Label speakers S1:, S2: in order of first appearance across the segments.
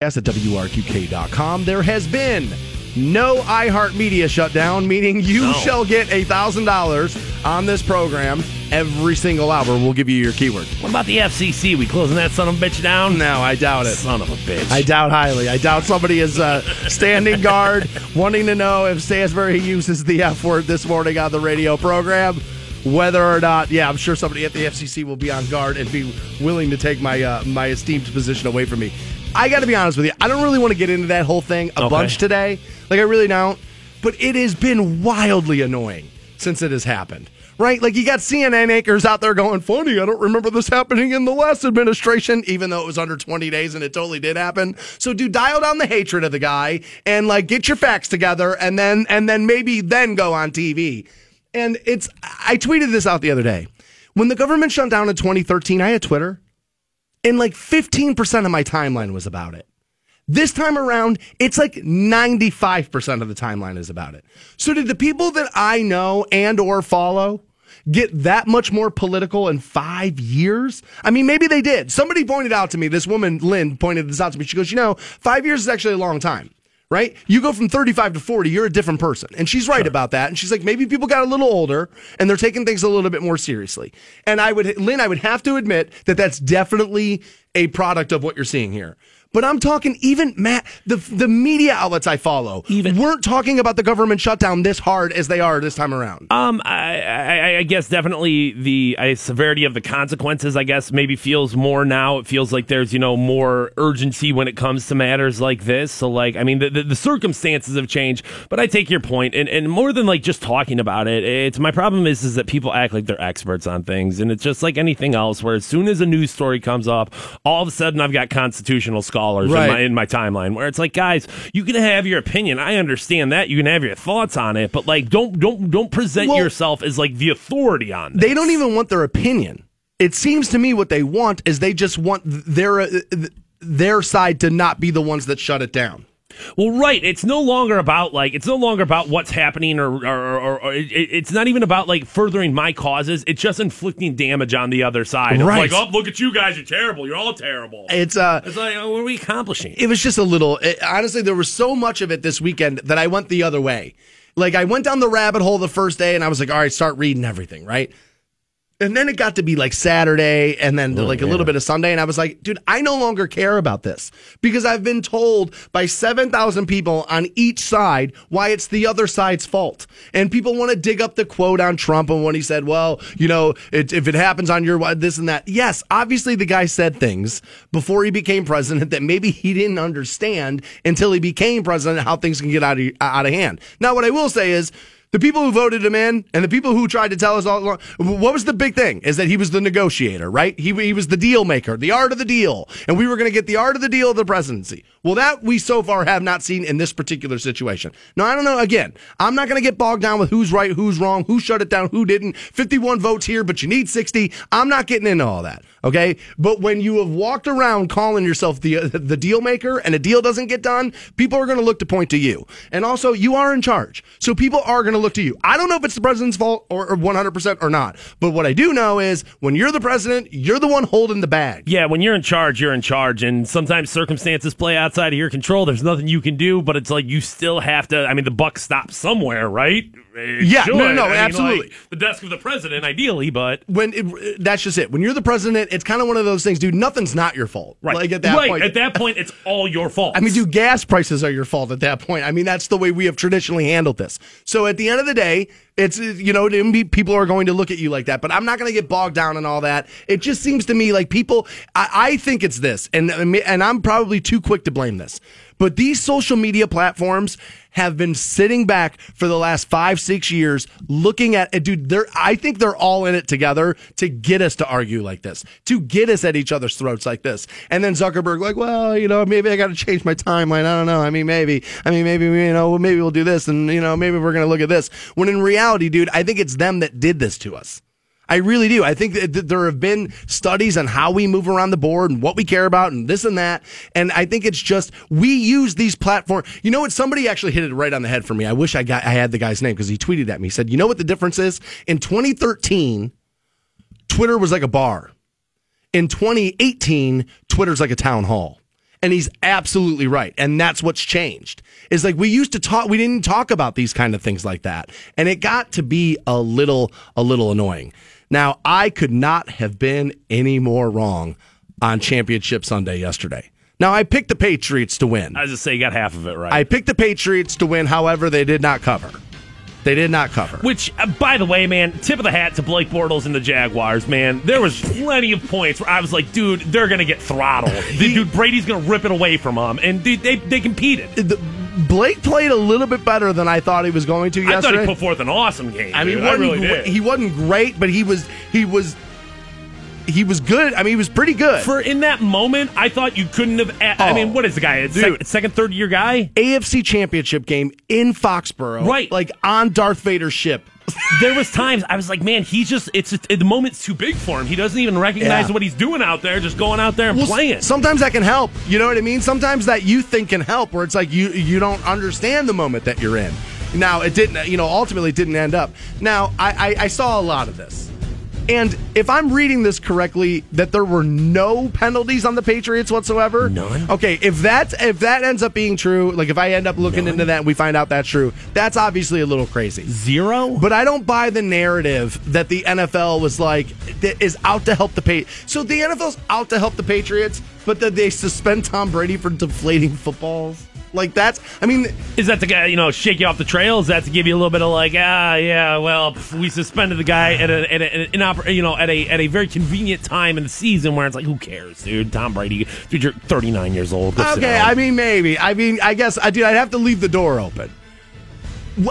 S1: at WRQK.com. There has been no iHeartMedia shutdown, meaning you
S2: No.
S1: shall get $1,000 on this program every single hour. We'll give you your keyword.
S2: What about the FCC? We closing that son of a bitch down?
S1: No, I doubt it.
S2: Son of a bitch.
S1: I doubt highly. I doubt somebody is uh, standing guard, wanting to know if Stansbury uses the F word this morning on the radio program. Whether or not, yeah, I'm sure somebody at the FCC will be on guard and be willing to take my uh, my esteemed position away from me. I got to be honest with you. I don't really want to get into that whole thing a
S2: Okay.
S1: bunch today. Like I really don't. But it has been wildly annoying since it has happened. Right? Like you got CNN anchors out there going, funny, I don't remember this happening in the last administration, even though it was under 20 days and it totally did happen. So do dial down the hatred of the guy and like get your facts together and then and then maybe then go on TV. And it's I tweeted this out the other day. When the government shut down in 2013, I had Twitter, and like 15% of my timeline was about it. This time around, it's like 95% of the timeline is about it. So did the people that I know and or follow get that much more political in 5 years? I mean, maybe they did. Somebody pointed out to me, this woman Lynn pointed this out to me. She goes, "You know, 5 years is actually a long time." Right? You go from 35 to 40, you're a different person. And she's right about that. And she's like, maybe people got a little older and they're taking things a little bit more seriously. And I would, Lynn, I would have to admit that that's definitely a product of what you're seeing here. But I'm talking even Matt, the the media outlets I follow
S2: Even-
S1: weren't talking about the government shutdown this hard as they are this time around.
S2: Um, I, I, I guess definitely the uh, severity of the consequences. I guess maybe feels more now. It feels like there's you know more urgency when it comes to matters like this. So like, I mean, the, the, the circumstances have changed. But I take your point, and and more than like just talking about it, it's my problem is is that people act like they're experts on things, and it's just like anything else. Where as soon as a news story comes up, all of a sudden I've got constitutional scholars
S1: Right.
S2: in, my, in my timeline where it's like, guys, you can have your opinion. I understand that. You can have your thoughts on it, but like, don't don't don't present
S1: Well-
S2: yourself as like the authority on this.
S1: They don't even want their opinion. It seems to me what they want is they just want their uh, their side to not be the ones that shut it down.
S2: Well, right. It's no longer about like it's no longer about what's happening, or or, or, or it, it's not even about like furthering my causes. It's just inflicting damage on the other side.
S1: Right.
S2: It's like, oh, look at you guys. You're terrible. You're all terrible.
S1: It's uh
S2: It's like, oh, what are we accomplishing?
S1: it was just a little it, honestly there was so much of it this weekend that i went the other way like i went down the rabbit hole the first day and i was like all right start reading everything right and then it got to be like Saturday and then oh, like a little bit of Sunday. And I was like, dude, I no longer care about this because I've been told by 7,000 people on each side why it's the other side's fault. And people want to dig up the quote on Trump and when he said, well, you know, it, if it happens on your, this and that. Yes, obviously the guy said things before he became president that maybe he didn't understand until he became president how things can get out of, out of hand. Now, what I will say is, the people who voted him in and the people who tried to tell us all along, what was the big thing? Is that he was the negotiator, right? He, he was the deal maker, the art of the deal. And we were going to get the art of the deal of the presidency. Well, that we so far have not seen in this particular situation. Now, I don't know. Again, I'm not going to get bogged down with who's right, who's wrong, who shut it down, who didn't. 51 votes here, but you need 60. I'm not getting into all that. Okay. But when you have walked around calling yourself the, the deal maker and a deal doesn't get done, people are going to look to point to you. And also, you are in charge. So people are going to look to you. I don't know if it's the president's fault or, or 100% or not. But what I do know is when you're the president, you're the one holding the bag.
S2: Yeah, when you're in charge, you're in charge, and sometimes circumstances play outside of your control. There's nothing you can do, but it's like you still have to. I mean, the buck stops somewhere, right?
S1: Yeah, no, no,
S2: I mean,
S1: absolutely.
S2: like, the desk of the president, ideally, but
S1: When it, that's just it. When you're the president, it's kind of one of those things, dude. Nothing's not your fault.
S2: right,
S1: Like at that
S2: right
S1: point,
S2: at that point, it's all your fault.
S1: I mean, dude, gas prices are your fault at that point. I mean, that's the way we have traditionally handled this. So at the end of the day, it's, you know, people are going to look at you like that, but I'm not going to get bogged down in all that. It just seems to me like people, I, I think it's this, and, and I'm probably too quick to blame this, but these social media platforms have been sitting back for the last five, six years looking at it. Dude, they're, I think they're all in it together to get us to argue like this, to get us at each other's throats like this. And then Zuckerberg, like, well, you know, maybe I got to change my timeline. I don't know. I mean, maybe, I mean, maybe, you know, maybe we'll do this and, you know, maybe we're going to look at this. When in reality, dude, I think it's them that did this to us. I really do. I think that there have been studies on how we move around the board and what we care about and this and that. And I think it's just we use these platforms. You know what? Somebody actually hit it right on the head for me. I wish I got I had the guy's name because he tweeted at me. He said, "You know what the difference is? In 2013, Twitter was like a bar. In 2018, Twitter's like a town hall." And he's absolutely right. And that's what's changed. Is like we used to talk we didn't talk about these kind of things like that. And it got to be a little a little annoying. Now, I could not have been any more wrong on Championship Sunday yesterday. Now, I picked the Patriots to win.
S2: I was just say you got half of it right.
S1: I picked the Patriots to win, however, they did not cover. They did not cover.
S2: Which, uh, by the way, man, tip of the hat to Blake Bortles and the Jaguars, man. There was plenty of points where I was like, dude, they're gonna get throttled.
S1: He-
S2: dude, Brady's gonna rip it away from them, and dude, they they competed.
S1: The- Blake played a little bit better than I thought he was going to
S2: I thought
S1: yesterday.
S2: he put forth an awesome game.
S1: I mean, he wasn't,
S2: really
S1: he wasn't great, but he was he was he was good. I mean, he was pretty good.
S2: For in that moment, I thought you couldn't have. a- I
S1: Oh,
S2: mean, what is the guy?
S1: Dude.
S2: Second, second, third year guy.
S1: AFC Championship game in Foxborough,
S2: Right.
S1: Like on Darth Vader's ship.
S2: There was times I was like, man, he's just. It's the moment's too big for him. He doesn't even recognize
S1: Yeah.
S2: what he's doing out there. Just going out there and
S1: Well,
S2: playing.
S1: Sometimes that can help. You know what I mean? Sometimes that you think can help, where it's like you you don't understand the moment that you're in. Now it didn't. You know, ultimately it didn't end up. Now I, I, I saw a lot of this, and if I'm reading this correctly, that there were no penalties on the Patriots whatsoever.
S2: None?
S1: Okay, if that if that ends up being true, like if I end up looking into that and we find out that's true, that's obviously a little crazy.
S2: Zero.
S1: But I don't buy the narrative that the NFL was like that is out to help the Patriots. So the NFL's out to help the Patriots, but that they suspend Tom Brady for deflating footballs. Like that's, I mean,
S2: Is that to get you know shake you off the trail? Is that to give you a little bit of like ah yeah well pff, we suspended the guy at a at a, an oper- you know at a at a very convenient time in the season where it's like who cares dude Tom Brady dude you're 39 years old Go
S1: okay. I mean, maybe. I mean, I guess I do. I'd have to leave the door open.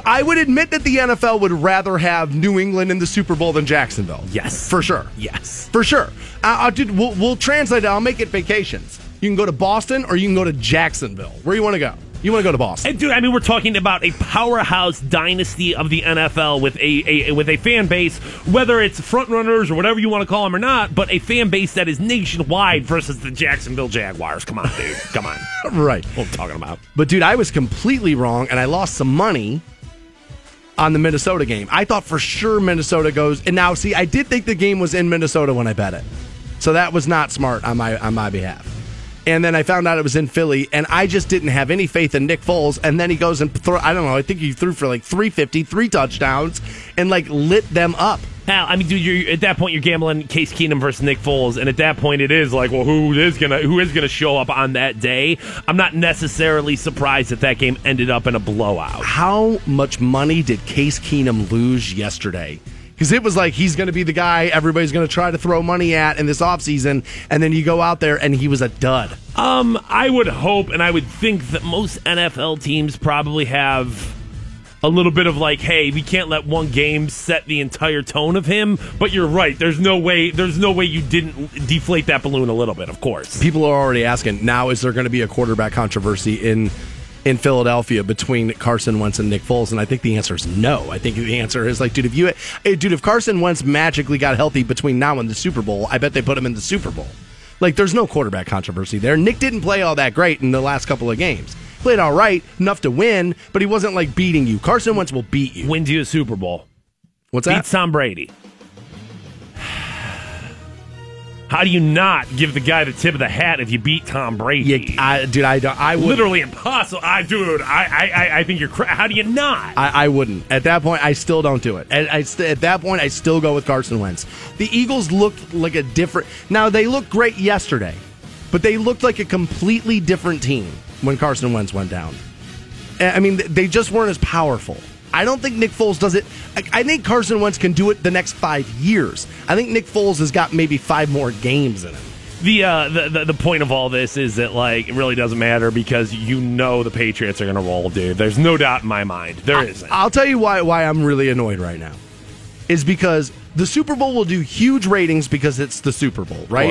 S1: I would admit that the NFL would rather have New England in the Super Bowl than Jacksonville.
S2: Yes.
S1: for sure.
S2: yes
S1: For sure. Uh, uh, dude, we'll, we'll translate it. I'll make it vacations. You can go to Boston or you can go to Jacksonville. Where you want to go? You want to go to Boston?
S2: And dude, I mean, we're talking about a powerhouse dynasty of the NFL with a, a with a fan base, whether it's front runners or whatever you want to call them or not, but a fan base that is nationwide versus the Jacksonville Jaguars. Come on, dude, come on.
S1: right.
S2: What I'm talking about.
S1: But dude, I was completely wrong, and I lost some money on the Minnesota game. I thought for sure Minnesota goes, and now see, I did think the game was in Minnesota when I bet it, so that was not smart on my on my behalf. And then I found out it was in Philly, and I just didn't have any faith in Nick Foles. And then he goes and throw, I don't know, I think he threw for like 350, three touchdowns, and like lit them up.
S2: Hell, I mean, dude, you're, at that point you're gambling Case Keenum versus Nick Foles, and at that point it is like, well, who is gonna who is gonna show up on that day? I'm not necessarily surprised that that game ended up in a blowout.
S1: How much money did Case Keenum lose yesterday? Because it was like he's going to be the guy everybody's going to try to throw money at in this offseason, and then you go out there and he was a dud.
S2: Um, I would hope and I would think that most NFL teams probably have a little bit of like, hey, we can't let one game set the entire tone of him. But you're right. There's no way. There's no way you didn't deflate that balloon a little bit. Of course.
S1: People are already asking now: Is there going to be a quarterback controversy in in Philadelphia between Carson Wentz and Nick Foles? And I think the answer is no. I think the answer is like, dude, if you, eh, dude, if Carson Wentz magically got healthy between now and the Super Bowl, I bet they put him in the Super Bowl. Like, there's no quarterback controversy there. Nick didn't play all that great in the last couple of games. Played all right, enough to win, but he wasn't like beating you. Carson Wentz will beat you.
S2: Wins you a Super Bowl.
S1: What's that?
S2: Beats Tom Brady. How do you not give the guy the tip of the hat if you beat Tom Brady?
S1: Yeah, I, dude, I don't. I would.
S2: Literally impossible. I, dude, I, I, I- think you're. Cra- How do you not?
S1: I, I wouldn't. At that point, I still don't do it. At, I st- at that point, I still go with Carson Wentz. The Eagles looked like a different. Now they looked great yesterday, but they looked like a completely different team when Carson Wentz went down. I mean, they just weren't as powerful. I don't think Nick Foles does it. I, I think Carson Wentz can do it the next five years. I think Nick Foles has got maybe five more games in him.
S2: The, uh, the the the point of all this is that like it really doesn't matter because you know the Patriots are going to roll, dude. There's no doubt in my mind. There isn't.
S1: I'll tell you why why I'm really annoyed right now. Is because the Super Bowl will do huge ratings because it's the Super Bowl, right?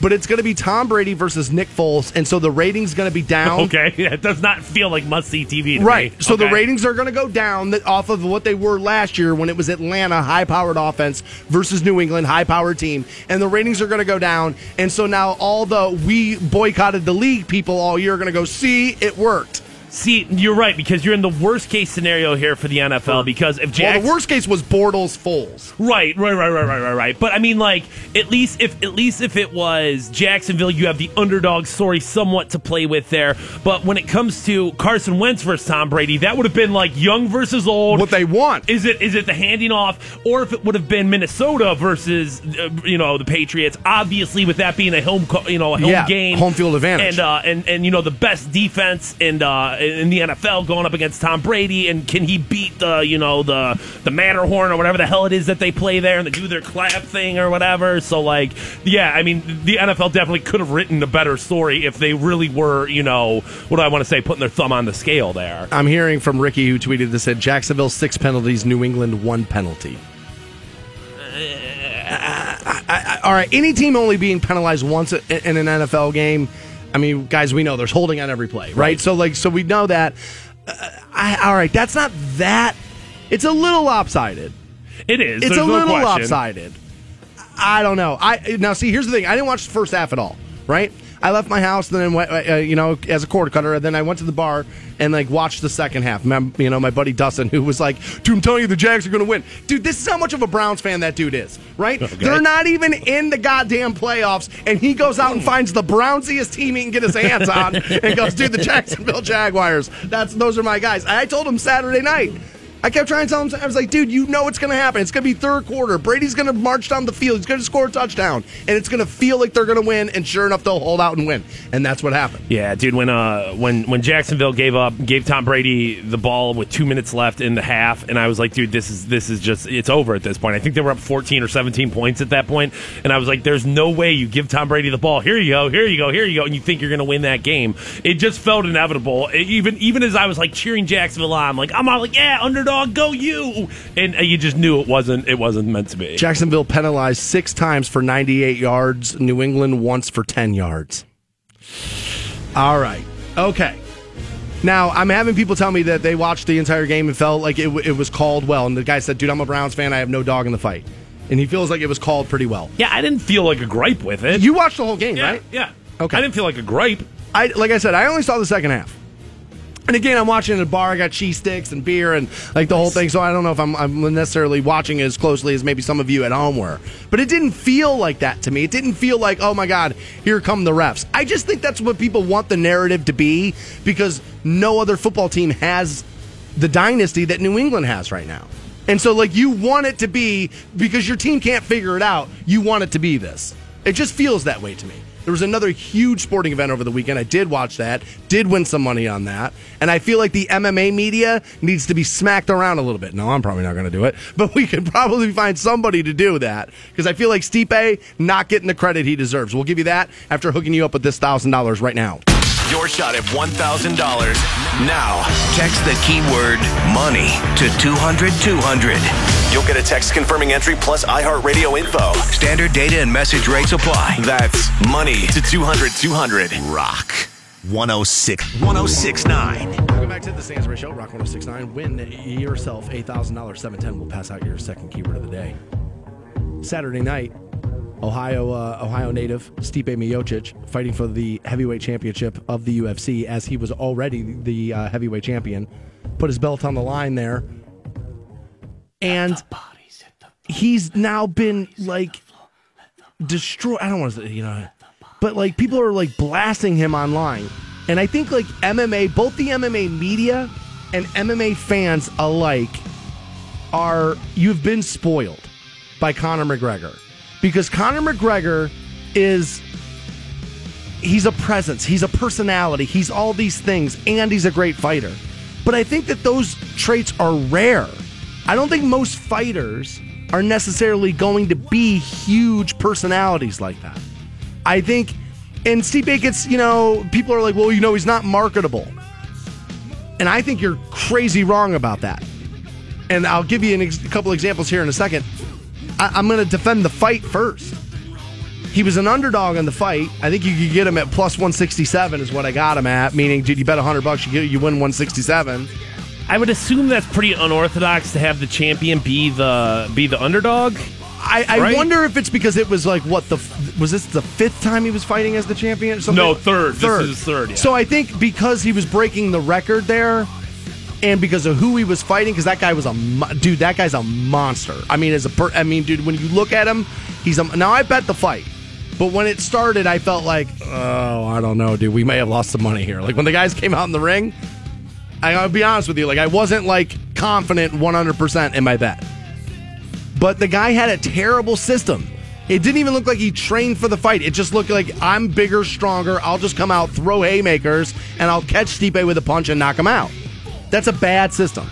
S1: But it's going to be Tom Brady versus Nick Foles, and so the ratings going to be down.
S2: okay, it does not feel like must see TV. To
S1: Right.
S2: me.
S1: So the ratings are going to go down off of what they were last year when it was Atlanta, high powered offense versus New England, high powered team. And the ratings are going to go down. And so now all the we boycotted the league people all year are going to go, see, it worked.
S2: See, you're right because you're in the worst case scenario here for the NFL. Because if
S1: Well, the worst case was Bortles Foles.
S2: Right, right, right, right, right, right, right. But I mean, like, at least if at least if it was Jacksonville, you have the underdog story somewhat to play with there. But when it comes to Carson Wentz versus Tom Brady, that would have been like young versus old.
S1: What they want.
S2: Is it is it the handing off, or if it would have been Minnesota versus uh, you know the Patriots? Obviously, with that being a home co- you know a home
S1: Yeah,
S2: game,
S1: home field advantage.
S2: and uh, and and you know the best defense and. uh, in the NFL going up against Tom Brady, and can he beat the you know the the Matterhorn or whatever the hell it is that they play there and they do their clap thing or whatever? So like, yeah, I mean the NFL definitely could have written a better story if they really were you know what do I want to say putting their thumb on the scale there.
S1: I'm hearing from Ricky who tweeted this said Jacksonville six penalties, New England one penalty. I- I- all right, any team only being penalized once in an NFL game. I mean, guys, we know there's holding on every play, right? So like, so we know that. Uh, I, all right, that's not that. It's a little lopsided.
S2: It is.
S1: It's a
S2: no
S1: little
S2: question.
S1: lopsided. I don't know. I now see. Here's the thing. I didn't watch the first half at all. Right. I left my house, and then went, uh, you know, as a cord cutter, and then I went to the bar and like watched the second half. Mem- You know, my buddy Dustin, who was like, "Dude, I'm telling you, the Jags are going to win." Dude, this is how much of a Browns fan that dude is. Right? They're not even in the goddamn playoffs, and he goes out and finds the Brownsiest team he can get his hands on, and goes, "Dude, the Jacksonville Jaguars. That's those are my guys." I told him Saturday night. I kept trying to tell him, I was like, dude, you know it's going to happen. It's going to be third quarter. Brady's going to march down the field. He's going to score a touchdown. And it's going to feel like they're going to win. And sure enough, they'll hold out and win. And that's what happened.
S2: Yeah, dude. When uh when when Jacksonville gave up gave Tom Brady the ball with two minutes left in the half, and I was like, dude, this is this is just it's over at this point. I think they were up fourteen or seventeen points at that point, and I was like, there's no way you give Tom Brady the ball. Here you go, here you go, here you go, and you think you're gonna win that game. It just felt inevitable. It- even even as I was like cheering Jacksonville on, I'm like I'm all like, yeah, underdog, go you, and uh, you just knew it wasn't it wasn't meant to be.
S1: Jacksonville penalized six times for 98 yards, New England once for 10 yards. All right. Okay. Now, I'm having people tell me that they watched the entire game and felt like it, it was called well. And the guy said, dude, I'm a Browns fan. I have no dog in the fight. And he feels like it was called pretty well.
S2: Yeah, I didn't feel like a gripe with it.
S1: You watched the whole game,
S2: yeah,
S1: right?
S2: yeah.
S1: Okay.
S2: I didn't feel like a gripe.
S1: I like I said, I only saw the second half. And again, I'm watching at a bar. I got cheese sticks and beer and like the whole thing. So I don't know if I'm, I'm necessarily watching it as closely as maybe some of you at home were. But it didn't feel like that to me. It didn't feel like, oh my God, here come the refs. I just think that's what people want the narrative to be because no other football team has the dynasty that New England has right now. And so, like, you want it to be because your team can't figure it out. You want it to be this. It just feels that way to me. There was another huge sporting event over the weekend. I did watch that, did win some money on that. And I feel like the MMA media needs to be smacked around a little bit. No, I'm probably not going to do it, but we could probably find somebody to do that because I feel like Stipe not getting the credit he deserves. We'll give you that after hooking you up with this $1,000 right now.
S3: Your shot at $1,000. Now, text the keyword money to 200 200. You'll get a text confirming entry plus iHeartRadio info. Standard data and message rates apply. That's money to 200 200. Rock 106 1069.
S1: Welcome back to the Stansbury Show, Rock 1069. Win yourself $8,000 710. We'll pass out your second keyword of the day. Saturday night, Ohio uh, Ohio native Stipe Miocic fighting for the heavyweight championship of the UFC as he was already the uh, heavyweight champion. Put his belt on the line there. And he's now been like destroyed. I don't want to say, you know, but like people are like blasting him online. And I think like MMA, both the MMA media and MMA fans alike are, you've been spoiled by Conor McGregor because Conor McGregor is he's a presence, he's a personality, he's all these things, and he's a great fighter. But I think that those traits are rare. I don't think most fighters are necessarily going to be huge personalities like that. I think, and Stipe gets, you know, people are like, well, you know, he's not marketable. And I think you're crazy wrong about that. And I'll give you ex- a couple examples here in a second. I- I'm going to defend the fight first. He was an underdog in the fight. I think you could get him at plus 167 is what I got him at. Meaning, dude, you bet 100 bucks, you get you win 167.
S2: I would assume that's pretty unorthodox to have the champion be the be the underdog.
S1: I, I
S2: Right?
S1: wonder if it's because it was like what the was this the fifth time he was fighting as the champion? Or something?
S2: No, third. This is his third, yeah.
S1: So I think because he was breaking the record there, and because of who he was fighting, because that guy was a mo- dude. That guy's a monster. I mean, as a per, I mean, dude, when you look at him, he's a. Now I bet the fight, but when it started, I felt like, oh, I don't know, dude. We may have lost some money here. Like when the guys came out in the ring, I, I'll be honest with you, like I wasn't like confident 100 percent in my bet. But the guy had a terrible system. It didn't even look like he trained for the fight. It just looked like I'm bigger, stronger. I'll just come out, throw haymakers, and I'll catch Stipe with a punch and knock him out. That's a bad system.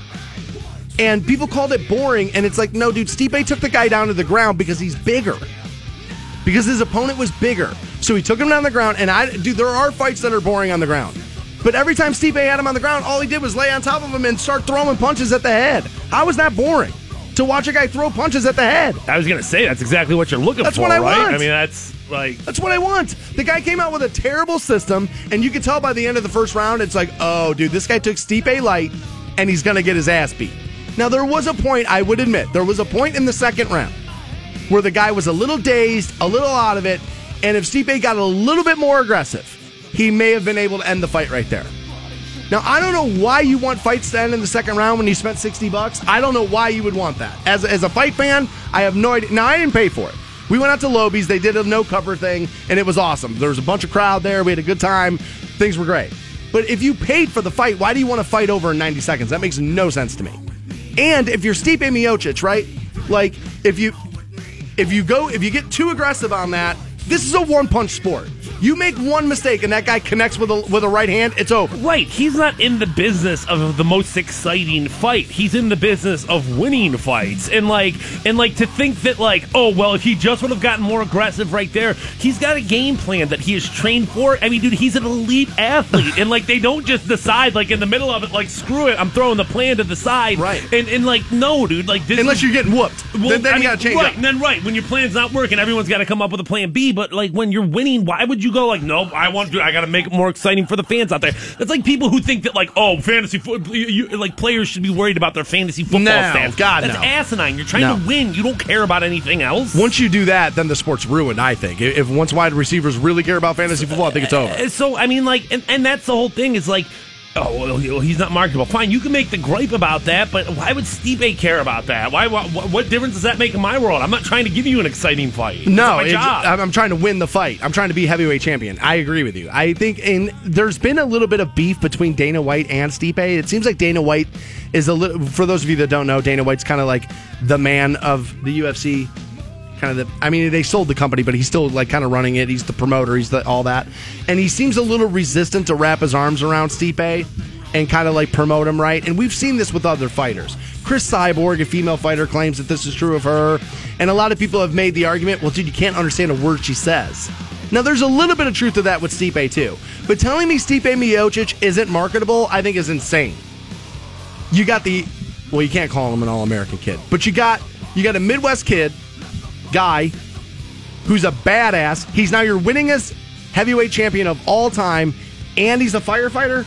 S1: And people called it boring, and it's like, no, dude, Stipe took the guy down to the ground because he's bigger. Because his opponent was bigger. So he took him down the ground, and I, dude, there are fights that are boring on the ground. But every time Stipe had him on the ground, all he did was lay on top of him and start throwing punches at the head. How is that boring? To watch a guy throw punches at the head.
S2: I was gonna say that's exactly what you're looking
S1: That's
S2: for,
S1: what I
S2: right?
S1: want.
S2: I mean, that's like
S1: That's what I want. The guy came out with a terrible system, and you could tell by the end of the first round, it's like, oh, dude, this guy took Stipe light, and he's going to get his ass beat. Now, there was a point, I would admit, there was a point in the second round where the guy was a little dazed, a little out of it, and if Stipe got a little bit more aggressive, he may have been able to end the fight right there. Now, I don't know why you want fights to end in the second round when you spent 60 bucks. I don't know why you would want that. As, as a fight fan, I have no idea. Now, I didn't pay for it. We went out to Lobies. They did a no cover thing, and it was awesome. There was a bunch of crowd there. We had a good time. Things were great. But if you paid for the fight, why do you want to fight over in 90 seconds? That makes no sense to me. And if you're Stipe Miocic, right? Like, if you if you go if you get too aggressive on that, this is a one punch sport. You make one mistake and that guy connects with a with a right hand, it's over.
S2: Right, he's not in the business of the most exciting fight. He's in the business of winning fights. And like and like to think that like, oh well, if he just would have gotten more aggressive right there, he's got a game plan that he is trained for. I mean, dude, he's an elite athlete. and like they don't just decide like in the middle of it, like, screw it, I'm throwing the plan to the side.
S1: Right.
S2: And and like, no, dude, like this
S1: Unless
S2: is-
S1: you're getting whooped.
S2: well,
S1: then then you
S2: mean,
S1: gotta change
S2: right,
S1: up.
S2: and then right when your plan's not working, everyone's got to come up with a plan B. But like when you're winning, why would you go like, no, I want to, I got to make it more exciting for the fans out there. That's like people who think that like, oh, fantasy football, you, you, like players should be worried about their fantasy football
S1: No,
S2: stats.
S1: God,
S2: that's
S1: no.
S2: asinine. You're trying
S1: No.
S2: to win. You don't care about anything else.
S1: Once you do that, then the sport's ruined, I think. If if once wide receivers really care about fantasy football, I think it's over.
S2: Uh, So I mean, like, and, and that's the whole thing. Is like, oh, well, he's not marketable. Fine, you can make the gripe about that, but why would Stipe care about that? Why? What, what difference does that make in my world? I'm not trying to give you an exciting fight.
S1: No,
S2: not my job.
S1: I'm, I'm trying to win the fight. I'm trying to be heavyweight champion. I agree with you. I think, and there's been a little bit of beef between Dana White and Stipe. It seems like Dana White is a little. For those of you that don't know, Dana White's kind of like the man of the UFC. Kind of the. I mean, they sold the company, but he's still like kind of running it. He's the promoter. He's the all that, and he seems a little resistant to wrap his arms around Stipe and kind of like promote him right. And we've seen this with other fighters. Cris Cyborg, a female fighter, claims that this is true of her. And a lot of people have made the argument, well, dude, you can't understand a word she says. Now, there's a little bit of truth to that with Stipe, too. But telling me Stipe Miocic isn't marketable, I think is insane. You got the, well, you can't call him an All American kid, but you got you got a Midwest kid, guy, who's a badass. He's now your winningest heavyweight champion of all time, and he's a firefighter.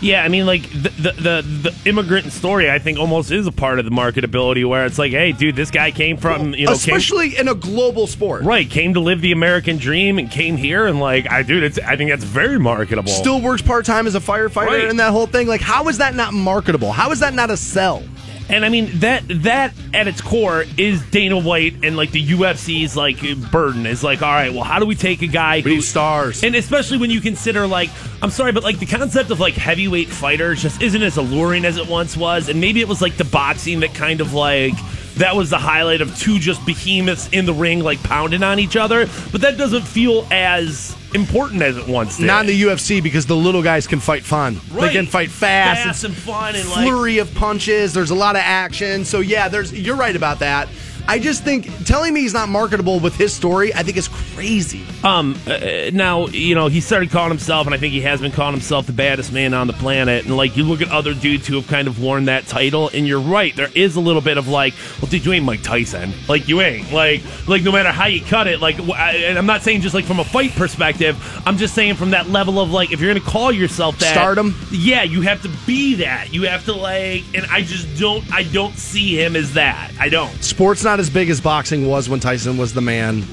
S2: Yeah, I mean, like the, the the the immigrant story, I think almost is a part of the marketability where it's like, hey, dude, this guy came from you know, came,
S1: especially in a global sport.
S2: right, came to live the American dream and came here and like, I dude, it's I think that's very marketable.
S1: Still works part time as a firefighter
S2: Right.
S1: and that whole thing. Like, how is that not marketable? How is that not a sell?
S2: And I mean that that at its core is Dana White and like the UFC's like burden is like, all right, well, how do we take a guy who
S1: stars.
S2: and especially when you consider like I'm sorry, but like the concept of like heavyweight fighters just isn't as alluring as it once was, and maybe it was like the boxing that kind of like that was the highlight of two just behemoths in the ring like pounding on each other, but that doesn't feel as important as it once did.
S1: Not in the UFC because the little guys can fight fun.
S2: Right.
S1: They can fight fast.
S2: Fast and fun and, like-
S1: flurry of punches. There's a lot of action. So yeah, there's you're right about that. I just think telling me he's not marketable with his story, I think is crazy.
S2: Um, uh, now you know he started calling himself, and I think he has been calling himself the baddest man on the planet. And like you look at other dudes who have kind of worn that title, and you're right, there is a little bit of like, well, dude, you ain't Mike Tyson. Like you ain't. Like like no matter how you cut it. Like, I- and I'm not saying just like from a fight perspective. I'm just saying from that level of like, if you're gonna call yourself that,
S1: Stardom?
S2: Yeah, you have to be that. You have to like, and I just don't. I don't see him as that. I don't.
S1: Sports not not as big as boxing was when Tyson was the man.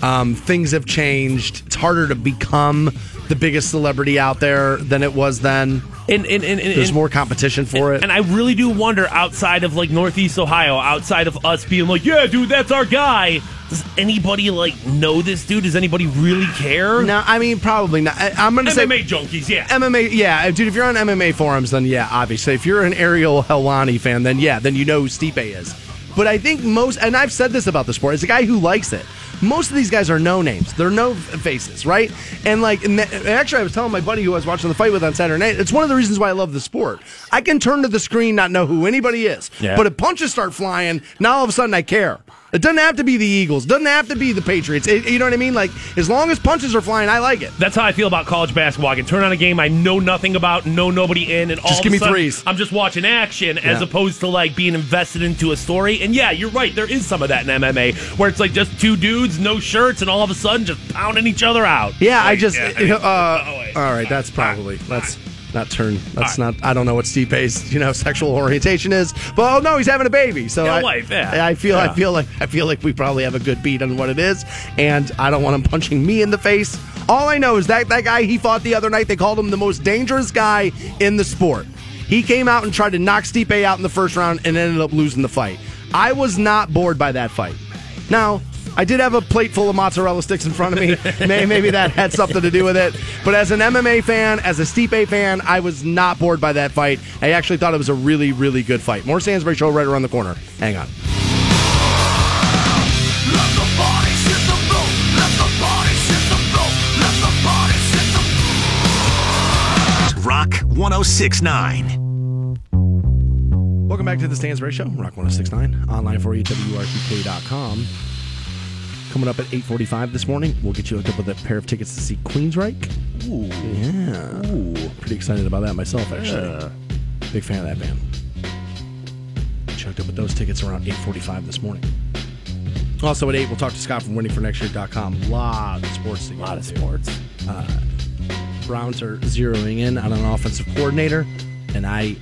S1: Um, things have changed. It's harder to become the biggest celebrity out there than it was then.
S2: And, and, and, and
S1: There's more competition for it.
S2: And I really do wonder outside of like Northeast Ohio, outside of us being like, yeah, dude, that's our guy. Does anybody like know this dude? Does anybody really care?
S1: no, I mean probably not. I, I'm going to say
S2: MMA junkies, yeah.
S1: MMA, yeah, dude. If you're on MMA forums, then yeah, obviously. If you're an Ariel Helwani fan, then yeah, then you know who Stipe is. But I think most, and I've said this about the sport, as a guy who likes it, most of these guys are no names. They're no faces, right? And like, and actually, I was telling my buddy who I was watching the fight with on Saturday night, it's one of the reasons why I love the sport. I can turn to the screen, not know who anybody is.
S2: Yeah.
S1: But if punches start flying, now all of a sudden I care. It doesn't have to be the Eagles. Doesn't have to be the Patriots. It- you know what I mean? Like, as long as punches are flying, I like it.
S2: That's how I feel about college basketball. I can turn on a game I know nothing about, know nobody in, and all
S1: Just
S2: of
S1: give
S2: a
S1: me
S2: sudden,
S1: threes.
S2: I'm just watching action as opposed to like being invested into a story. And yeah, you're right. There is some of that in MMA where it's like just two dudes, no shirts, and all of a sudden just pounding each other out.
S1: Yeah, I just.
S2: yeah, I mean,
S1: uh,
S2: oh, wait.
S1: all right, that's probably let's not turn. That's
S2: right.
S1: not. I don't know what Stipe's you know sexual orientation is, but oh no, he's having a baby. So
S2: Yeah,
S1: I,
S2: wife, yeah.
S1: I feel.
S2: Yeah.
S1: I feel like. I feel like we probably have a good beat on what it is, and I don't want him punching me in the face. All I know is that that guy he fought the other night. They called him the most dangerous guy in the sport. He came out and tried to knock Stipe out in the first round and ended up losing the fight. I was not bored by that fight. Now, I did have a plate full of mozzarella sticks in front of me. May- Maybe that had something to do with it. But as an MMA fan, as a Stipe fan, I was not bored by that fight. I actually thought it was a really, really good fight. More Stansbury Show right around the corner. Hang on.
S3: Rock 1069.
S1: Welcome back to the Stansbury Show, Rock 1069, online for you, WRQK.com. Coming up at 8.45 this morning, we'll get you hooked up with a pair of tickets to see Queensryche. Ooh. Yeah. Ooh. Pretty excited about that myself, actually. Big fan of that band. Checked up with those tickets around 8.45 this morning. Also at 8, we'll talk to Scott from waitingfornextyear.com. lot of sports to get
S2: A lot of sports.
S1: Browns are zeroing in on an offensive coordinator, and I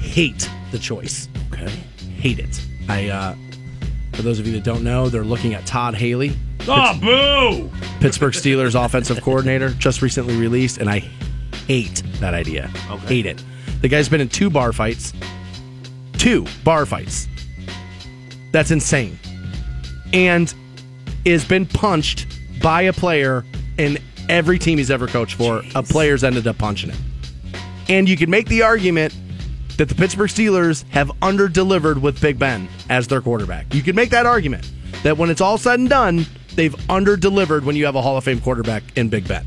S1: hate the choice.
S2: Okay.
S1: Hate it. I, uh, for those of you that don't know, they're looking at Todd Haley,
S2: Oh, boo!
S1: Pittsburgh Steelers offensive coordinator, just recently released, and I hate that idea.
S2: Okay.
S1: Hate it. The guy's been in two bar fights. Two bar fights. That's insane. And has been punched by a player in every team he's ever coached for. A player's ended up punching him. And you can make the argument that the Pittsburgh Steelers have under-delivered with Big Ben as their quarterback. You can make that argument that when it's all said and done, they've under-delivered when you have a Hall of Fame quarterback in Big Ben.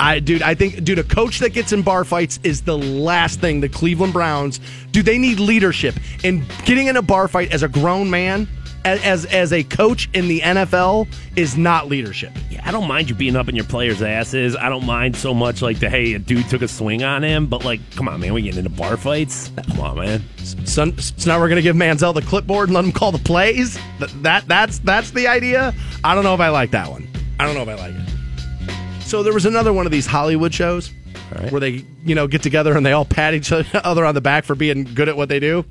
S1: I, dude, I think, dude, a coach that gets in bar fights is the last thing the Cleveland Browns do. They need leadership, and getting in a bar fight as a grown man, as as, a coach in the NFL, is not leadership.
S2: Yeah, I don't mind you beating up in your players' asses. I don't mind so much like the hey, a dude took a swing on him, but like, come on, man, we getting into bar fights? Come on, man.
S1: So, so now we're gonna give Manziel the clipboard and let him call the plays. Th- That that's that's the idea. I don't know if I like that one. I don't know if I like it. So there was another one of these Hollywood shows
S2: right.
S1: where they you know get together and they all pat each other on the back for being good at what they do.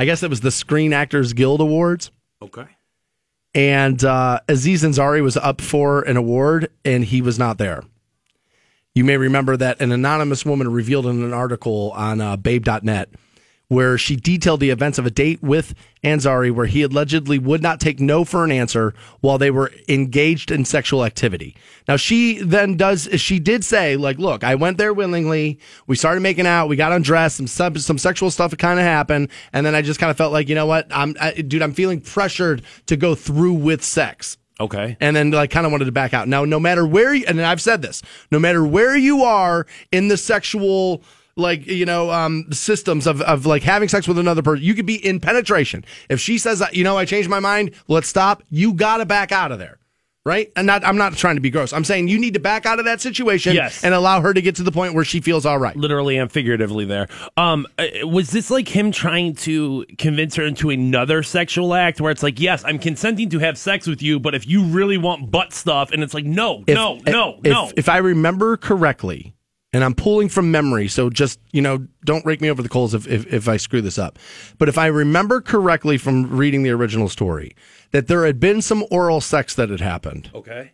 S1: I guess it was the Screen Actors Guild Awards.
S2: Okay.
S1: and uh, Aziz Ansari was up for an award, and he was not there. You may remember that an anonymous woman revealed in an article on uh, Babe.net where she detailed the events of a date with Ansari where he allegedly would not take no for an answer while they were engaged in sexual activity. Now she then does she did say like look I went there willingly we started making out we got undressed some sub, some sexual stuff kind of happened and then I just kind of felt like you know what I'm I, dude I'm feeling pressured to go through with sex
S2: Okay.
S1: and then like kind of wanted to back out. Now, no matter where, you, and I've said this, no matter where you are in the sexual like you know um systems of, of like having sex with another person you could be in penetration if she says you know i changed my mind let's stop you gotta back out of there right and not i'm not trying to be gross i'm saying you need to back out of that situation
S2: Yes.
S1: and allow her to get to the point where she feels all right
S2: Literally and figuratively there. Um, uh, was this like him trying to convince her into another sexual act where it's like, yes, I'm consenting to have sex with you, but if you really want butt stuff, and it's like, no,
S1: If-
S2: no, no,
S1: if,
S2: no.
S1: if i remember correctly and I'm pulling from memory, so just you know, don't rake me over the coals if, if if I screw this up. But if I remember correctly from reading the original story, that there had been some oral sex that had happened,
S2: Okay.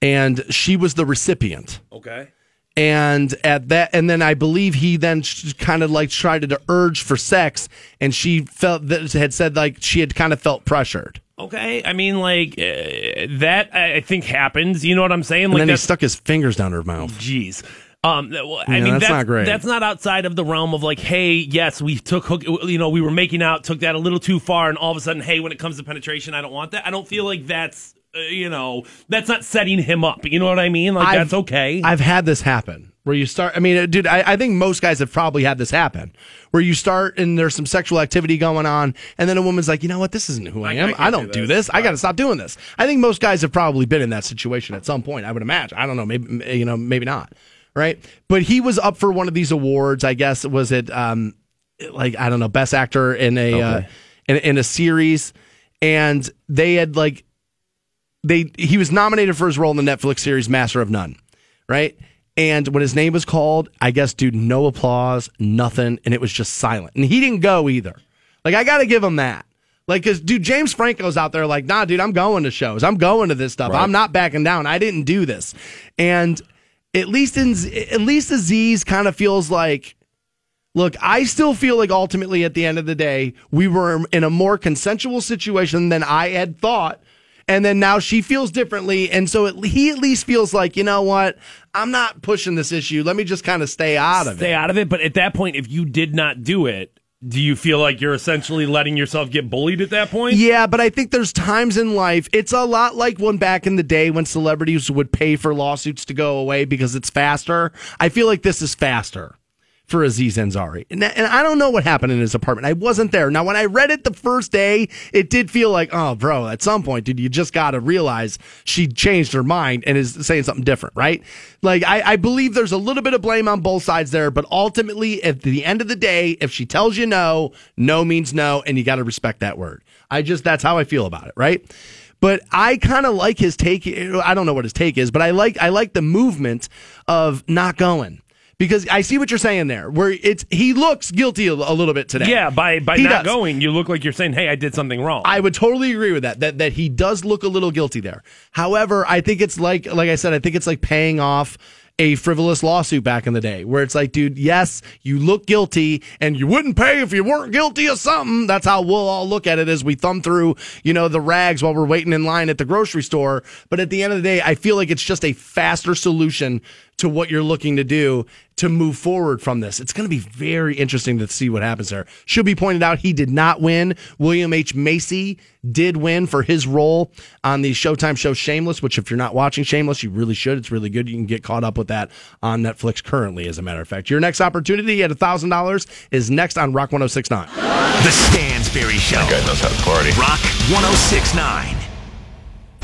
S1: and she was the recipient.
S2: Okay.
S1: And at that, and then I believe he then kind of like tried to urge for sex, and she felt that had said like she had kind of felt pressured,
S2: Okay. I mean, like uh, that. I think happens. You know what I'm saying?
S1: and
S2: Like
S1: then he stuck his fingers down her mouth.
S2: Jeez. Um, well, I
S1: Yeah,
S2: mean,
S1: that's
S2: that's,
S1: not great.
S2: That's not outside of the realm of like, hey, yes, we took hook, you know, we were making out, took that a little too far, and all of a sudden, hey, when it comes to penetration, I don't want that. I don't feel like that's, uh, you know, that's not setting him up. You know what I mean? Like
S1: I've-
S2: that's okay.
S1: I've had this happen where you start. I mean, uh, dude, I, I think most guys have probably had this happen where you start and there's some sexual activity going on, and then a woman's like, you know what, this isn't who I,
S2: I-
S1: am.
S2: I
S1: I,
S2: can't
S1: don't
S2: do
S1: do
S2: this."
S1: this. I got to stop doing this. I think most guys have probably been in that situation at some point. I would imagine. I don't know. Maybe you know, maybe not. Right. But he was up for one of these awards. I guess was it um like I don't know, best actor in a uh, in, in a series, and they had like they he was nominated for his role in the Netflix series Master of None, right? And when his name was called, I guess, dude, no applause, nothing, and it was just silent. And he didn't go either. Like I got to give him that. Like, cause dude, James Franco's out there like, nah, dude, I'm going to shows. I'm going to this stuff. I'm not backing down. I didn't do this. And at least in at least Aziz kind of feels like Look, I still feel like ultimately at the end of the day, we were in a more consensual situation than I had thought. And then now she feels differently. And so it, he at least feels like, you know what? I'm not pushing this issue. Let me just kind of stay out of
S2: Stay
S1: it.
S2: Stay out of it. But at that point, if you did not do it, do you feel like you're essentially letting yourself get bullied at that point?
S1: Yeah, but I think there's times in life, it's a lot like when back in the day when celebrities would pay for lawsuits to go away because it's faster. I feel like this is faster for Aziz Ansari. And, and I don't know what happened in his apartment. I wasn't there. Now, when I read it the first day, it did feel like, oh, bro, at some point, dude, you just got to realize she changed her mind and is saying something different, right? Like, I, I believe there's a little bit of blame on both sides there, but ultimately, at the end of the day, if she tells you no, no means no, and you got to respect that word. I just, that's how I feel about it, right? But I kind of like his take. I don't know what his take is, but I like I like the movement of not going because I see what you're saying there. Where it's he looks guilty a, a little bit today.
S2: Yeah, by by
S1: He
S2: not
S1: does.
S2: going, you look like you're saying, "Hey, I did something wrong."
S1: I would totally agree with that. That that he does look a little guilty there. However, I think it's like like I said, I think it's like paying off a frivolous lawsuit back in the day where it's like, dude, yes, you look guilty and you wouldn't pay if you weren't guilty of something. That's how we'll all look at it as we thumb through, you know, the rags while we're waiting in line at the grocery store. But at the end of the day, I feel like it's just a faster solution to what you're looking to do to move forward from this. It's going to be very interesting to see what happens there. Should be pointed out he did not win. William H. Macy did win for his role on the Showtime show Shameless, which if you're not watching Shameless, you really should. It's really good. You can get caught up with that on Netflix currently, as a matter of fact. Your next opportunity at $1,000 is next on Rock 1069.
S3: The Stansbury Show.
S4: Guy knows how to party.
S3: Rock 1069.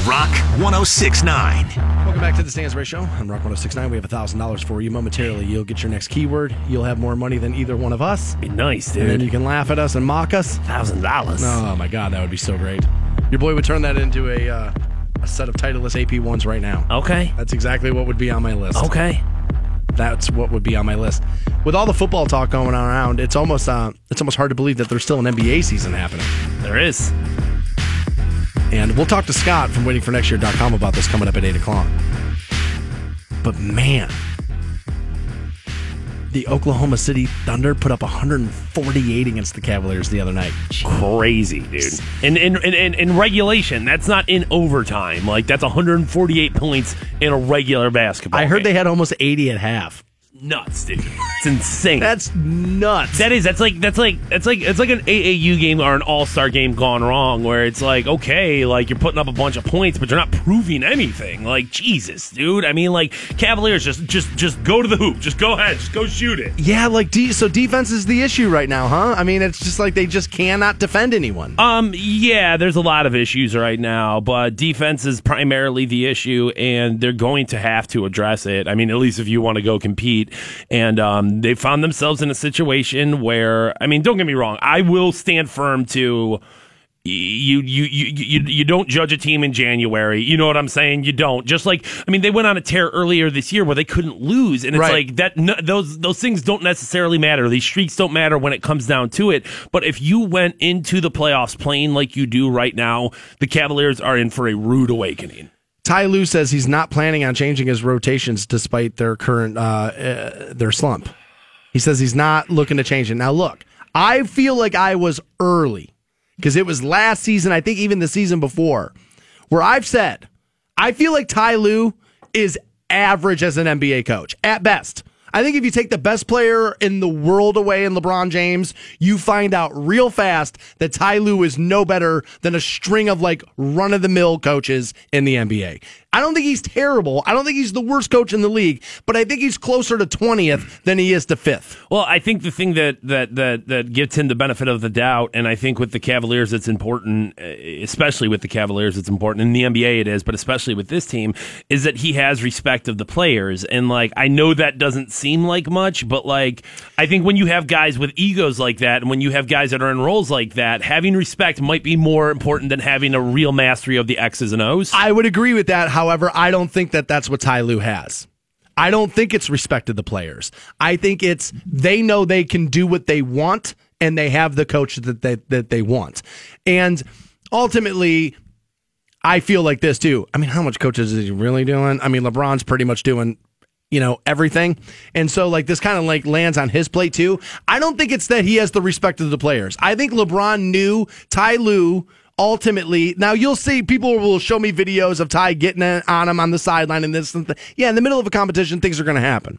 S3: Rock 1069.
S1: Welcome back to the Stansbury Show on Rock 1069. We have $1,000 for you momentarily. You'll get your next keyword. You'll have more money than either one of us.
S2: Be nice, dude.
S1: And then you can laugh at us and mock us.
S2: Thousand dollars.
S1: Oh my God, that would be so great. Your boy would turn that into a, uh, a set of Titleist AP ones right now.
S2: Okay.
S1: That's exactly what would be on my list.
S2: Okay.
S1: That's what would be on my list. With all the football talk going on around, it's almost uh, it's almost hard to believe that there's still an NBA season happening.
S2: There is.
S1: And we'll talk to Scott from waitingfornextyear.com about this coming up at 8 o'clock. But man, the Oklahoma City Thunder put up 148 against the Cavaliers the other night.
S2: Crazy, dude. In in, in, in in regulation, that's not in overtime. Like that's 148 points in a regular basketball.
S1: I heard they had almost 80 at half.
S2: Nuts, dude. It's insane.
S1: That's nuts.
S2: That is. That's like. That's like. That's like. It's like an AAU game or an All Star game gone wrong, where it's like, okay, like you're putting up a bunch of points, but you're not proving anything. Like Jesus, dude. I mean, like Cavaliers just, just, just go to the hoop. Just go ahead. Just go shoot it.
S1: yeah, like de- so defense is the issue right now, huh? I mean, it's just like they just cannot defend anyone.
S2: Um, yeah, there's a lot of issues right now, but defense is primarily the issue, and they're going to have to address it. I mean, at least if you want to go compete. And um, they found themselves in a situation where, I mean, don't get me wrong, I will stand firm to you you you you you don't judge a team in January. You know what I'm saying? You don't. Just like I mean, they went on a tear earlier this year where they couldn't lose, and it's
S1: Right.
S2: like that. No, those those things don't necessarily matter. These streaks don't matter when it comes down to it. But if you went into the playoffs playing like you do right now, the Cavaliers are in for a rude awakening.
S1: Ty Lue says he's not planning on changing his rotations despite their current uh, uh, their slump. He says he's not looking to change it. Now, look, I feel like I was early because it was last season. I think even the season before, where I've said I feel like Ty Lue is average as an NBA coach at best. I think if you take the best player in the world away in LeBron James, you find out real fast that Ty Lue is no better than a string of like run of the mill coaches in the NBA. I don't think he's terrible. I don't think he's the worst coach in the league, but I think he's closer to 20th than he is to 5th.
S2: Well, I think the thing that that that that gives him the benefit of the doubt, and I think with the Cavaliers, it's important, uh, especially with the Cavaliers, it's important. In the NBA, it is, but especially with this team, is that he has respect of the players. And like, I know that doesn't seem like much, but like, I think when you have guys with egos like that, and when you have guys that are in roles like that, having respect might be more important than having a real mastery of the X's and O's.
S1: I would agree with that. However, I don't think that that's what Ty Lue has. I don't think it's respected the players. I think it's they know they can do what they want and they have the coach that they, that they want. And ultimately, I feel like this too. I mean, how much coaches is he really doing? I mean, LeBron's pretty much doing you know everything and so like this kind of like lands on his plate too i don't think it's that he has the respect of the players i think lebron knew ty Lue ultimately now you'll see people will show me videos of ty getting on him on the sideline and this and that. yeah in the middle of a competition things are going to happen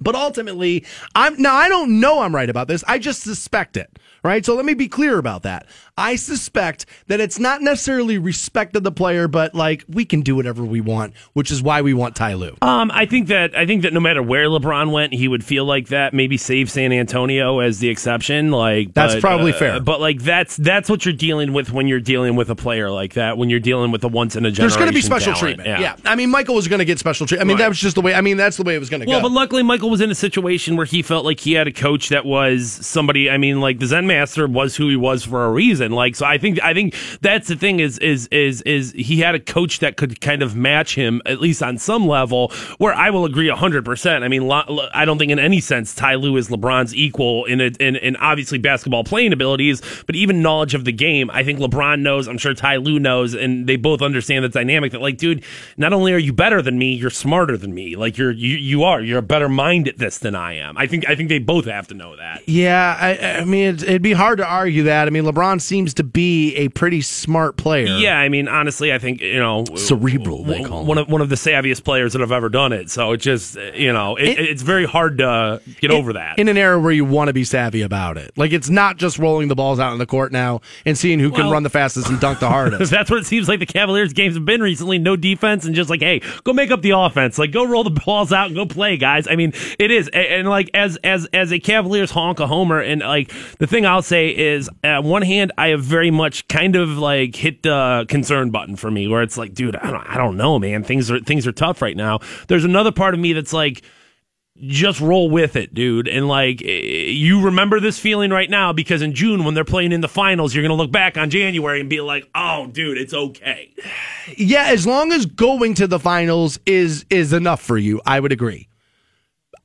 S1: but ultimately, I'm now I don't know I'm right about this. I just suspect it. Right? So let me be clear about that. I suspect that it's not necessarily respect of the player, but like we can do whatever we want, which is why we want Ty Lue.
S2: Um, I think that I think that no matter where LeBron went, he would feel like that. Maybe save San Antonio as the exception. Like
S1: That's
S2: but,
S1: probably
S2: uh,
S1: fair.
S2: But like that's that's what you're dealing with when you're dealing with a player like that. When you're dealing with a once in a generation, There's
S1: going to be special
S2: talent.
S1: treatment. Yeah. yeah. I mean, Michael was going to get special treatment. I mean, that was just the way. I mean, that's the way it was going to
S2: Well,
S1: go.
S2: Well, but luckily Michael was in a situation where he felt like he had a coach that was somebody. I mean, like the Zen Master was who he was for a reason. Like, so I think I think that's the thing is is is is he had a coach that could kind of match him at least on some level. Where I will agree hundred percent. I mean, I don't think in any sense Ty Lue is LeBron's equal in, a, in in obviously basketball playing abilities, but even knowledge of the game. I think LeBron knows. I'm sure Ty Lue knows, and they both understand the dynamic that like, dude, not only are you better than me, you're smarter than me. Like you're you you are. You're a better mind at this than I am. I think I think they both have to know that.
S1: yeah, I, I mean, it'd, it'd be hard to argue that. I mean, LeBron seems to be a pretty smart player.
S2: Yeah, I mean, honestly, I think you know
S1: Cerebral, they call
S2: one of one of the savviest players that have ever done it. So it just you know, it, it's very hard to get over that.
S1: in an era where you want to be savvy about it. Like it's not just rolling the balls out in the court now and seeing who can run the fastest and dunk the hardest.
S2: That's what it seems like the Cavaliers games have been recently. No defense and just like, hey, go make up the offense. Like, go roll the balls out and go play, guys. I mean, it is, and, and like as as as a Cavaliers honk a homer, and like the thing I'll say is, on one hand, I have very much kind of like hit the concern button for me, where it's like, dude, I don't, I don't know, man. Things are things are tough right now. There's another part of me that's like just roll with it, dude. And like, eh, you remember this feeling right now because in June, when they're playing in the finals, you're going to look back on January and be like, oh, dude, it's okay.
S1: yeah, as long as going to the finals is is enough for you, I would agree.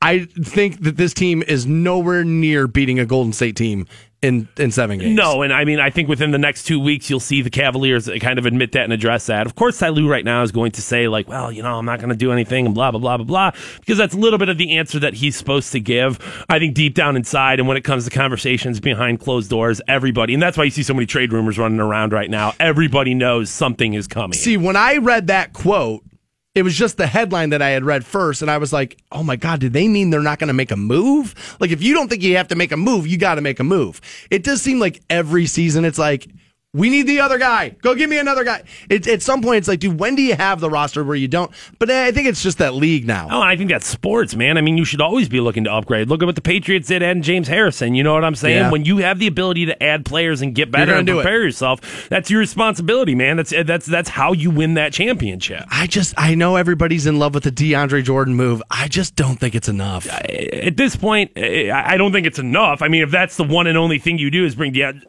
S1: I think that this team is nowhere near beating a Golden State team in in seven games.
S2: No, and I mean, I think within the next two weeks, you'll see the Cavaliers kind of admit that and address that. Of course, Ty Lue right now is going to say, like, well, you know, I'm not going to do anything and blah, blah, blah, blah, blah, because that's a little bit of the answer that he's supposed to give. I think deep down inside, and when it comes to conversations behind closed doors, everybody, and that's why you see so many trade rumors running around right now, everybody knows something is coming.
S1: See, when I read that quote, it was just the headline that I had read first, and I was like, "Oh my god, did they mean they're not going to make a move? Like, if you don't think you have to make a move, you got to make a move." It does seem like every season, it's like. We need the other guy. Go give me another guy. It, at some point, it's like, dude, when do you have the roster where you don't? But I think it's just that league now.
S2: Oh, I think that's sports, man. I mean, you should always be looking to upgrade. Look at what the Patriots did and James Harrison. You know what I'm saying?
S1: Yeah.
S2: When you have the ability to add players and get better and
S1: it.
S2: prepare yourself, that's your responsibility, man. That's that's that's how you win that championship.
S1: I just, I know everybody's in love with the DeAndre Jordan move. I just don't think it's enough.
S2: At this point, I don't think it's enough. I mean, if that's the one and only thing you do is bring De-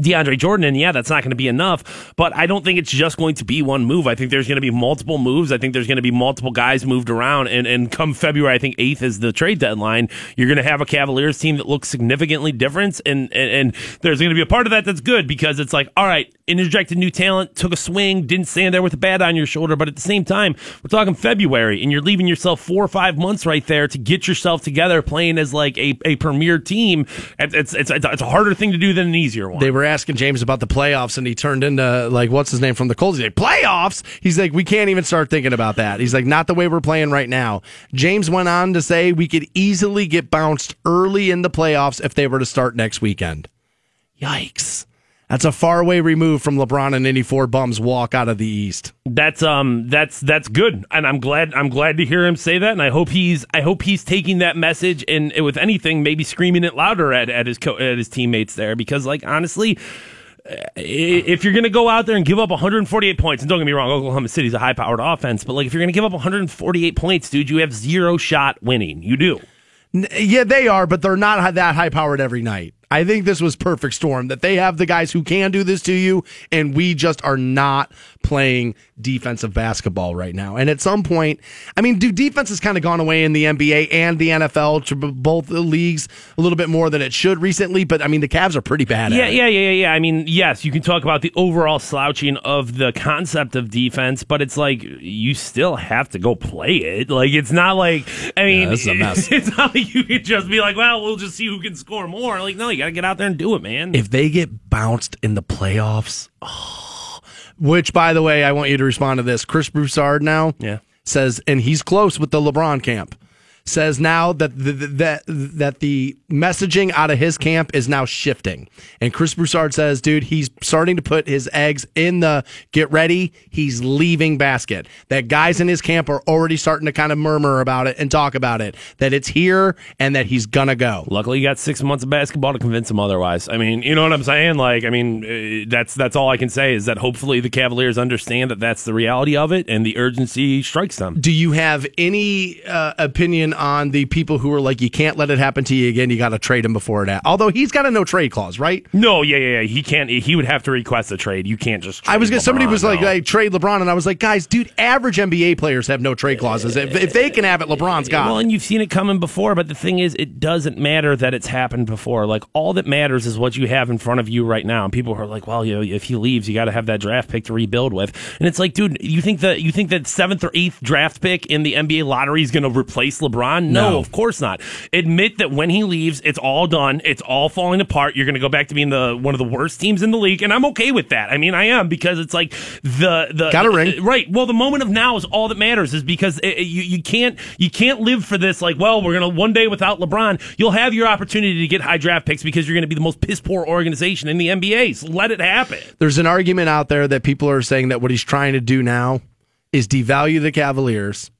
S2: DeAndre Jordan, and yeah, that's not going to be enough. But I don't think it's just going to be one move. I think there's going to be multiple moves. I think there's going to be multiple guys moved around. And, and come February, I think 8th is the trade deadline. You're going to have a Cavaliers team that looks significantly different. And, and, and there's going to be a part of that that's good because it's like, all right, interjected new talent, took a swing, didn't stand there with a bat on your shoulder. But at the same time, we're talking February, and you're leaving yourself four or five months right there to get yourself together playing as like a, a premier team. It's, it's, it's, it's a harder thing to do than an easier one.
S1: They were asking James about the playoffs, and he turned into like, what's his name from the Colts? He's like, playoffs? He's like, we can't even start thinking about that. He's like, not the way we're playing right now. James went on to say we could easily get bounced early in the playoffs if they were to start next weekend. Yikes. That's a far way removed from LeBron and any four bums walk out of the East.
S2: That's um that's that's good, and I'm glad I'm glad to hear him say that, and I hope he's I hope he's taking that message and, with anything maybe screaming it louder at at his co- at his teammates there because like honestly. If you're going to go out there and give up 148 points, and don't get me wrong, Oklahoma City's a high powered offense, but like if you're going to give up 148 points, dude, you have zero shot winning. You do.
S1: Yeah, they are, but they're not that high powered every night. I think this was perfect storm that they have the guys who can do this to you, and we just are not playing defensive basketball right now. And at some point, I mean, do defense has kind of gone away in the NBA and the NFL to both the leagues a little bit more than it should recently. But I mean, the Cavs are pretty bad.
S2: Yeah, yeah, yeah, yeah. I mean, yes, you can talk about the overall slouching of the concept of defense, but it's like you still have to go play it. Like it's not like I mean,
S1: yeah, this is a mess.
S2: It's not like you can just be like, well, we'll just see who can score more. Like, no, you got to get out there and do it, man.
S1: If they get bounced in the playoffs, oh, which by the way, I want you to respond to this. Chris Broussard now
S2: yeah.
S1: says, and he's close with the LeBron camp says now that the, that that the messaging out of his camp is now shifting. And Chris Broussard says, dude, he's starting to put his eggs in the get ready. He's leaving basket. That guys in his camp are already starting to kind of murmur about it and talk about it. That it's here and that he's gonna go.
S2: Luckily, you got six months of basketball to convince him otherwise. I mean, you know what I'm saying? Like, I mean, uh, that's that's all I can say is that hopefully the Cavaliers understand that that's the reality of it and the urgency strikes them.
S1: Do you have any uh, opinion? On the people who are like, you can't let it happen to you again. You got to trade him before that. Although he's got a no trade clause, right?
S2: No, yeah, yeah, yeah. He can't. He would have to request a trade. You can't just.
S1: I was
S2: gonna,
S1: somebody was
S2: no.
S1: like, hey, trade LeBron, and I was like, guys, dude, average NBA players have no trade clauses. If, if they can have it, LeBron's got.
S2: Well, and you've seen it coming before, but the thing is, it doesn't matter that it's happened before. Like all that matters is what you have in front of you right now. And people are like, well, you know, if he leaves, you got to have that draft pick to rebuild with. And it's like, dude, you think that you think that seventh or eighth draft pick in the NBA lottery is going to replace LeBron? No, no, of course not. Admit that when he leaves, it's all done. It's all falling apart. You're going to go back to being the one of the worst teams in the league, and I'm okay with that. I mean, I am because it's like the the
S1: got a ring
S2: right. Well, the moment of now is all that matters, is because it, you you can't you can't live for this. Like, well, we're going to one day without LeBron, you'll have your opportunity to get high draft picks because you're going to be the most piss poor organization in the NBA. So let it happen.
S1: There's an argument out there that people are saying that what he's trying to do now is devalue the Cavaliers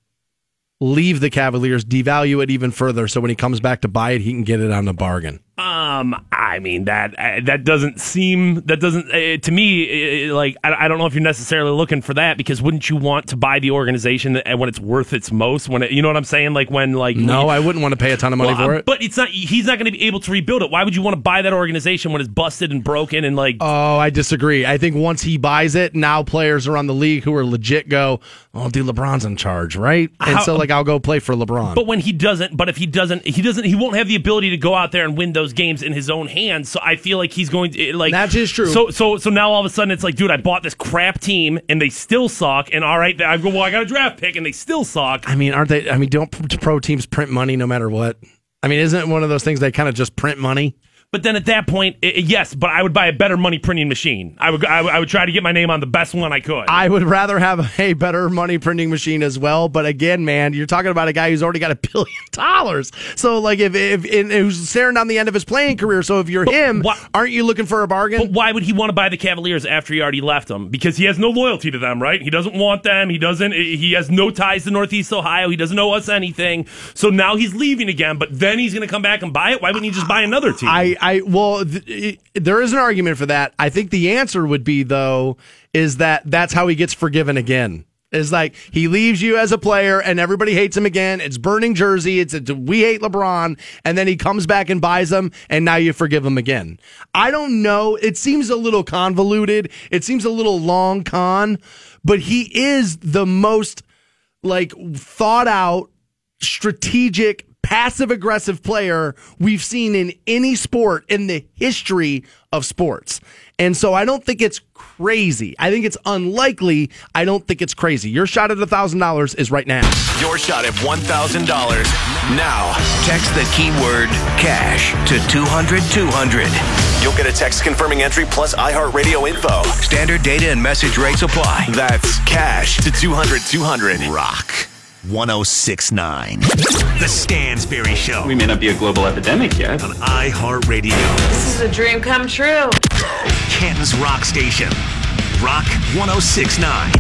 S1: leave the Cavaliers, devalue it even further, so when he comes back to buy it, he can get it on a bargain.
S2: Um, I mean that uh, that doesn't seem that doesn't uh, to me uh, like I, I, don't know if you're necessarily looking for that because wouldn't you want to buy the organization when it's worth its most when it, you know what I'm saying? Like when like
S1: no we, I wouldn't want to pay a ton of money well, for it.
S2: but it's not he's not going to be able to rebuild it. Why would you want to buy that organization when it's busted and broken and like
S1: oh I disagree. I think once he buys it now players around the league who are legit go oh dude LeBron's in charge right? And How, so like I'll go play for LeBron.
S2: But when he doesn't but if he doesn't he doesn't he won't have the ability to go out there and win those those games in his own hands. So I feel like he's going to like
S1: that is just true.
S2: So so so now all of a sudden it's like, dude, I bought this crap team and they still suck. And all right, I go, well, I got a draft pick and they still suck.
S1: I mean, aren't they? I mean, don't pro teams print money no matter what? I mean, isn't it one of those things they kind of just print money?
S2: But then at that point, it, yes, but I would buy a better money printing machine. I would, I would, would try to get my name on the best one I could.
S1: I would rather have a better money printing machine as well. But again, man, you're talking about a guy who's already got a billion dollars. So like, if if in, who's staring down the end of his playing career. So if you're but him, why, aren't you looking for a bargain?
S2: But why would he want to buy the Cavaliers after he already left them? Because he has no loyalty to them, right? He doesn't want them. He doesn't. He has no ties to Northeast Ohio. He doesn't owe us anything. So now he's leaving again. But then he's going to come back and buy it. Why wouldn't he just buy another team?
S1: I, I well. Th- there is an argument for that. I think the answer would be though is that that's how he gets forgiven again. Is like he leaves you as a player and everybody hates him again. It's burning jersey. It's a, we hate LeBron, and then he comes back and buys them, and now you forgive him again. I don't know. It seems a little convoluted. It seems a little long con, but he is the most like thought out, strategic, passive aggressive player we've seen in any sport in the history of sports. And so I don't think it's crazy. I think it's unlikely. I don't think it's crazy. Your shot at $1,000 is right now.
S3: Your shot at $1,000. Now, text the keyword cash to 200 200. You'll get a text confirming entry plus iHeartRadio info. Standard data and message rates apply. That's cash to 200 200.
S4: Rock 1069. The Stansbury Show
S5: We may not be a global epidemic yet.
S4: on iHeartRadio.
S6: This is a dream come true.
S4: Canton's Rock Station. Rock 1069.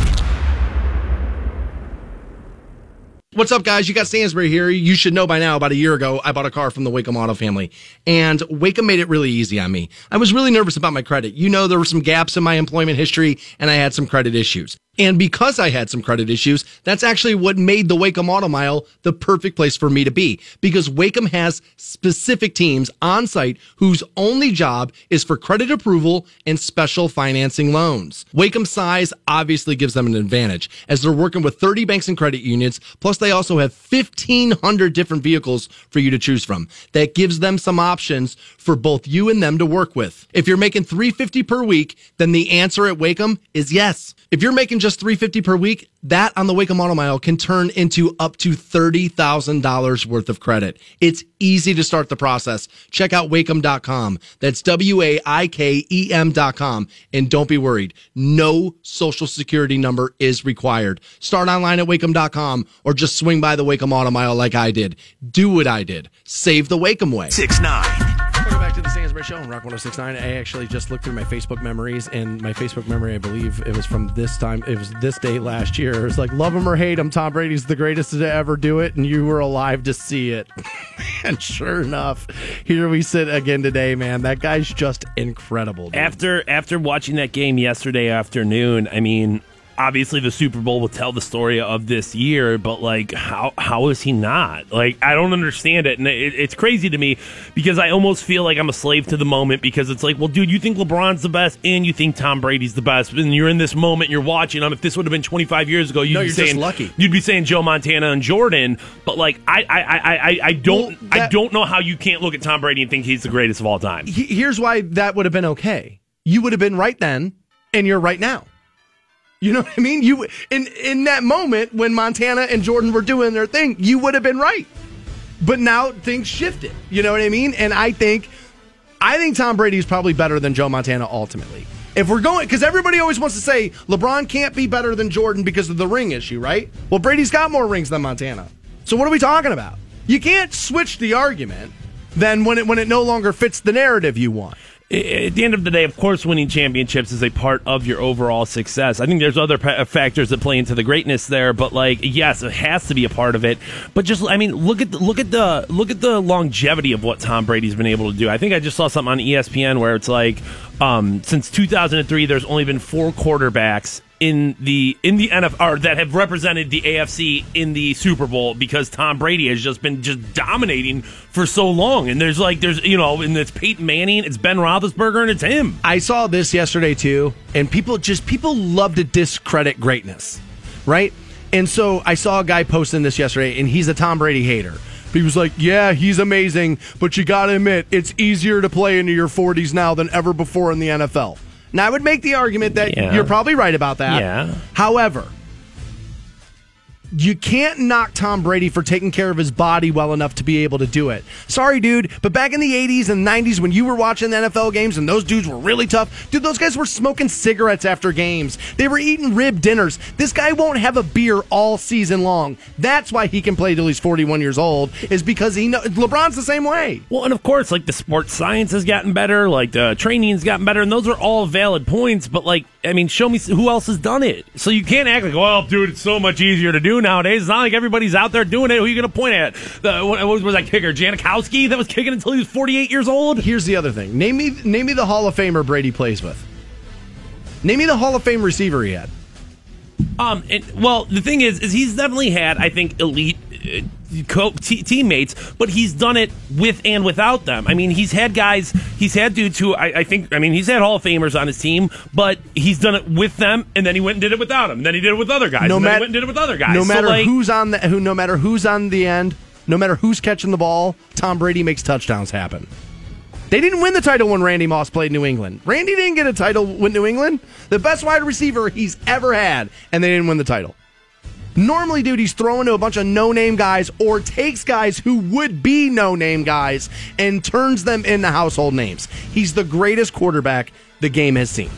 S1: What's up, guys? You got Stansbury here. You should know by now, about a year ago, I bought a car from the Waikem Auto family. And Waikem made it really easy on me. I was really nervous about my credit. You know, there were some gaps in my employment history, and I had some credit issues. And because I had some credit issues, that's actually what made the Waikem Auto Mile the perfect place for me to be. Because Waikem has specific teams on site whose only job is for credit approval and special financing loans. Waikem's size obviously gives them an advantage as they're working with 30 banks and credit unions. Plus, they also have 1,500 different vehicles for you to choose from. That gives them some options for both you and them to work with. If you're making 350 per week, then the answer at Wacom is yes. If you're making just 350 per week, that on the Waikem Auto Mile can turn into up to $30,000 worth of credit. It's easy to start the process. Check out waikem.com. That's W A I K E M.com. And don't be worried. No social security number is required. Start online at waikem.com or just swing by the Waikem Auto Mile like I did. Do what I did. Save the Waikem way. 6 9 Show on Rock 1069. I actually just looked through my Facebook memories, and my Facebook memory, I believe it was from this time, it was this day last year. It was like, love him or hate him, Tom Brady's the greatest to ever do it, and you were alive to see it. and sure enough, here we sit again today, man. That guy's just incredible. Dude.
S2: After after watching that game yesterday afternoon, I mean, obviously the Super Bowl will tell the story of this year, but like, how how is he not? Like, I don't understand it, and it, it's crazy to me because I almost feel like I'm a slave to the moment because it's like, well, dude, you think LeBron's the best, and you think Tom Brady's the best, and you're in this moment, and you're watching them. If this would have been 25 years ago, you'd
S1: No,
S2: be saying
S1: lucky.
S2: You'd be saying Joe Montana and Jordan, but like, I I I I, I don't
S1: Well,
S2: I don't know how you can't look at Tom Brady and think he's the greatest of all time.
S1: He- here's why that would have been okay. You would have been right then, and you're right now. You know what I mean? You in in that moment when Montana and Jordan were doing their thing, you would have been right. But now things shifted. You know what I mean? And I think I think Tom Brady is probably better than Joe Montana ultimately. If we're going, because everybody always wants to say LeBron can't be better than Jordan because of the ring issue, right? Well, Brady's got more rings than Montana. So what are we talking about? You can't switch the argument then when it when it no longer fits the narrative you want.
S2: At the end of the day, of course, winning championships is a part of your overall success. I think there's other pa- factors that play into the greatness there, but like, yes, it has to be a part of it. But just, I mean, look at the, look at the look at the longevity of what Tom Brady's been able to do. I think I just saw something on ESPN where it's like, um, since 2003, there's only been four quarterbacks in the in the NFL that have represented the AFC in the Super Bowl because Tom Brady has just been just dominating for so long. And there's like there's you know, and it's Peyton Manning, it's Ben Roethlisberger, and it's him.
S1: I saw this yesterday too, and people just people love to discredit greatness, right? And so I saw a guy posting this yesterday, and he's a Tom Brady hater. He was like, "Yeah, he's amazing, but you got to admit it's easier to play into your 40s now than ever before in the NFL." Now, I would make the argument that
S2: Yeah.
S1: you're probably right about that.
S2: Yeah.
S1: However, you can't knock Tom Brady for taking care of his body well enough to be able to do it. Sorry, dude, but back in the 80s and 90s when you were watching the NFL games and those dudes were really tough, dude, those guys were smoking cigarettes after games. They were eating rib dinners. This guy won't have a beer all season long. That's why he can play till he's 41 years old, is because he LeBron's the same way.
S2: Well, and of course, like the sports science has gotten better, like the training's gotten better, and those are all valid points. But like, I mean, show me who else has done it. So you can't act like, well, dude, it's so much easier to do nowadays. It's not like everybody's out there doing it. Who are you going to point at? The, what, what was that kicker, Janikowski, that was kicking until he was 48 years old?
S1: Here's the other thing. Name me name me the Hall of Famer Brady plays with. Name me the Hall of Fame receiver he had.
S2: Um, and, well, the thing is, is he's definitely had, I think, elite uh, co- t- teammates, but he's done it with and without them. I mean, he's had guys, he's had dudes who I, I think, I mean, he's had Hall of Famers on his team, but he's done it with them, and then he went and did it without them, and then he did it with other guys,
S1: No
S2: and then he went and did it with other guys.
S1: No
S2: So,
S1: matter
S2: like,
S1: who's on the who, no matter who's on the end, no matter who's catching the ball, Tom Brady makes touchdowns happen. They didn't win the title when Randy Moss played New England. Randy didn't get a title with New England. The best wide receiver he's ever had, and they didn't win the title. Normally, dude, he's throwing to a bunch of no name guys or takes guys who would be no name guys and turns them into household names. He's the greatest quarterback the game has seen.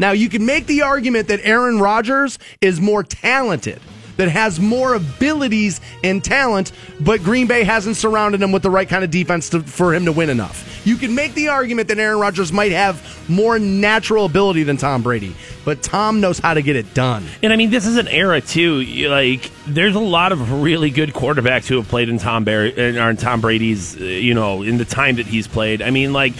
S1: Now, you can make the argument that Aaron Rodgers is more talented, that has more abilities and talent, but Green Bay hasn't surrounded him with the right kind of defense to, for him to win enough. You can make the argument that Aaron Rodgers might have more natural ability than Tom Brady, but Tom knows how to get it done.
S2: And I mean, this is an era too. Like, there's a lot of really good quarterbacks who have played in Tom Barry in Tom Brady's. uh, You know, in the time that he's played. I mean, like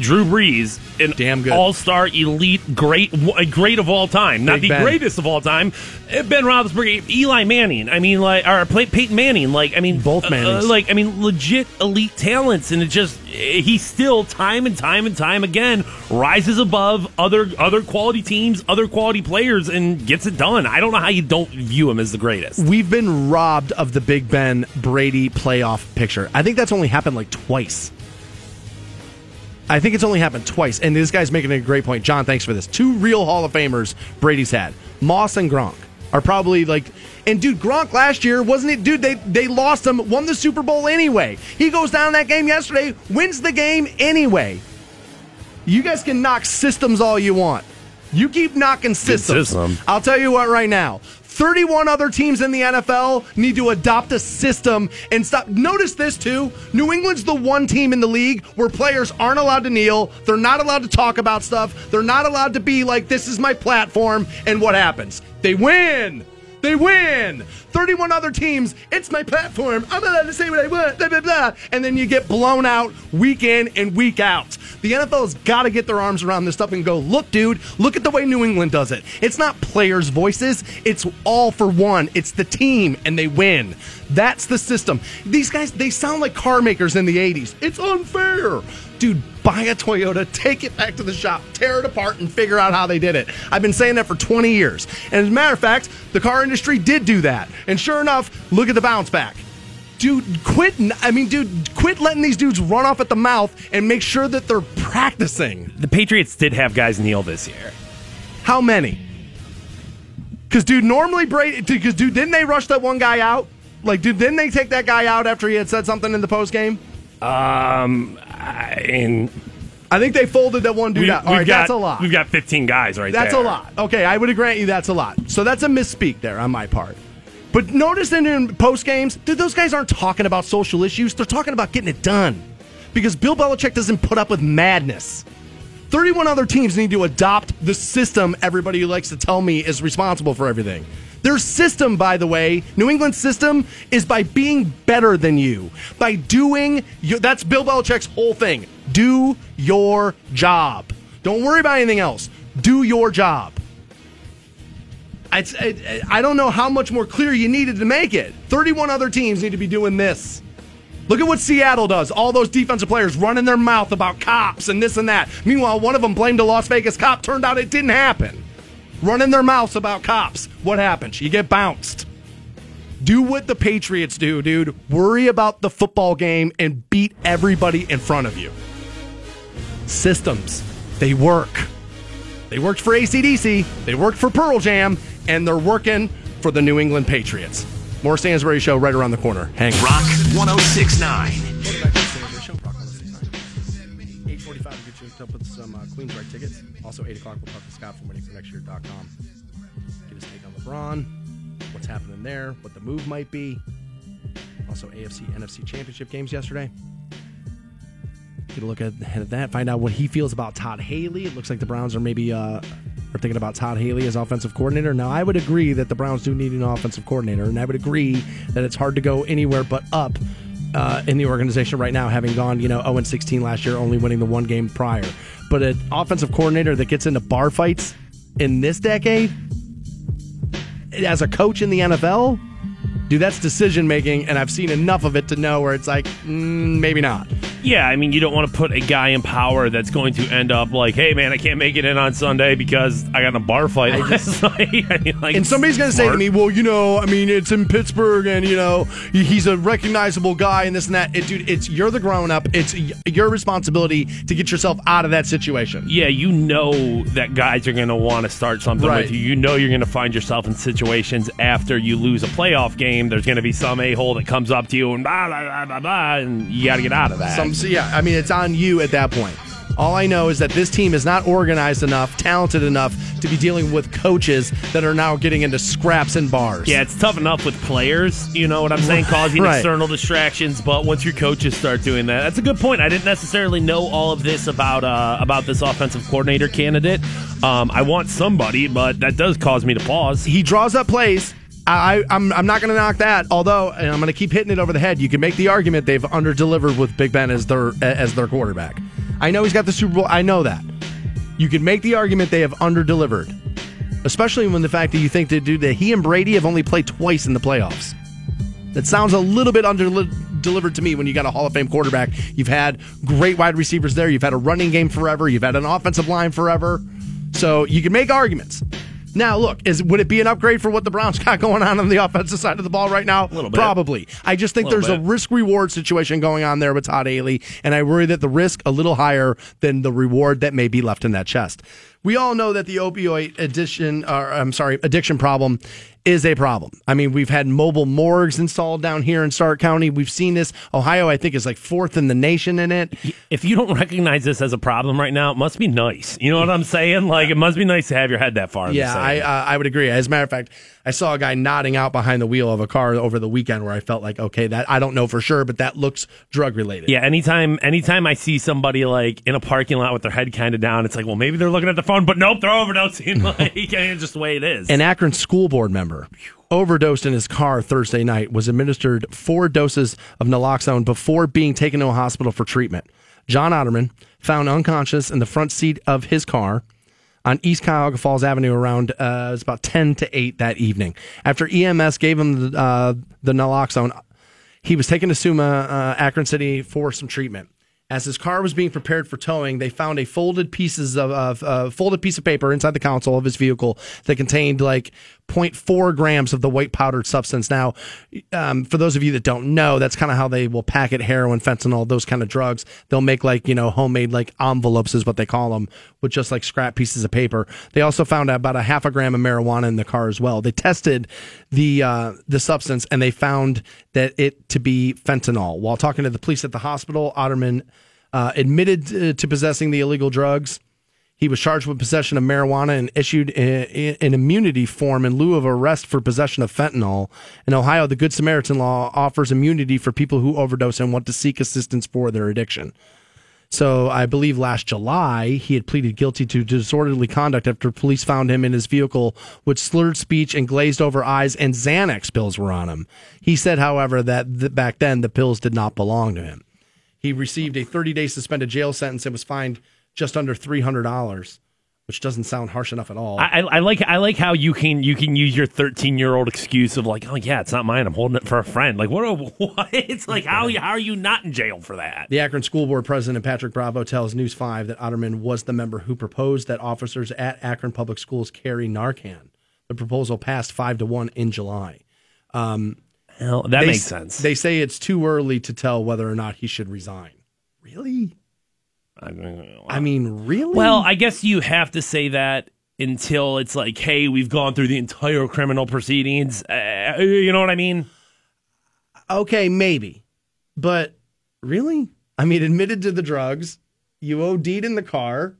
S2: Drew Brees, an
S1: Damn good.
S2: all-star, elite, great, great of all time. Not
S1: Big
S2: the
S1: Ben.
S2: greatest of all time. Uh, Ben Roethlisberger, Eli Manning. I mean, like, or Peyton Manning. Like, I mean,
S1: Both
S2: uh,
S1: Mannings.
S2: uh, like, I mean, legit elite talents, and it just he still time and time and time again rises above other other quality teams, other quality players, and gets it done. I don't know how you don't view him as the greatest.
S1: We've been robbed of the Big Ben Brady playoff picture. I think that's only happened like twice. I think it's only happened twice. And this guy's making a great point. John, thanks for this. Two real Hall of Famers Brady's had. Moss and Gronk are probably like and dude, Gronk last year, wasn't it? Dude, they they lost him, won the Super Bowl anyway. He goes down that game yesterday, wins the game anyway. You guys can knock systems all you want. You keep knocking systems.
S2: system.
S1: I'll tell you what right now. 31 other teams in the NFL need to adopt a system and stop. Notice this too. New England's the one team in the league where players aren't allowed to kneel. They're not allowed to talk about stuff. They're not allowed to be like, this is my platform. And what happens? They win. They win. 31 other teams, it's my platform. I'm allowed to say what I want, blah, blah, blah. And then you get blown out week in and week out. The NFL's got to get their arms around this stuff and go, look, dude, look at the way New England does it. It's not players' voices, it's all for one. It's the team, and they win. That's the system. These guys, they sound like car makers in the 80s. It's unfair. Dude, buy a Toyota, take it back to the shop, tear it apart, and figure out how they did it. I've been saying that for 20 years. And as a matter of fact, the car industry did do that. And sure enough, look at the bounce back. Dude, quit. I mean, dude, quit letting these dudes run off at the mouth and make sure that they're practicing.
S2: The Patriots did have guys kneel this year.
S1: How many? Because, dude, normally Brady, because, dude, didn't they rush that one guy out? Like, dude, didn't they take that guy out after he had said something in the post game?
S2: Um, I, and
S1: I think they folded that one dude
S2: we,
S1: out. All
S2: got,
S1: that's a lot.
S2: We've got 15 guys right
S1: That's
S2: there.
S1: a lot. Okay, I would grant you that's a lot. So that's a misspeak there on my part. But notice in, in post games, dude, those guys aren't talking about social issues. They're talking about getting it done. Because Bill Belichick doesn't put up with madness. 31 other teams need to adopt the system everybody likes to tell me is responsible for everything. Their system, by the way, New England's system is by being better than you. By doing, your, that's Bill Belichick's whole thing. Do your job. Don't worry about anything else. Do your job. It's, I, I don't know how much more clear you needed to make it. 31 other teams need to be doing this. Look at what Seattle does. All those defensive players running their mouth about cops and this and that. Meanwhile, one of them blamed a Las Vegas cop. Turned out it didn't happen. Running their mouths about cops. What happens? You get bounced. Do what the Patriots do, dude. Worry about the football game and beat everybody in front of you. Systems. They work. They worked for ACDC, they worked for Pearl Jam, and they're working for the New England Patriots. More Stansbury Show right around the corner. Hang on.
S4: Rock 1069.
S1: 845 to get you hooked up with some uh, Queensryche tickets. Also, 8 o'clock, we'll talk to Scott from waitingfornextyear.com. Get his take on LeBron, what's happening there, what the move might be. Also, AFC, NFC championship games yesterday. Get a look at, that, find out what he feels about Todd Haley. It looks like the Browns are maybe uh, are thinking about Todd Haley as offensive coordinator. Now, I would agree that the Browns do need an offensive coordinator, and I would agree that it's hard to go anywhere but up uh, in the organization right now, having gone, you know, 0 16 last year, only winning the one game prior. But an offensive coordinator that gets into bar fights in this decade, as a coach in the NFL, dude, that's decision making, and I've seen enough of it to know where it's like, mm, maybe not.
S2: Yeah, I mean, you don't want to put a guy in power that's going to end up like, hey, man, I can't make it in on Sunday because I got in a bar fight last night. I mean, like,
S1: And somebody's going to say to me, well, you know, I mean, it's in Pittsburgh and, you know, he's a recognizable guy and this and that. It, dude, it's you're the grown up. It's your responsibility to get yourself out of that situation.
S2: yeah, you know that guys are going to want to start something
S1: Right.
S2: with you. You know you're going to find yourself in situations after you lose a playoff game. There's going to be some a hole that comes up to you and blah, blah, blah, blah, blah, and you got to get out of that.
S1: Some, so yeah, I mean, it's on you at that point. All I know is that this team is not organized enough, talented enough to be dealing with coaches that are now getting into scraps and bars.
S2: Yeah, it's tough enough with players, you know what I'm saying, causing
S1: Right.
S2: external distractions. But once your coaches start doing that, that's a good point. I didn't necessarily know all of this about uh, about this offensive coordinator candidate. Um, I want somebody, but that does cause me to pause.
S1: he draws up plays. I, I- I'm, I'm not going to knock that. Although, and I'm going to keep hitting it over the head. You can make the argument they've underdelivered with Big Ben as their as their quarterback. I know he's got the Super Bowl. I know that. You can make the argument they have underdelivered, especially when the fact that you think that dude that he and Brady have only played twice in the playoffs. That sounds a little bit underdelivered to me when you got a Hall of Fame quarterback. You've had great wide receivers there. You've had a running game forever. You've had an offensive line forever. So you can make arguments. Now, look, is would it be an upgrade for what the Browns got going on on the offensive side of the ball right now? A
S2: little bit.
S1: Probably. I just think
S2: Little
S1: there's a risk reward situation going on there with Todd Haley, and I worry that the risk a little higher than the reward that may be left in that chest. We all know that the opioid addiction, or I'm sorry, addiction problem is a problem. I mean, we've had mobile morgues installed down here in Stark County. We've seen this. Ohio, I think, is like fourth in the nation in it.
S2: If you don't recognize this as a problem right now, it must be nice. You know what I'm saying? Like it must be nice to have your head that far. in
S1: Yeah. I uh, I would agree. As a matter of fact, I saw a guy nodding out behind the wheel of a car over the weekend where I felt like, okay, that I don't know for sure, but that looks drug related.
S2: Yeah, anytime anytime I see somebody like in a parking lot with their head kind of down, it's like, well, maybe they're looking at the phone, but nope, they're overdosing. Like, it's just the way it is.
S1: An Akron school board member overdosed in his car Thursday night, was administered four doses of naloxone before being taken to a hospital for treatment. John Otterman found unconscious in the front seat of his car on East Cuyahoga Falls Avenue around uh, it was about 10 to 8 that evening. After EMS gave him the, uh, the naloxone, he was taken to Summa, uh, Akron City for some treatment. As his car was being prepared for towing, they found a folded pieces of, of uh, folded piece of paper inside the console of his vehicle that contained like 0.4 grams of the white powdered substance. Now, um, for those of you that don't know, that's kind of how they will packet heroin, fentanyl, those kind of drugs. They'll make like you know homemade like envelopes is what they call them with just like scrap pieces of paper. They also found about a half a gram of marijuana in the car as well. They tested the uh, the substance and they found that it to be fentanyl. While talking to the police at the hospital, Otterman uh, admitted uh, to possessing the illegal drugs. He was charged with possession of marijuana and issued a- an immunity form in lieu of arrest for possession of fentanyl. In Ohio, the Good Samaritan law offers immunity for people who overdose and want to seek assistance for their addiction. So I believe last July he had pleaded guilty to disorderly conduct after police found him in his vehicle with slurred speech and glazed over eyes, and Xanax pills were on him. He said, however, that th- back then the pills did not belong to him. He received a 30 day suspended jail sentence and was fined just under $300, which doesn't sound harsh enough at all.
S2: I, I like I like how you can you can use your 13 year old excuse of like, oh yeah, it's not mine. I'm holding it for a friend. Like what? A, what? It's like how how are you not in jail for that?
S1: The Akron School Board President Patrick Bravo tells News 5 that Otterman was the member who proposed that officers at Akron Public Schools carry Narcan. The proposal passed 5 to 1 in July.
S2: Um, well, that makes
S1: s-
S2: sense.
S1: They say it's too early to tell whether or not he should resign. Really? I mean, really?
S2: Well, I guess you have to say that until it's like, hey, we've gone through the entire criminal proceedings. Uh, you know what I mean?
S1: okay, maybe. But really? I mean, admitted to the drugs, you OD'd in the car,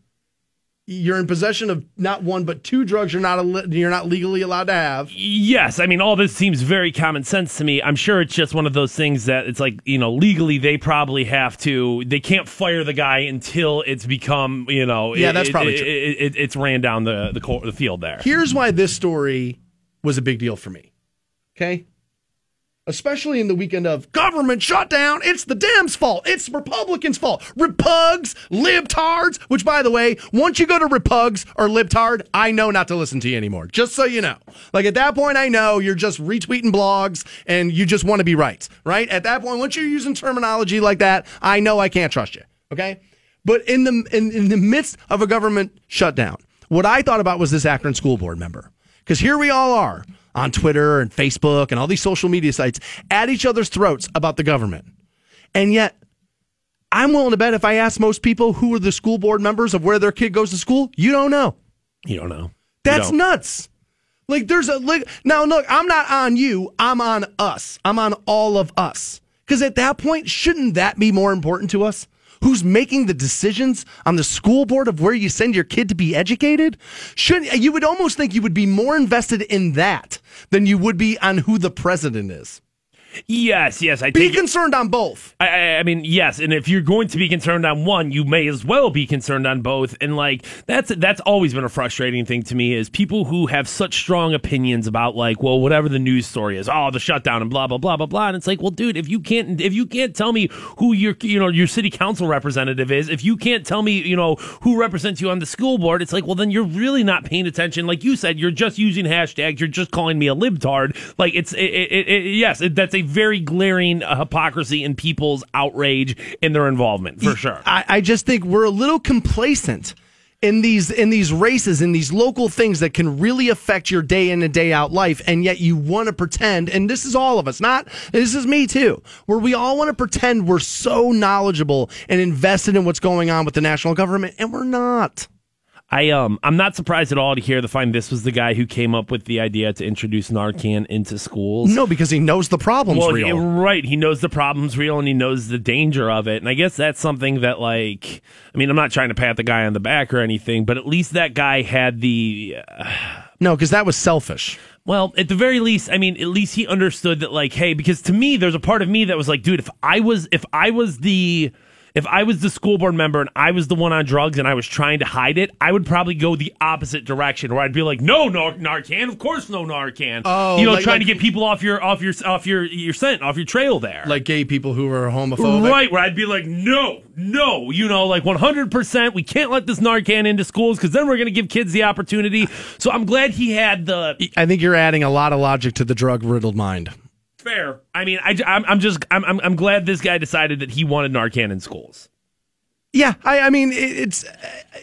S1: you're in possession of not one but two drugs you're not you're not legally allowed to have.
S2: Yes, I mean all this seems very common sense to me. I'm sure it's just one of those things that it's like you know legally they probably have to they can't fire the guy until it's become you know
S1: Yeah,
S2: it-
S1: that's
S2: it-
S1: probably
S2: it,
S1: true.
S2: It- it's ran down the the, court, the field there.
S1: Here's why this story was a big deal for me. Okay? Especially in the weekend of government shutdown. It's the Dems' fault. It's Republicans' fault. Repugs, libtards, which by the way, once you go to repugs or libtard, I know not to listen to you anymore. Just so you know. Like at that point, I know you're just retweeting blogs and you just want to be right, right? At that point, once you're using terminology like that, I know I can't trust you. Okay. But in the, in, in the midst of a government shutdown, what I thought about was this Akron school board member. Because here we all are on Twitter and Facebook and all these social media sites at each other's throats about the government. And yet, I'm willing to bet if I ask most people who are the school board members of where their kid goes to school, you don't know.
S2: You don't know.
S1: That's
S2: don't.
S1: nuts. Like there's a like now look, I'm not on you, I'm on us. I'm on all of us. Cuz at that point shouldn't that be more important to us? Who's making the decisions on the school board of where you send your kid to be educated? Should you would almost think you would be more invested in that than you would be on who the president is.
S2: Yes, yes. I
S1: Be concerned on both.
S2: I, I, I mean, yes, and if you're going to be concerned on one, you may as well be concerned on both. And like that's that's always been a frustrating thing to me is people who have such strong opinions about like, well, whatever the news story is, oh, the shutdown and blah blah blah blah blah. And it's like, well, dude, if you can't if you can't tell me who your you know your city council representative is, if you can't tell me you know who represents you on the school board, it's like, well, then you're really not paying attention. Like you said, you're just using hashtags. You're just calling me a libtard. Like it's it, it, it, yes, it, that's a very glaring uh, hypocrisy in people's outrage in their involvement for sure.
S1: I, I just think we're a little complacent in these in these races in these local things that can really affect your day in and day out life and yet you want to pretend and this is all of us not this is me too where we all want to pretend we're so knowledgeable and invested in what's going on with the national government and we're not
S2: I um I'm not surprised at all to hear the find this was the guy who came up with the idea to introduce Narcan into schools.
S1: no because he knows the problem's
S2: well,
S1: real
S2: yeah, right. He knows the problem's real and he knows the danger of it. And I guess that's something that, like, I mean, I'm not trying to pat the guy on the back or anything, but at least that guy had the. Uh,
S1: no because that was selfish
S2: well, at the very least, I mean, at least he understood that, like, hey, because to me, there's a part of me that was like, dude, if I was, if I was the, if I was the school board member and I was the one on drugs and I was trying to hide it, I would probably go the opposite direction, where I'd be like, no, Nar- Narcan, of course, no Narcan.
S1: Oh,
S2: you know,
S1: like-
S2: trying
S1: like-
S2: to get people off your, off your, off your, your scent, off your trail there.
S1: like gay people who are homophobic
S2: Right, where I'd be like, no, no, you know, like 100%, we can't let this Narcan into schools because then we're going to give kids the opportunity. So I'm glad he had the
S1: I think you're adding a lot of logic to the drug riddled mind
S2: fair. I mean, I, am I'm just, I'm, I'm, I'm glad this guy decided that he wanted Narcan in schools.
S1: Yeah, I, I mean it's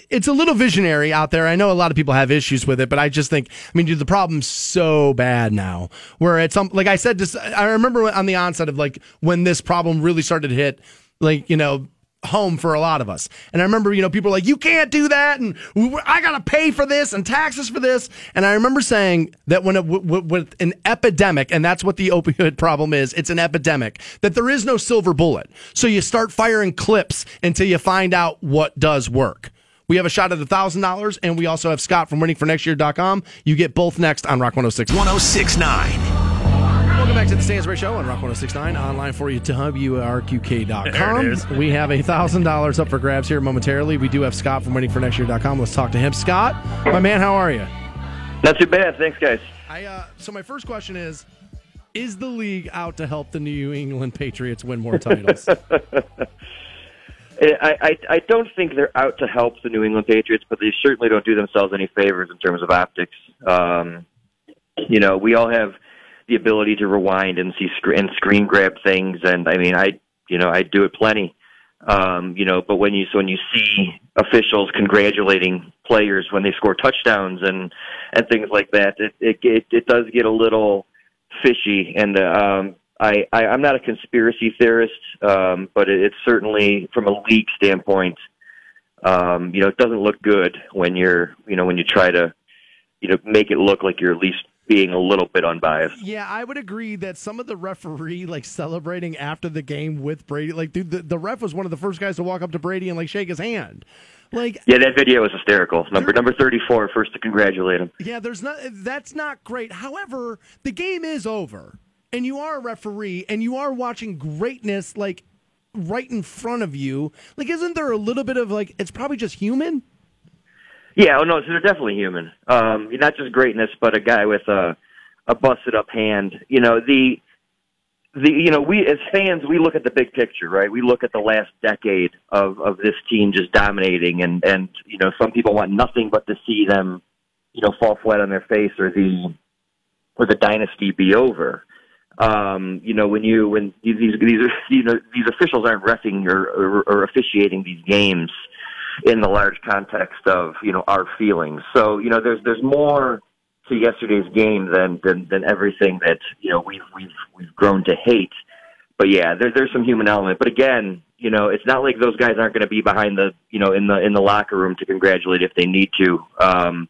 S1: it's a little visionary out there. I know a lot of people have issues with it, but I just think I mean, dude, the problem's so bad now. Where it's some like I said, just I remember on the onset of like when this problem really started to hit, like you know home for a lot of us. And I remember, you know, people were like, you can't do that. And I got to pay for this and taxes for this. And I remember saying that when, a, w- w- with an epidemic, and that's what the opioid problem is, it's an epidemic, that there is no silver bullet. So you start firing clips until you find out what does work. We have a shot at $1,000, and we also have Scott from waitingfornextyear.com. You get both next on Rock 106.
S4: 1069.
S1: Welcome back to the Stansbury Show on Rock 1069, online for you, to WRQK.com.
S2: There it is.
S1: We have a $1,000 up for grabs here momentarily. We do have Scott from waitingfornextyear.com. Let's talk to him. Scott, my man, how are you?
S7: Not too bad, thanks, guys.
S1: I uh, So, my first question is Is the league out to help the New England Patriots win more titles?
S7: I, I I don't think they're out to help the New England Patriots, but they certainly don't do themselves any favors in terms of optics. Um, you know, we all have the ability to rewind and see sc- and screen grab things, and I mean, I you know I do it plenty. Um, you know, but when you so when you see officials congratulating players when they score touchdowns and and things like that, it it it, it does get a little fishy. And um, I, I I'm not a conspiracy theorist, um, but it, it's certainly from a league standpoint, um, you know, it doesn't look good when you're you know when you try to you know make it look like you're at least being a little bit unbiased.
S1: yeah, I would agree that some of the referee, like celebrating after the game with Brady, like, dude, the, the ref was one of the first guys to walk up to Brady and, like, shake his hand. Like,
S7: Yeah, that video was hysterical. Number number thirty four, first to congratulate him.
S1: Yeah, there's not. That's not great. However, the game is over, and you are a referee, and you are watching greatness like right in front of you. Like, isn't there a little bit of like it's probably just human?
S7: Yeah, oh no, so they're definitely human. Um, not just greatness, but a guy with a a busted up hand. You know, the the you know we as fans we look at the big picture, right? We look at the last decade of of this team just dominating, and and you know some people want nothing but to see them, you know, fall flat on their face or the or the dynasty be over. Um, you know, when you when these these you know these officials aren't refing or, or, or officiating these games in the large context of you know our feelings. So you know, there's there's more to yesterday's game than than, than everything that you know we've we've we've grown to hate. But yeah, there, there's some human element. But again, you know, it's not like those guys aren't going to be behind the you know in the in the locker room to congratulate if they need to. Um,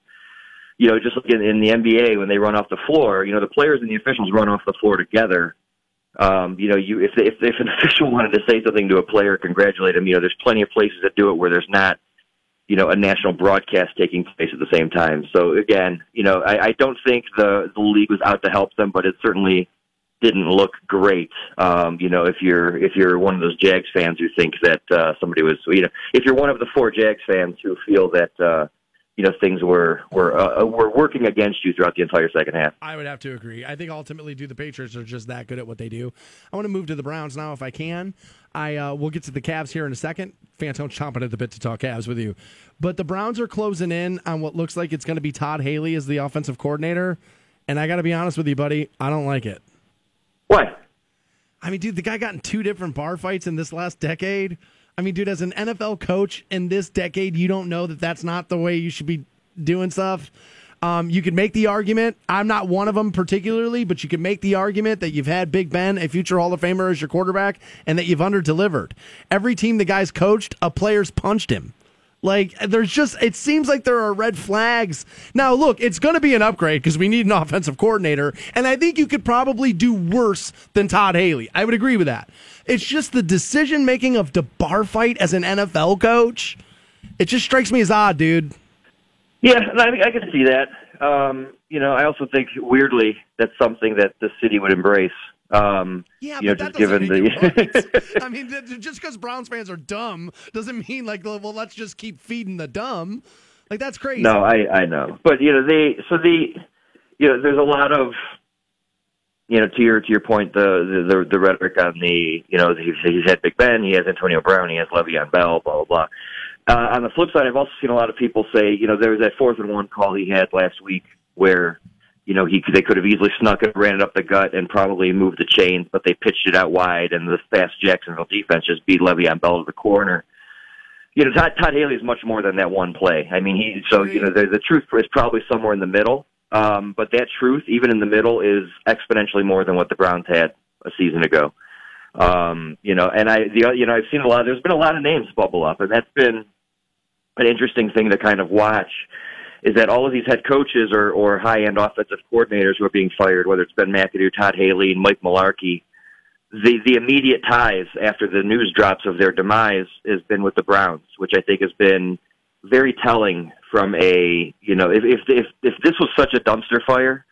S7: you know, just like in, in the NBA when they run off the floor, you know, the players and the officials run off the floor together. Um, you know, you if if if an official wanted to say something to a player, congratulate him. You know, there's plenty of places that do it where there's not, you know, a national broadcast taking place at the same time. So again, you know, I, I don't think the the league was out to help them, but it certainly didn't look great. Um, you know, if you're if you're one of those Jags fans who think that uh, somebody was, you know, if you're one of the four Jags fans who feel that. Uh, you know things were were uh, were working against you throughout the entire second half.
S1: I would have to agree. I think ultimately, do the Patriots are just that good at what they do. I want to move to the Browns now, if I can. I uh, we'll get to the Cavs here in a second. Fantone's chomping at the bit to talk Cavs with you, but the Browns are closing in on what looks like it's going to be Todd Haley as the offensive coordinator, and I got to be honest with you, buddy, I don't like it.
S7: What?
S1: I mean, dude, the guy got in two different bar fights in this last decade. I mean, dude, as an NFL coach in this decade, you don't know that that's not the way you should be doing stuff. Um, you could make the argument. I'm not one of them particularly, but you could make the argument that you've had Big Ben, a future Hall of Famer, as your quarterback, and that you've under delivered. Every team the guy's coached, a player's punched him. Like, there's just, it seems like there are red flags. Now, look, it's going to be an upgrade because we need an offensive coordinator. And I think you could probably do worse than Todd Haley. I would agree with that. It's just the decision making of the bar fight as an NFL coach. It just strikes me as odd, dude.
S7: Yeah, I, I can see that. Um, you know, I also think weirdly that's something that the city would embrace. Um,
S1: yeah,
S7: you know,
S1: but
S7: just given the.
S1: I mean, just because Browns fans are dumb doesn't mean like, well, let's just keep feeding the dumb. Like that's crazy.
S7: no, I I know, but you know they so the you know there's a lot of you know to your to your point the the the rhetoric on the you know he's, he's had Big Ben, he has Antonio Brown, he has Le'Veon Bell, blah blah blah. Uh, on the flip side, I've also seen a lot of people say, you know, there was that fourth and one call he had last week where, you know, he they could have easily snuck it, ran it up the gut, and probably moved the chains, but they pitched it out wide, and the fast Jacksonville defense just beat Le'Veon Bell to the corner. You know, Todd, Todd Haley is much more than that one play. I mean, he so you know the, the truth is probably somewhere in the middle, um, but that truth, even in the middle, is exponentially more than what the Browns had a season ago. Um, you know, and I, the, you know, I've seen a lot. There's been a lot of names bubble up, and that's been an interesting thing to kind of watch. Is that all of these head coaches or, or high end offensive coordinators who are being fired, whether it's Ben McAdoo, Todd Haley, and Mike Mularkey, the the immediate ties after the news drops of their demise has been with the Browns, which I think has been very telling. From a you know, if if if, if this was such a dumpster fire,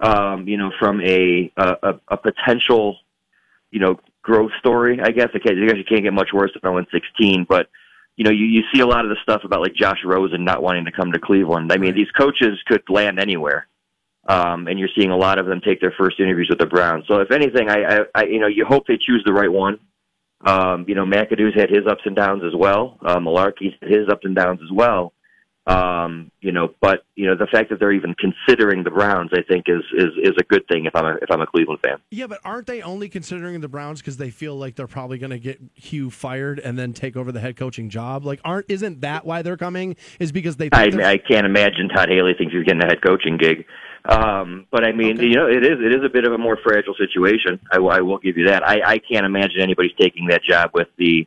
S7: um, you know, from a a, a potential you know growth story, I guess. I guess you can't get much worse than 0 16, but you know, you, you see a lot of the stuff about like Josh Rosen not wanting to come to Cleveland. I mean, these coaches could land anywhere. Um, and you're seeing a lot of them take their first interviews with the Browns. So if anything, I, I, I you know, you hope they choose the right one. Um, you know, McAdoo's had his ups and downs as well. Uh, Mularkey's had his ups and downs as well. Um, you know, but you know, the fact that they're even considering the Browns, I think, is is is a good thing if I'm a if I'm a Cleveland fan.
S1: Yeah, but aren't they only considering the Browns because they feel like they're probably going to get Hugh fired and then take over the head coaching job? Like, aren't isn't that why they're coming? Is because they?
S7: I, I can't imagine Todd Haley thinks he's getting a head coaching gig. Um, but I mean,
S1: Okay.
S7: you know, it is it is a bit of a more fragile situation. I, will- I will give you that. I, I can't imagine anybody's taking that job with the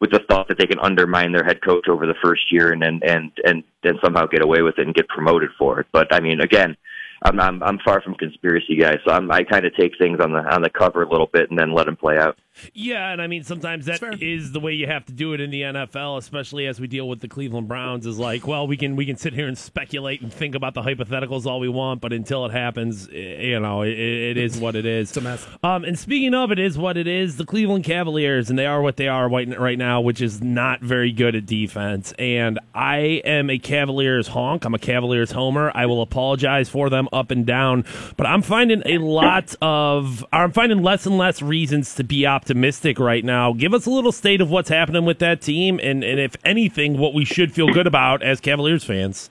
S7: with the thought that they can undermine their head coach over the first year and and and and then somehow get away with it and get promoted for it. But I mean, again, I'm I'm, I'm far from conspiracy guy, so I'm, I kind of take things on the on the cover a little bit and then let them play out.
S2: Yeah, and I mean sometimes that is the way you have to do it in the NFL, especially as we deal with the Cleveland Browns. Is like, well, we can we can sit here and speculate and think about the hypotheticals all we want, but until it happens, eh, you know, it, it is what it is.
S1: It's a mess.
S2: Um, and speaking of it is what it is, the Cleveland Cavaliers, and they are what they are right, right now, which is not very good at defense. And I am a Cavaliers honk. I'm a Cavaliers homer. I will apologize for them up and down, but I'm finding a lot of, I'm finding less and less reasons to be optimistic right now. Give us a little state of what's happening with that team, and, and if anything, what we should feel good about as Cavaliers fans.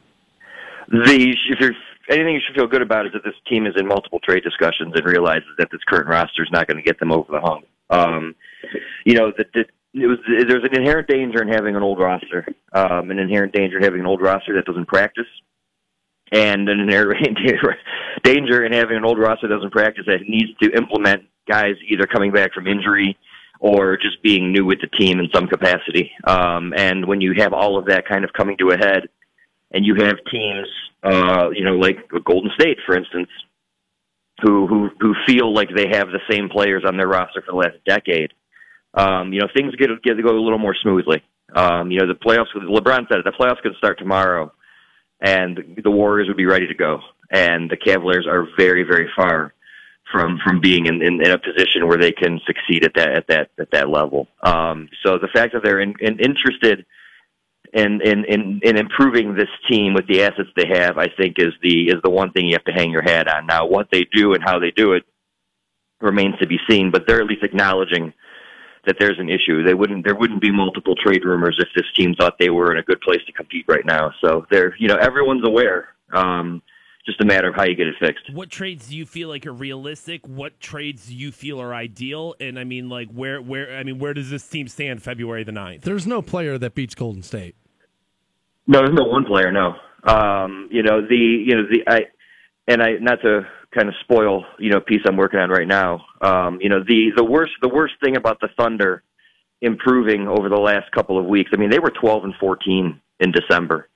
S7: The if you're anything you should feel good about is that this team is in multiple trade discussions and realizes that this current roster is not going to get them over the hump. Um, you know that the, it was there's an inherent danger in having an old roster, um, an inherent danger in having an old roster that doesn't practice, and an inherent danger in having an old roster that doesn't practice that needs to implement guys either coming back from injury or just being new with the team in some capacity. Um, and when you have all of that kind of coming to a head, and you have teams, uh, you know, like Golden State, for instance, who who who feel like they have the same players on their roster for the last decade. Um, you know, things get get to go a little more smoothly. Um, you know, the playoffs. LeBron said it. The playoffs could start tomorrow, and the Warriors would be ready to go. And the Cavaliers are very, very far from from being in, in, in a position where they can succeed at that at that at that level. Um, so the fact that they're in, in, interested in, in in in improving this team with the assets they have, I think is the is the one thing you have to hang your hat on. Now, what they do and how they do it remains to be seen, but they're at least acknowledging that there's an issue. They wouldn't there wouldn't be multiple trade rumors if this team thought they were in a good place to compete right now. So they're you know everyone's aware. Um, just a matter of how you get it fixed.
S2: What trades do you feel like are realistic? What trades do you feel are ideal? And I mean, like, where, where, I mean, where does this team stand February the 9th?
S1: There's no player that beats Golden State.
S7: No, there's no one player. No, um, you know the you know the I and I not to kind of spoil you know piece I'm working on right now. Um, you know the the worst the worst thing about the Thunder improving over the last couple of weeks. I mean they were 12 and 14 in December.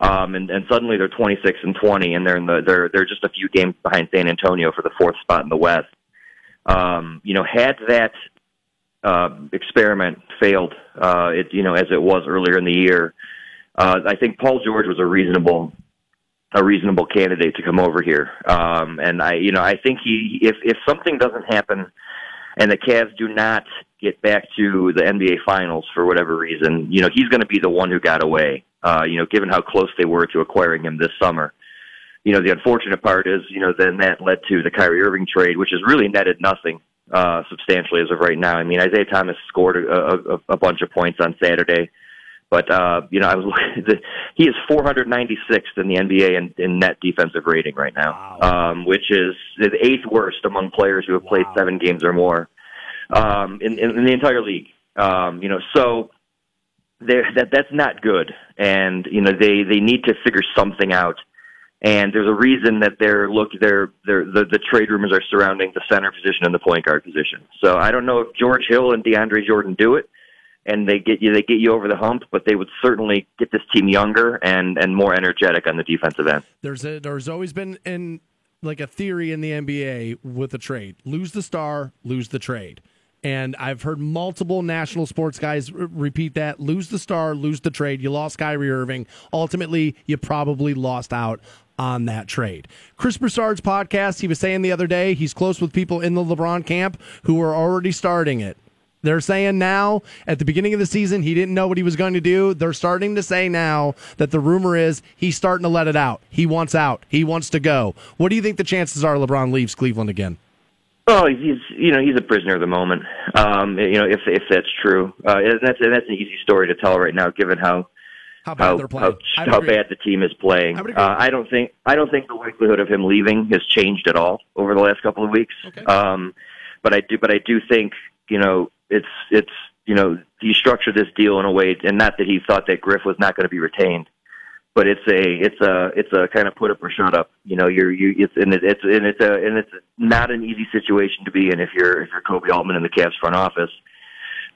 S7: Um, and, and suddenly they're 26 and 20, and they're in the they're they're just a few games behind San Antonio for the fourth spot in the West. Um, you know, had that uh, experiment failed, uh, it you know as it was earlier in the year, uh, I think Paul George was a reasonable a reasonable candidate to come over here. Um, and I you know I think he if if something doesn't happen and the Cavs do not get back to the NBA Finals for whatever reason, you know he's going to be the one who got away. Uh, you know, given how close they were to acquiring him this summer. You know, the unfortunate part is, you know, then that led to the Kyrie Irving trade, which has really netted nothing uh, substantially as of right now. I mean, Isaiah Thomas scored a, a, a bunch of points on Saturday, but uh, you know, I was looking, he is 496th in the NBA in, in net defensive rating right now,
S2: Wow.
S7: um, which is the eighth worst among players who have played
S2: Wow.
S7: seven games or more um, in, in, in the entire league. Um, you know, so that that's not good, and you know they they need to figure something out. And there's a reason that they're look they're they're the, the trade rumors are surrounding the center position and the point guard position. So I don't know if George Hill and DeAndre Jordan do it, and they get you they get you over the hump, but they would certainly get this team younger and and more energetic on the defensive end.
S1: There's a, there's always been in like a theory in the NBA with a trade: lose the star, lose the trade. And I've heard multiple national sports guys r- repeat that: lose the star, lose the trade. You lost Kyrie Irving. Ultimately, you probably lost out on that trade. Chris Broussard's podcast, he was saying the other day, he's close with people in the LeBron camp who are already starting it. They're saying now, at the beginning of the season, he didn't know what he was going to do. They're starting to say now that the rumor is he's starting to let it out. He wants out. He wants to go. What do you think the chances are LeBron leaves Cleveland again?
S7: Oh, he's you know he's a prisoner of the moment. Um, you know if if that's true, uh, and that's and that's an easy story to tell right now, given how
S1: How bad
S7: how
S1: they're playing.
S7: How, how bad the team is playing.
S1: I.
S7: Uh, I don't think I don't think the likelihood of him leaving has changed at all over the last couple of weeks.
S1: Okay.
S7: Um, but I do but I do think you know it's it's you know he structured this deal in a way, and not that he thought that Griff was not going to be retained. But it's a it's a it's a kind of put up or shut up. You know, you're you it's and it, it's and it's a and it's not an easy situation to be in if you're if you're Koby Altman in the Cavs front office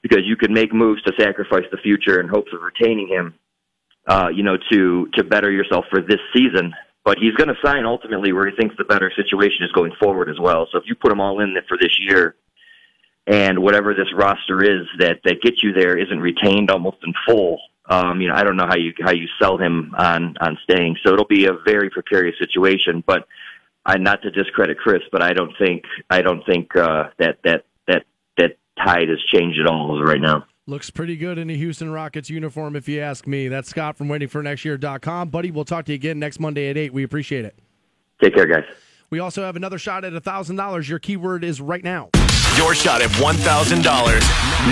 S7: because you could make moves to sacrifice the future in hopes of retaining him uh, you know, to to better yourself for this season. But he's going to sign ultimately where he thinks the better situation is going forward as well. So if you put them all in for this year, and whatever this roster is that that gets you there isn't retained almost in full. Um, you know, I don't know how you how you sell him on on staying. So it'll be a very precarious situation. But I not to discredit Chris, but I don't think I don't think uh, that that that that tide has changed at all right now.
S1: Looks pretty good in a Houston Rockets uniform, if you ask me. That's Scott from waitingfornextyear.com. Buddy, we'll talk to you again next Monday at 8. We appreciate it.
S7: Take care, guys.
S1: We also have another shot at $1,000. Your keyword is right now.
S3: Your shot at $1,000.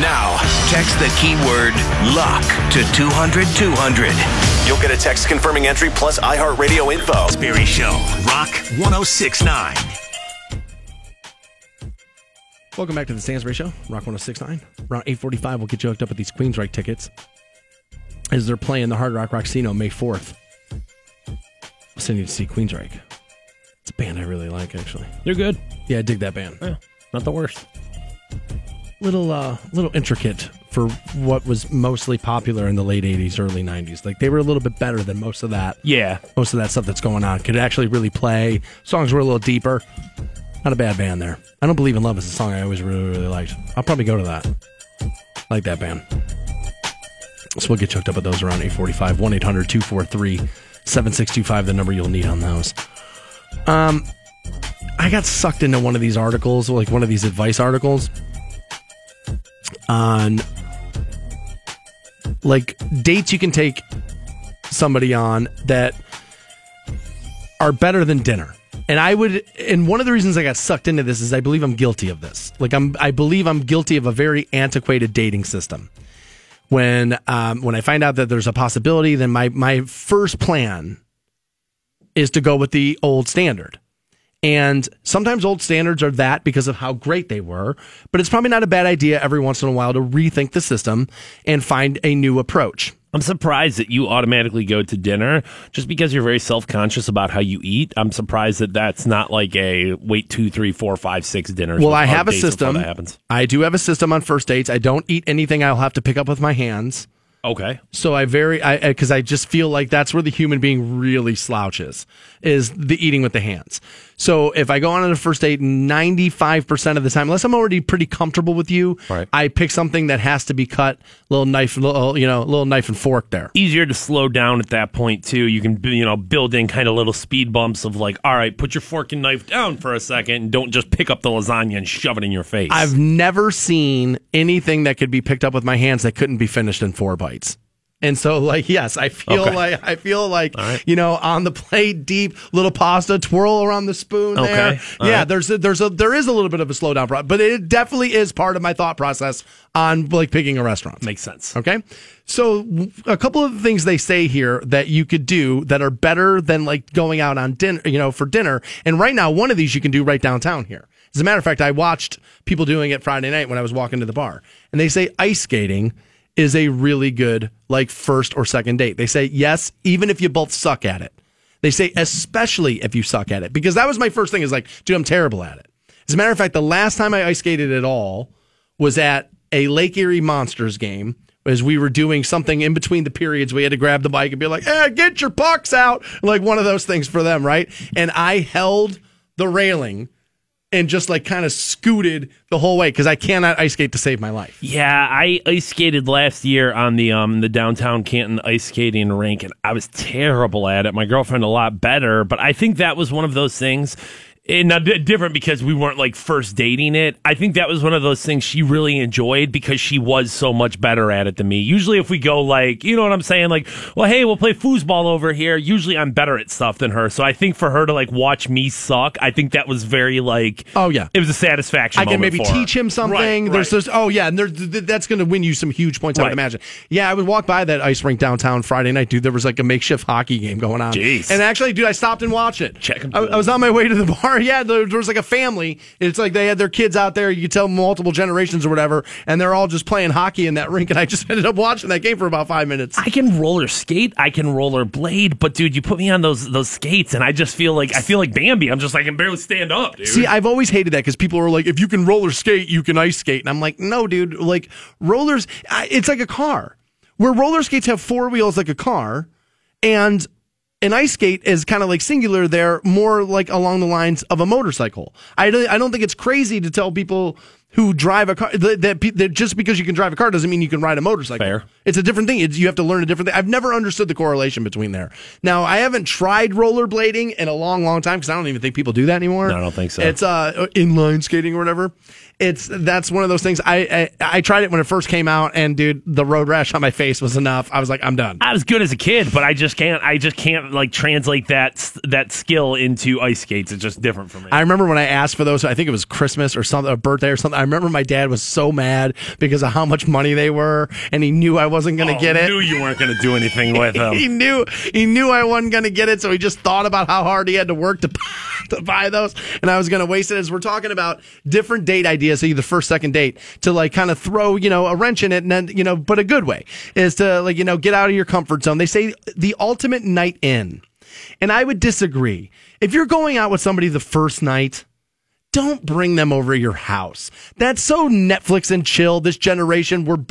S3: Now, text the keyword luck to 200 200. You'll get a text confirming entry plus iHeartRadio info.
S4: Berry Show, Rock 1069.
S1: Welcome back to the Stansbury Show, Rock 1069. Around 845, we'll get you hooked up with these Queensryche tickets as they're playing the Hard Rock Rocksino May 4th. I'll send you to see Queensryche. It's a band I really like, actually.
S2: They're good.
S1: Yeah, I dig that band.
S2: Yeah, not the worst.
S1: Little, uh, little intricate for what was mostly popular in the late 80s, early 90s. Like, they were a little bit better than most of that.
S2: Yeah.
S1: Most of that stuff that's going on. Could actually really play. Songs were a little deeper. Not a bad band there. I Don't Believe in Love is a song I always really, really liked. I'll probably go to that. Like that band. So we'll get you hooked up with those around 845. 1 800 243 7625, the number you'll need on those. Um, I got sucked into one of these articles, like one of these advice articles on like dates you can take somebody on that are better than dinner. And I would, and one of the reasons I got sucked into this is I believe I'm guilty of this. Like I'm, I believe I'm guilty of a very antiquated dating system. When, um, when I find out that there's a possibility, then my my first plan is to go with the old standard. And sometimes old standards are that because of how great they were, but it's probably not a bad idea every once in a while to rethink the system and find a new approach.
S2: I'm surprised that you automatically go to dinner just because you're very self conscious about how you eat. I'm surprised that that's not like a wait two, three, four, five, six dinners.
S1: Well, I have a system.
S2: That happens.
S1: I do have a system on first dates. I don't eat anything I'll have to pick up with my hands.
S2: Okay.
S1: So I very, I because I just feel like that's where the human being really slouches is the eating with the hands. So if I go on a first date, ninety five percent of the time, unless I'm already pretty comfortable with you,
S2: Right.
S1: I pick something that has to be cut, little knife, little uh, you know, little knife and fork there.
S2: Easier to slow down at that point too. You can you know build in kind of little speed bumps of like, all right, put your fork and knife down for a second, and don't just pick up the lasagna and shove it in your face.
S1: I've never seen anything that could be picked up with my hands that couldn't be finished in four bites. And so, like, yes, I feel
S2: Okay.
S1: like I feel like
S2: right.
S1: you know, on the plate, deep little pasta, twirl around the spoon. There,
S2: Okay. All
S1: yeah.
S2: right.
S1: There's a, there's a there is a little bit of a slowdown, but it definitely is part of my thought process on like picking a restaurant.
S2: Makes sense.
S1: Okay. So a couple of things they say here that you could do that are better than like going out on dinner, you know, for dinner. And right now, one of these you can do right downtown here. As a matter of fact, I watched people doing it Friday night when I was walking to the bar, and they say ice skating is a really good like first or second date. They say yes, even if you both suck at it. They say especially if you suck at it because that was my first thing is like, dude, I'm terrible at it. As a matter of fact, the last time I ice skated at all was at a Lake Erie Monsters game. As we were doing something in between the periods, we had to grab the bike and be like, "Eh, get your pucks out!" Like one of those things for them, right? And I held the railing and just like kind of scooted the whole way because I cannot ice skate to save my life.
S2: Yeah, I ice skated last year on the um the downtown Canton ice skating rink, and I was terrible at it. My girlfriend a lot better, but I think that was one of those things. And di- different because we weren't like first dating it. I think that was one of those things she really enjoyed because she was so much better at it than me. Usually, if we go like, you know what I'm saying, like, well, hey, we'll play foosball over here. Usually, I'm better at stuff than her. So I think for her to like watch me suck, I think that was very like,
S1: Oh, yeah.
S2: it was a satisfaction.
S1: I can maybe teach him something.
S2: Right,
S1: There's
S2: right.
S1: this. Oh yeah, and there's, th- that's going to win you some huge points. I would imagine. Yeah, I would walk by that ice rink downtown Friday night, dude. There was like a makeshift hockey game going on.
S2: Jeez.
S1: And actually, dude, I stopped and watched it.
S2: Check.
S1: I, I was on my way to the bar. Yeah, there, there was like a family. It's like they had their kids out there. You could tell multiple generations or whatever, and they're all just playing hockey in that rink. And I just ended up watching that game for about five minutes.
S2: I can roller skate, I can roller blade, but dude, you put me on those those skates, and I just feel like I feel like Bambi. I'm just like I can barely stand up, dude.
S1: See, I've always hated that because people are like, if you can roller skate, you can ice skate. And I'm like, no, dude. Like, rollers, it's like a car. Where roller skates have four wheels like a car, and an ice skate is kind of like singular there, more like along the lines of a motorcycle. I don't, I don't think it's crazy to tell people who drive a car. That, that, that just because you can drive a car doesn't mean you can ride a motorcycle.
S2: Fair.
S1: It's a different thing. It's, you have to learn a different thing. I've never understood the correlation between there. Now, I haven't tried rollerblading in a long, long time because I don't even think people do that anymore.
S2: No, I don't think so.
S1: It's uh, inline skating or whatever. It's that's one of those things. I, I I tried it when it first came out, and dude, the road rash on my face was enough. I was like, I'm done.
S2: I was good as a kid, but I just can't. I just can't like translate that that skill into ice skates. It's just different for me.
S1: I remember when I asked for those. I think it was Christmas or something, a birthday or something. I remember my dad was so mad because of how much money they were, and he knew I wasn't going to
S2: Oh,
S1: get it.
S2: Knew you weren't going to do anything with them.
S1: he knew he knew I wasn't going to get it, so he just thought about how hard he had to work to to buy those, and I was going to waste it. As we're talking about different date ideas, either first, second date, to like kind of throw you know a wrench in it, and then you know, but a good way is to like you know get out of your comfort zone. They say the ultimate night in, and I would disagree. If you're going out with somebody the first night don't bring them over your house. That's so Netflix and chill. This generation, we're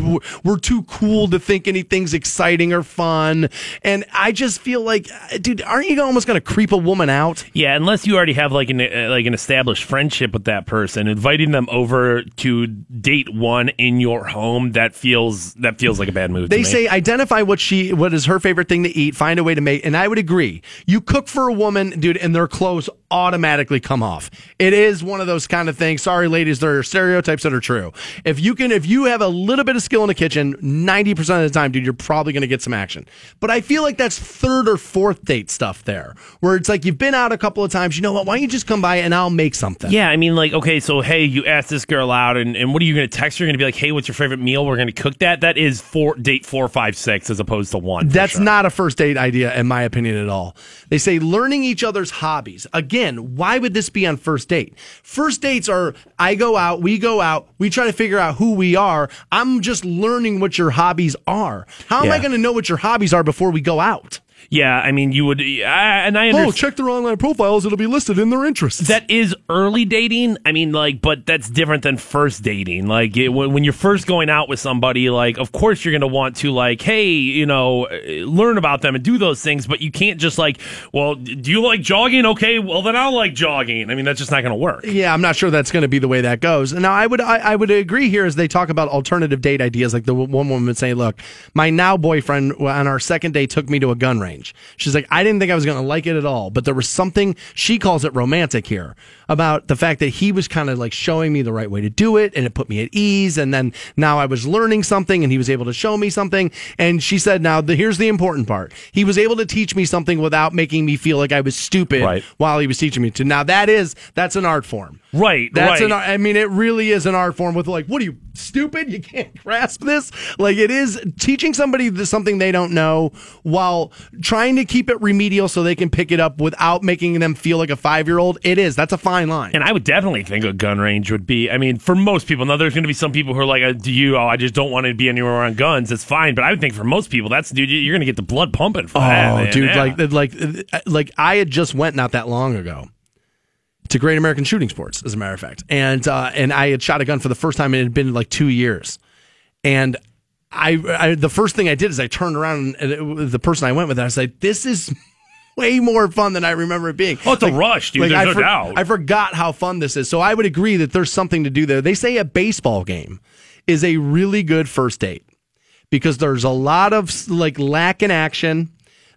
S1: we're too cool to think anything's exciting or fun. And I just feel like, dude, aren't you almost going to creep a woman out?
S2: Yeah, unless you already have like an uh, like an established friendship with that person, inviting them over to date one in your home that feels that feels like a bad move.
S1: They
S2: to me.
S1: say identify what she what is her favorite thing to eat, find a way to make and I would agree. You cook for a woman, dude, and their clothes automatically come off. It is one of those kind of things. Sorry ladies, there are stereotypes that are true. If you can if you have a little bit of skill in the kitchen, 90% of the time, dude, you're probably going to get some action. But I feel like that's third or fourth date stuff there, where it's like you've been out a couple of times, you know what? Why don't you just come by and I'll make something?
S2: Yeah, I mean, like, okay, so hey, you asked this girl out, and, and what are you going to text her? You're going to be like, hey, what's your favorite meal? We're going to cook that. That is four date four, five, six, as opposed to one.
S1: That's
S2: sure.
S1: not a first date idea, in my opinion, at all. They say learning each other's hobbies. Again, why would this be on first date? First dates are I go out, we go out, we try to figure out who we are. I'm just learning what your hobbies are. How am I going to know what your hobbies are before we go out?
S2: Yeah, I mean, you would, I, and I
S1: Oh, check their online profiles. It'll be listed in their interests.
S2: That is early dating. I mean, like, but that's different than first dating. Like, it, when, when you're first going out with somebody, like, of course you're going to want to, like, hey, you know, uh, learn about them and do those things, but you can't just, like, well, do you like jogging? Okay, well, then I'll like jogging. I mean, that's just not going to work.
S1: Yeah, I'm not sure that's going to be the way that goes. Now, I would I, I would agree here as they talk about alternative date ideas. Like the one woman would say, "Look, my now boyfriend on our second date took me to a gun range." She's like, "I didn't think I was going to like it at all, but there was something." She calls it romantic here about the fact that he was kind of like showing me the right way to do it, and it put me at ease. And then now I was learning something, and he was able to show me something. And she said, "Now the, here's the important part: he was able to teach me something without making me feel like I was stupid
S2: Right.
S1: while he was teaching me to." Now that is that's an art form.
S2: Right,
S1: That's
S2: right.
S1: an. art- I mean, it really is an art form. With like, what are you stupid? You can't grasp this. Like, it is teaching somebody something they don't know while trying to keep it remedial so they can pick it up without making them feel like a five year old. It is. That's a fine line.
S2: And I would definitely think a gun range would be. I mean, for most people, now there's going to be some people who are like, uh, "Do you? Oh, I just don't want to be anywhere around guns." It's fine, but I would think for most people, that's dude, you're going to get the blood pumping for that.
S1: Oh, dude,
S2: Yeah.
S1: like, like, like, I had just went not that long ago to Great American Shooting Sports, as a matter of fact, and uh, and I had shot a gun for the first time. and It had been like two years, and I, I the first thing I did is I turned around and it, the person I went with, I was like, "This is." Way more fun than I remember it being.
S2: Oh, it's a rush, dude. There's
S1: I
S2: no doubt.
S1: I forgot how fun this is. So I would agree that there's something to do there. They say a baseball game is a really good first date because there's a lot of like lack in action.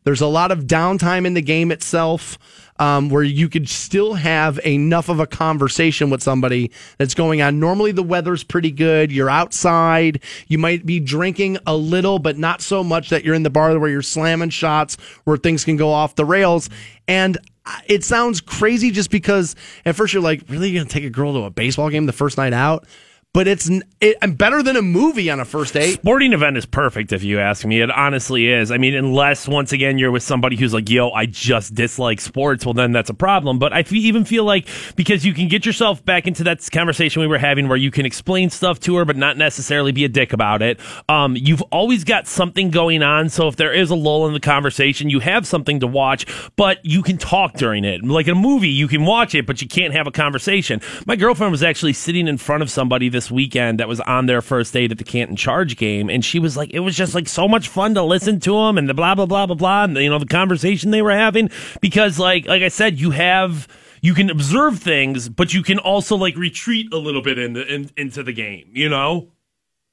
S1: There's a lot of downtime in the game itself um, where you could still have enough of a conversation with somebody that's going on. Normally, the weather's pretty good. You're outside. You might be drinking a little, but not so much that you're in the bar where you're slamming shots where things can go off the rails. And it sounds crazy just because at first you're like, really, you're going to take a girl to a baseball game the first night out? But it's it, and better than a movie on a first date.
S2: Sporting event is perfect if you ask me. It honestly is. I mean, unless once again you're with somebody who's like, "Yo, I just dislike sports." Well, then that's a problem. But I even feel like because you can get yourself back into that conversation we were having, where you can explain stuff to her, but not necessarily be a dick about it. Um, you've always got something going on. So if there is a lull in the conversation, you have something to watch, but you can talk during it. Like in a movie, you can watch it, but you can't have a conversation. My girlfriend was actually sitting in front of somebody this weekend that was on their first date at the Canton Charge game, and she was like, it was just like so much fun to listen to them and the blah blah blah blah blah, and you know the conversation they were having because like like I said, you have you can observe things, but you can also like retreat a little bit in, the, in into the game. You know.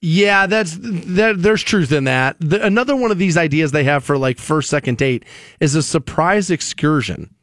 S1: Yeah, that's that. There's truth in that. The, another one of these ideas they have for like first second date is a surprise excursion.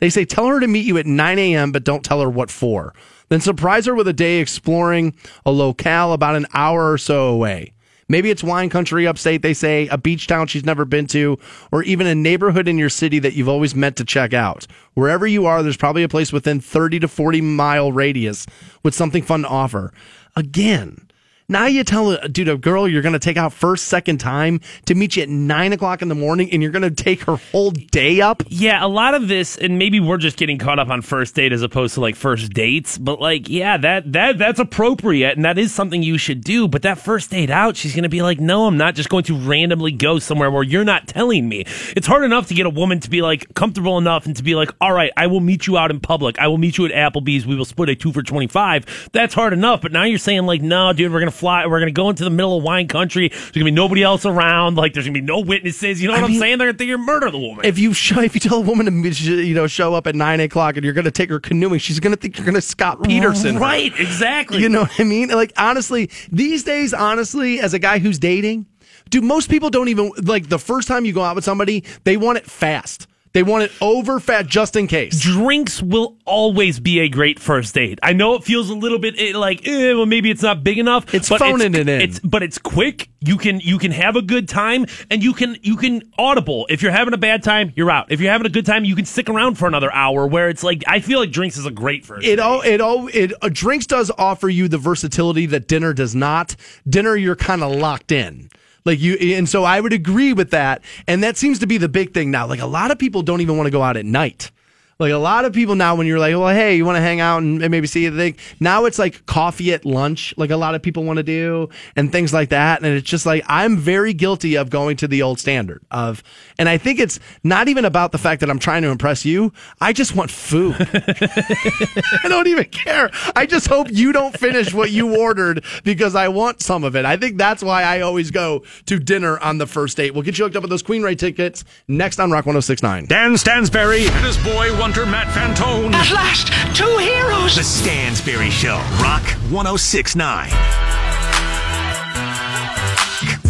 S1: They say tell her to meet you at 9 a.m., but don't tell her what for. Then surprise her with a day exploring a locale about an hour or so away. Maybe it's wine country upstate, they say, a beach town she's never been to, or even a neighborhood in your city that you've always meant to check out. Wherever you are, there's probably a place within 30 to 40 mile radius with something fun to offer. Again, now you tell a dude, a girl you're going to take out first, second time to meet you at nine o'clock in the morning, and you're going to take her whole day up.
S2: Yeah, a lot of this, and maybe we're just getting caught up on first date as opposed to like first dates. But like, yeah, that that that's appropriate, and that is something you should do. But that first date out, she's going to be like, no, I'm not just going to randomly go somewhere where you're not telling me. It's hard enough to get a woman to be like comfortable enough and to be like, all right, I will meet you out in public. I will meet you at Applebee's. We will split a two for twenty five. That's hard enough. But now you're saying like, no, dude, we're going to fly. We're to go into the middle of wine country. There's to be nobody else around. Like, there's to be no witnesses. You know what I am saying? They're to think you're murder the woman.
S1: If you show, if you tell a woman to you know show up at nine o'clock and you're to take her canoeing, she's to think you're to Scott Peterson. her.
S2: Right, exactly.
S1: You know what I mean? Like honestly, these days, honestly, as a guy who's dating, dude, most people don't even like the first time you go out with somebody, they want it fast. They want it over fat just in case.
S2: Drinks will always be a great first date. I know it feels a little bit eh, like, eh, well, maybe it's not big enough.
S1: It's
S2: but
S1: phoning it in.
S2: It's, but it's quick. You can you can have a good time, and you can you can audible. If you're having a bad time, you're out. If you're having a good time, you can stick around for another hour. Where it's like, I feel like drinks is a great first.
S1: It all it all it uh, drinks does offer you the versatility that dinner does not. Dinner, you're kind of locked in. Like you, and so I would agree with that. And that seems to be the big thing now. Like a lot of people don't even want to go out at night. Like a lot of people now, when you're like, well, hey, you want to hang out and maybe see the thing. Now it's like coffee at lunch, like a lot of people want to do and things like that. And it's just like, I'm very guilty of going to the old standard of, and I think it's not even about the fact that I'm trying to impress you. I just want food. I don't even care. I just hope you don't finish what you ordered because I want some of it. I think that's why I always go to dinner on the first date. We'll get you hooked up with those Queensryche tickets next on Rock 1069.
S4: Dan Stansbury and his boy wonder Matt Fantone.
S8: At last, two heroes.
S4: The Stansbury Show. Rock 1069.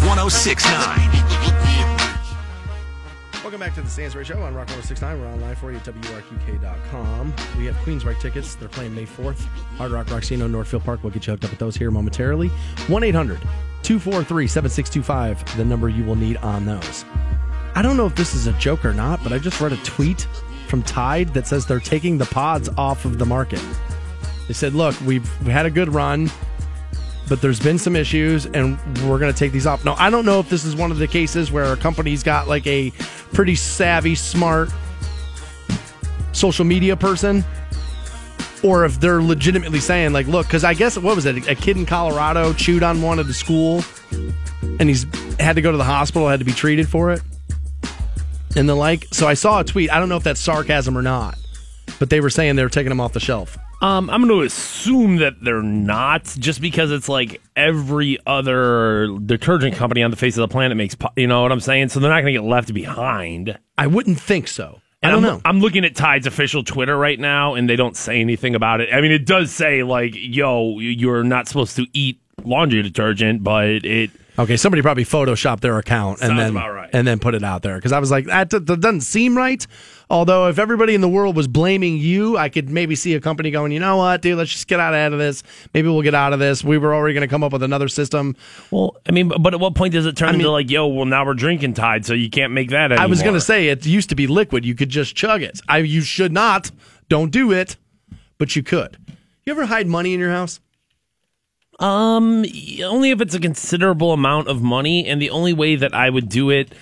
S4: 1069.
S1: Welcome back to the Stansbury Show on Rock 1069. We're online for you at WRQK.com. We have Queensryche tickets. They're playing May 4th. Hard Rock Rocksino, Northfield Park. We'll get you hooked up with those here momentarily. 1 800 243 7625, the number you will need on those. I don't know if this is a joke or not, but I just read a tweet from Tide that says they're taking the pods off of the market. They said, look, we've we had a good run, but there's been some issues and we're going to take these off. Now, I don't know if this is one of the cases where a company's got like a pretty savvy, smart social media person or if they're legitimately saying like look because i guess what was it a kid in colorado chewed on one at the school and he's had to go to the hospital had to be treated for it and the like so i saw a tweet i don't know if that's sarcasm or not but they were saying they were taking them off the shelf
S2: Um, I'm going to assume that they're not, just because it's like every other detergent company on the face of the planet makes. You know what I'm saying? So they're not going to get left behind.
S1: i wouldn't think so i don't
S2: I'm,
S1: know
S2: I'm looking at Tide's official Twitter right now, and they don't say anything about it. I mean, it does say like, "Yo, you're not supposed to eat laundry detergent," but it.
S1: Okay, somebody probably photoshopped their account and
S2: Sounds
S1: then
S2: right.
S1: and then put it out there because I was like, that, that doesn't seem right. Although, if everybody in the world was blaming you, I could maybe see a company going, you know what, dude, let's just get out of this. Maybe we'll get out of this. We were already going to come up with another system.
S2: Well, I mean, but at what point does it turn
S1: I mean-
S2: into like, "Yo, well, now we're drinking Tide, so you can't make that anymore"?
S1: I was going to say it used to be liquid; you could just chug it. I you should not. Don't do it, but you could. You ever hide money in your house?
S2: Um, only if it's a considerable amount of money, and the only way that I would do it,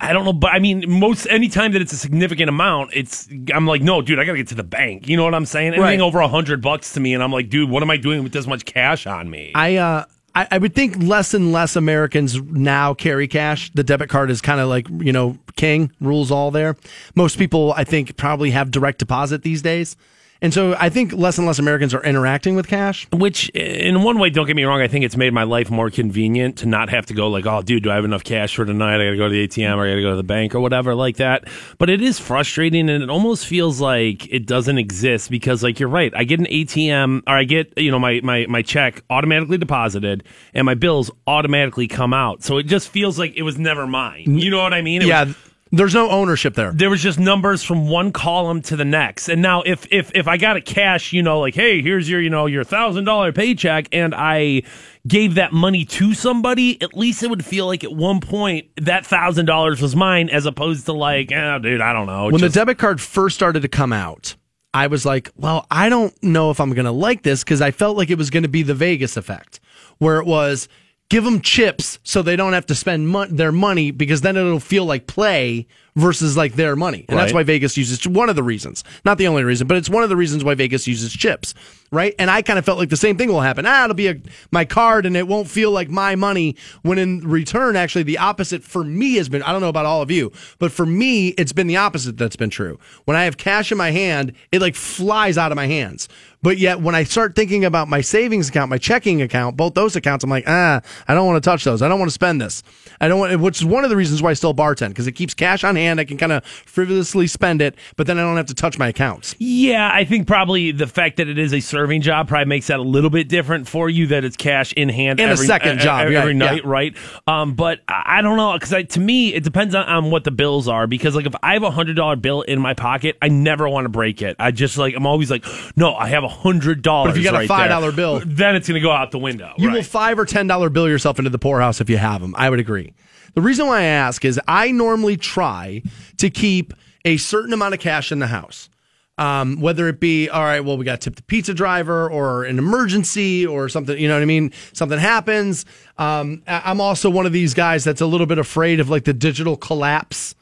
S2: I don't know, but I mean, most anytime that it's a significant amount, it's I'm like, no, dude, I gotta get to the bank. You know what I'm saying? Anything
S1: Right.
S2: over a hundred bucks to me, and I'm like, dude, what am I doing with this much cash on me?
S1: I uh I, I would think less and less Americans now carry cash. The debit card is kind of like, you know, king rules all there. Most people I think probably have direct deposit these days. And so I think less and less Americans are interacting with cash.
S2: Which, in one way, don't get me wrong, I think it's made my life more convenient to not have to go like, oh, dude, do I have enough cash for tonight? I got to go to the ATM or I got to go to the bank or whatever like that. But it is frustrating and it almost feels like it doesn't exist because, like, you're right. I get an ATM or I get, you know, my, my, my check automatically deposited and my bills automatically come out. So it just feels like it was never mine. You know what I mean? It
S1: yeah.
S2: Was,
S1: there's no ownership there.
S2: There was just numbers from one column to the next. And now if if if I got a cash, you know, like, hey, here's your, you know, your thousand dollar paycheck and I gave that money to somebody, at least it would feel like at one point that thousand dollars was mine as opposed to like, oh dude, I don't know.
S1: When
S2: just-
S1: the debit card first started to come out, I was like, well, I don't know if I'm going to like this because I felt like it was going to be the Vegas effect, where it was give them chips so they don't have to spend mon- their money because then it'll feel like play versus like their money. And that's why Vegas uses one of the reasons, not the only reason, but it's one of the reasons why Vegas uses chips, right? And I kind of felt like the same thing will happen. Ah, it'll be a, my card and it won't feel like my money when in return, actually the opposite for me has been, I don't know about all of you, but for me, it's been the opposite that's been true. When I have cash in my hand, it like flies out of my hands. But yet, when I start thinking about my savings account, my checking account, both those accounts, I'm like, ah, I don't want to touch those. I don't want to spend this. I don't want, which is one of the reasons why I still bartend because it keeps cash on hand. I can kind of frivolously spend it, but then I don't have to touch my accounts.
S2: Yeah, I think probably the fact that it is a serving job probably makes that a little bit different for you. That it's cash in hand
S1: And a second job,
S2: every, every night,
S1: yeah.
S2: right? Um, but I don't know because to me it depends on, on what the bills are. Because like if I have a hundred dollar bill in my pocket, I never want to break it. I just like I'm always like, no, I have a hundred dollars.
S1: But if you got a
S2: right there.
S1: $5 bill-
S2: then it's gonna go out the window.
S1: You
S2: right.
S1: will five or ten dollar bill yourself into the poorhouse if you have them. I would agree. The reason why I ask is I normally try to keep a certain amount of cash in the house. Um, whether it be all right, well, we got to tip the pizza driver or an emergency or something, you know what I mean? Something happens. Um, I'm also one of these guys that's a little bit afraid of like the digital collapse.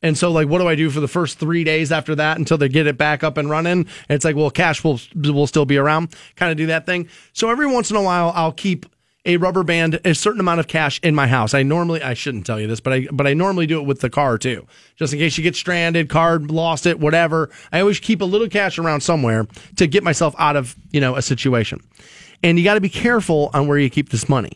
S1: And so, like, what do I do for the first three days after that until they get it back up and running? And it's like, well, cash will will still be around. Kind of do that thing. So every once in a while, I'll keep a rubber band, a certain amount of cash in my house. I normally, I shouldn't tell you this, but I but I normally do it with the car too, just in case you get stranded, card lost it, whatever. I always keep a little cash around somewhere to get myself out of you know a situation. And you got to be careful on where you keep this money.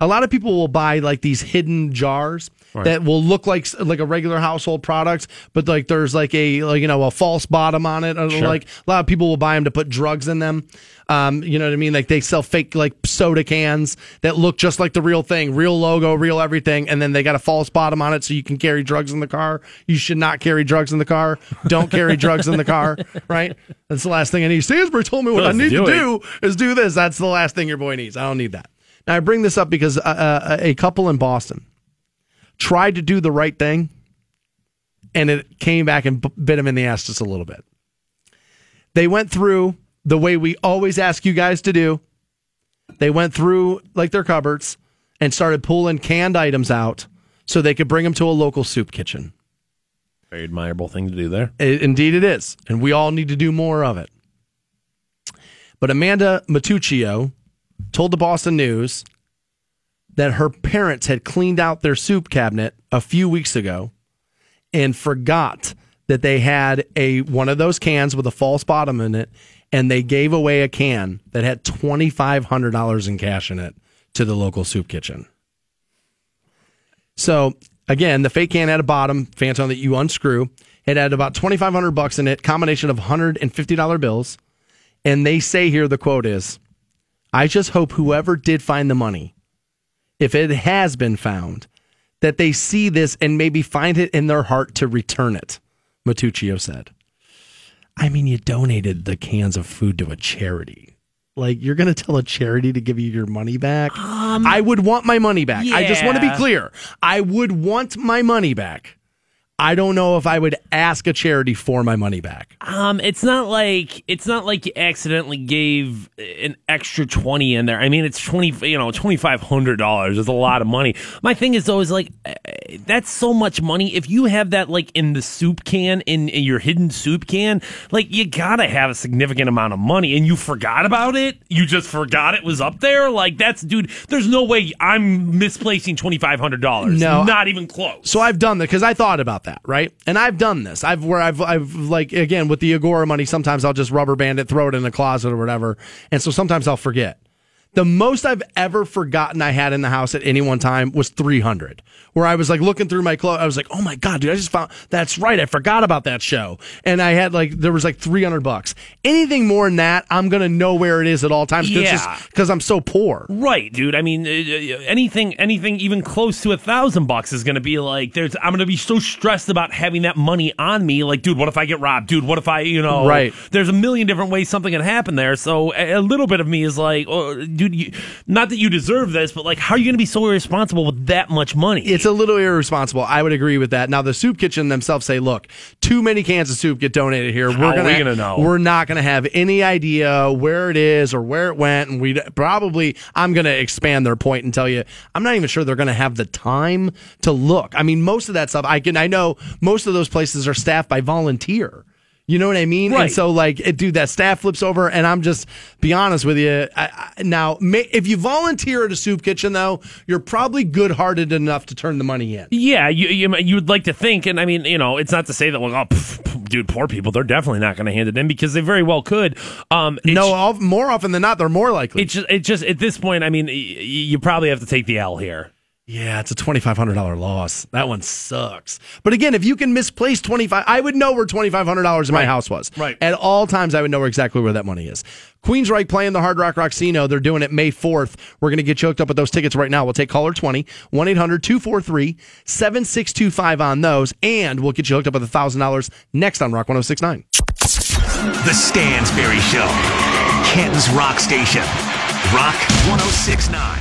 S1: A lot of people will buy like these hidden jars that will look like like a regular household product, but like there's like a like you know a false bottom on it. Or Like a lot of people will buy them to put drugs in them. Um, you know what I mean? Like they sell fake like soda cans that look just like the real thing, real logo, real everything, and then they got a false bottom on it so you can carry drugs in the car. You should not carry drugs in the car. Don't carry drugs in the car. Right? That's the last thing I need. Stansbury told me what I
S2: Let's
S1: need
S2: do
S1: to
S2: it.
S1: do is do this. That's the last thing your boy needs. I don't need that. Now I bring this up because uh, uh, a couple in Boston tried to do the right thing, and it came back and bit them in the ass just a little bit. They went through the way we always ask you guys to do. They went through like their cupboards and started pulling canned items out so they could bring them to a local soup kitchen.
S2: Very admirable thing to do there.
S1: I- indeed, it is, and we all need to do more of it. But Amanda Matuccio told the Boston News that her parents had cleaned out their soup cabinet a few weeks ago and forgot that they had a one of those cans with a false bottom in it, and they gave away a can that had twenty five hundred dollars in cash in it to the local soup kitchen. So again, the fake can had a bottom, Phantom that you unscrew. It had about twenty five hundred bucks in it, combination of hundred and fifty dollar bills. And they say here the quote is, "I just hope whoever did find the money, if it has been found, that they see this and maybe find it in their heart to return it." Matuccio said. I mean, you donated the cans of food to a charity. Like you're going to tell a charity to give you your money back? Um, I would want my money back. I just want to be
S2: yeah.
S1: clear. I would want my money back. I don't know if I would ask a charity for my money back.
S2: Um, it's not like it's not like you accidentally gave an extra twenty in there. I mean, it's twenty, you know, twenty five hundred dollars is a lot of money. My thing is though is like eh, that's so much money. If you have that like in the soup can in, in your hidden soup can, like you gotta have a significant amount of money, and you forgot about it. You just forgot it was up there. Like that's dude. There's no way I'm misplacing twenty five hundred dollars.
S1: No.
S2: not even close.
S1: So I've done that because I thought about that. That, right? And I've done this. I've where I've I've like again with the Agora money. Sometimes I'll just rubber band it, throw it in the closet or whatever, and so sometimes I'll forget. The most I've ever forgotten I had in the house at any one time was 300, where I was like looking through my clothes. I was like, oh my God, dude, I just found that's right. I forgot about that show. And I had like, there was like 300 bucks. Anything more than that, I'm going to know where it is at all times
S2: Yeah.
S1: because I'm so poor.
S2: Right, dude. I mean, uh, uh, anything, anything even close to a thousand bucks is going to be like, there's. I'm going to be so stressed about having that money on me. Like, dude, what if I get robbed? Dude, what if I, you know,
S1: Right.
S2: There's a million different ways something can happen there. So a, a little bit of me is like, oh, dude, you, not that you deserve this, but like, how are you going to be so irresponsible with that much money?
S1: It's a little irresponsible. I would agree with that. Now the soup kitchen themselves say, look, too many cans of soup get donated here. We're
S2: are
S1: gonna,
S2: we gonna know?
S1: We're not gonna have any idea where it is or where it went, and we probably. I'm gonna expand their point and tell you, I'm not even sure they're gonna have the time to look. I mean, most of that stuff, I can. I know most of those places are staffed by volunteer. You know what I mean?
S2: Right.
S1: And so, like, it, dude, that staff flips over, and I'm just be honest with you. I, I, now, may, if you volunteer at a soup kitchen, though, you're probably good-hearted enough to turn the money in.
S2: Yeah, you, you you would like to think, and I mean, you know, it's not to say that, like, oh, pff, pff, dude, poor people, they're definitely not going to hand it in because they very well could. Um,
S1: No, all, more often than not, they're more likely.
S2: it's just, it's just at this point, I mean, y- you probably have to take the L here.
S1: Yeah, it's a twenty five hundred dollar loss. That one sucks. But again, if you can misplace twenty five, I would know where twenty five hundred dollars in my
S2: Right.
S1: house was.
S2: Right.
S1: At all times, I would know exactly where that money is. Queensryche playing the Hard Rock Rocksino. They're doing it May 4th. We're going to get you hooked up with those tickets right now. We'll take caller 20, 1 800 243 7625 on those, and we'll get you hooked up with $1,000 next on Rock 1069.
S4: The Stansbury Show. Canton's Rock Station. Rock 1069.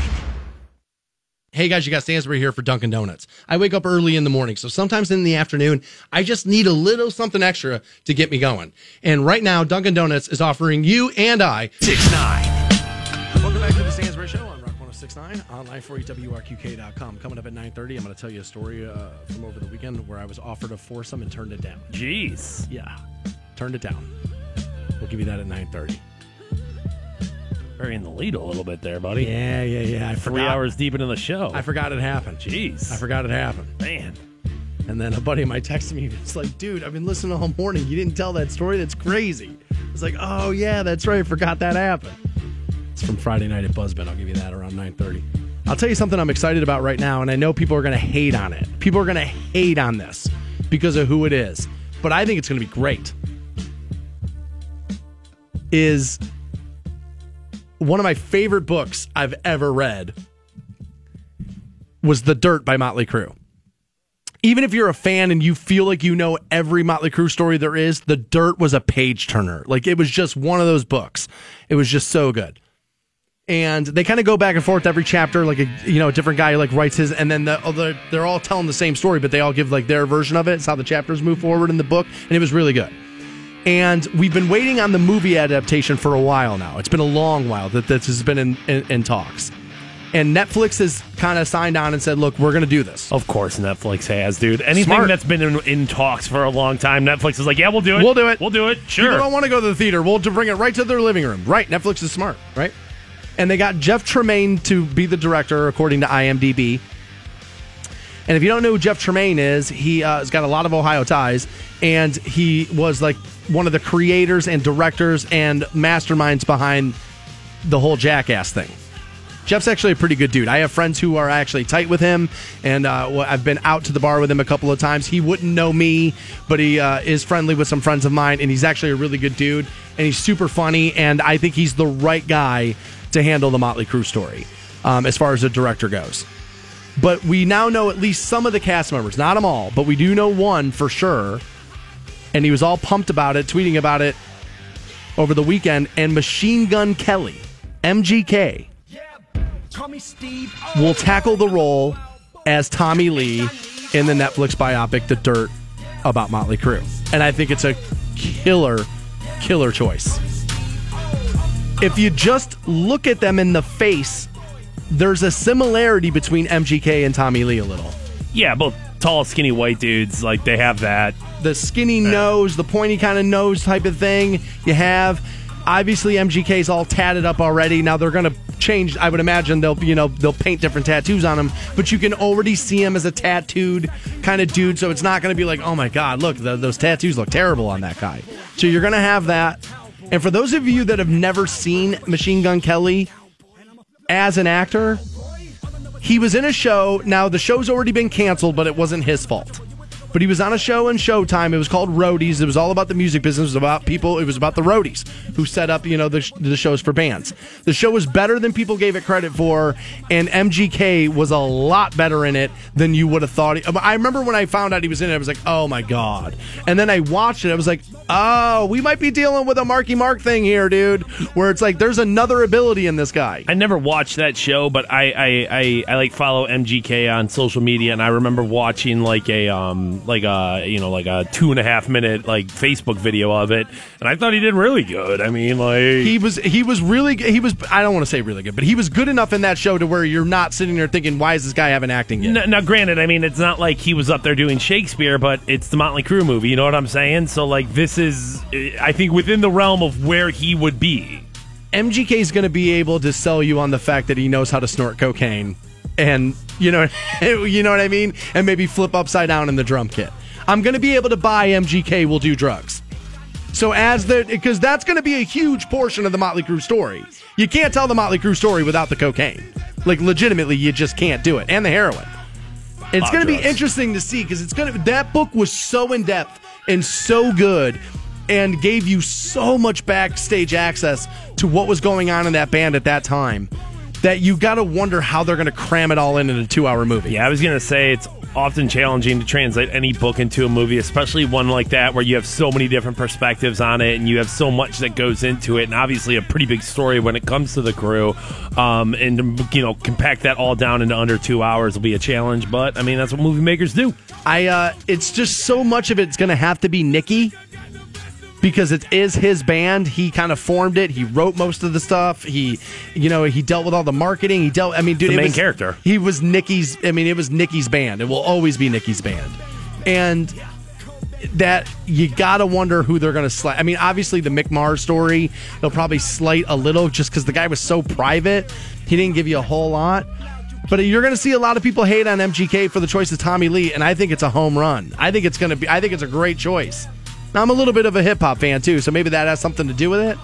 S1: Hey guys, you got Stansbury here for Dunkin' Donuts. I wake up early in the morning, so sometimes in the afternoon, I just need a little something extra to get me going. And right now, Dunkin' Donuts is offering you and I.
S4: 69.
S1: Welcome back to the Stansbury Show on Rock 1069, online for WRQK.com. Coming up at 9.30, I'm going to tell you a story uh, from over the weekend where I was offered a foursome and turned it down.
S2: Jeez.
S1: Yeah, turned it down. We'll give you that at 9.30.
S2: Very in the lead a little bit there, buddy.
S1: Yeah, yeah, yeah. I
S2: Three
S1: forgot.
S2: hours deep into the show.
S1: I forgot it happened.
S2: Jeez.
S1: I forgot it happened.
S2: Man.
S1: And then a buddy of mine texted me. It's like, dude, I've been listening all morning. You didn't tell that story. That's crazy. It's like, oh yeah, that's right. I forgot that happened. It's from Friday night at Buzzbin. I'll give you that around 9:30. I'll tell you something I'm excited about right now, and I know people are going to hate on it. People are going to hate on this because of who it is, but I think it's going to be great. Is one of my favorite books I've ever read was The Dirt by Motley Crue even if you're a fan and you feel like you know every Motley Crue story there is, The Dirt was a page turner. Like it was just one of those books. It was just so good. And they kind of go back and forth every chapter, like a you know a different guy like writes his, and then the, oh, other they're all telling the same story, but they all give like their version of it. It's how the chapters move forward in the book, and it was really good. And we've been waiting on the movie adaptation for a while now. It's been a long while that this has been in, in, in talks. And Netflix has kind of signed on and said, look, we're going to do this.
S2: Of course, Netflix has, dude. Anything
S1: Smart.
S2: that's been in, in talks for a long time, Netflix is like, yeah, we'll do it.
S1: We'll do it.
S2: We'll do it.
S1: People
S2: Sure.
S1: don't want to go to the theater. We'll bring it right to their living room. Right. Netflix is smart, right? And they got Jeff Tremaine to be the director, according to IMDb. And if you don't know who Jeff Tremaine is, he uh, has got a lot of Ohio ties, and he was like one of the creators and directors and masterminds behind the whole Jackass thing. Jeff's actually a pretty good dude. I have friends who are actually tight with him, and uh, I've been out to the bar with him a couple of times. He wouldn't know me, but he uh, is friendly with some friends of mine, and he's actually a really good dude, and he's super funny, and I think he's the right guy to handle the Motley Crue story um, as far as the director goes. But we now know at least some of the cast members, not them all, but we do know one for sure, and he was all pumped about it, tweeting about it over the weekend, and Machine Gun Kelly, MGK, will tackle the role as Tommy Lee in the Netflix biopic The Dirt about Motley Crue. And I think it's a killer, killer choice. If you just look at them in the face, there's a similarity between MGK and Tommy Lee a little.
S2: yeah, both tall, skinny white dudes, like they have that.
S1: The skinny nose, the pointy kind of nose type of thing you have. Obviously, MGK's all tatted up already. Now they're going to change. I would imagine they'll you know they'll paint different tattoos on him, but you can already see him as a tattooed kind of dude. So it's not going to be like, oh my god, look, the, those tattoos look terrible on that guy. So you're going to have that. And for those of you that have never seen Machine Gun Kelly as an actor, he was in a show. Now, the show's already been canceled, but it wasn't his fault. But he was on a show in Showtime. It was called Roadies. It was all about the music business. It was about people. It was about the roadies who set up, you know, the, the shows for bands. The show was better than people gave it credit for, and MGK was a lot better in it than you would have thought. I remember when I found out he was in it, I was like, oh my god. And then I watched it. I was like, oh, we might be dealing with a Marky Mark thing here, dude. Where it's like there's another ability in this guy.
S2: I never watched that show, but I I, I, I like follow MGK on social media, and I remember watching like a um like a you know like a two and a half minute like Facebook video of it, and I thought he did really good. I mean, like
S1: he was he was really he was I don't want to say really good, but he was good enough in that show to where you're not sitting there thinking why is this guy having acting yet?
S2: Now, now, granted, I mean it's not like he was up there doing Shakespeare, but it's the Motley Crue movie. You know what I'm saying? So like this is eh, I think within the realm of where he would be.
S1: MGK is going to be able to sell you on the fact that he knows how to snort cocaine and you know you know what I mean and maybe flip upside down in the drum kit. I'm going to be able to buy MGK will do drugs. So as the because that's going to be a huge portion of the Motley Crue story. You can't tell the Motley Crue story without the cocaine. Like legitimately you just can't do it and the heroin. It's going to be interesting to see cuz it's going to that book was so in depth and so good and gave you so much backstage access to what was going on in that band at that time that you got to wonder how they're going to cram it all in in a two hour movie.
S2: Yeah, I was going to say it's often challenging to translate any book into a movie, especially one like that where you have so many different perspectives on it and you have so much that goes into it, and obviously a pretty big story when it comes to the crew. Um, and you know, compact that all down into under two hours will be a challenge. But I mean, that's what movie makers do.
S1: I uh, it's just so much of it's going to have to be Nikki because it is his band. He kind of formed it. He wrote most of the stuff. He, you know, he dealt with all the marketing. He dealt. I mean, dude,
S2: the main
S1: was,
S2: character.
S1: He was Nikki's. I mean, it was Nikki's band. It will always be Nikki's band, and that you gotta wonder who they're gonna slight. I mean, obviously the Mick Mars story, they'll probably slight a little just because the guy was so private. He didn't give you a whole lot. But you're going to see a lot of people hate on MGK for the choice of Tommy Lee, and I think it's a home run. I think it's going to be. I think it's a great choice. I'm a little bit of a hip hop fan too, so maybe that has something to do with it.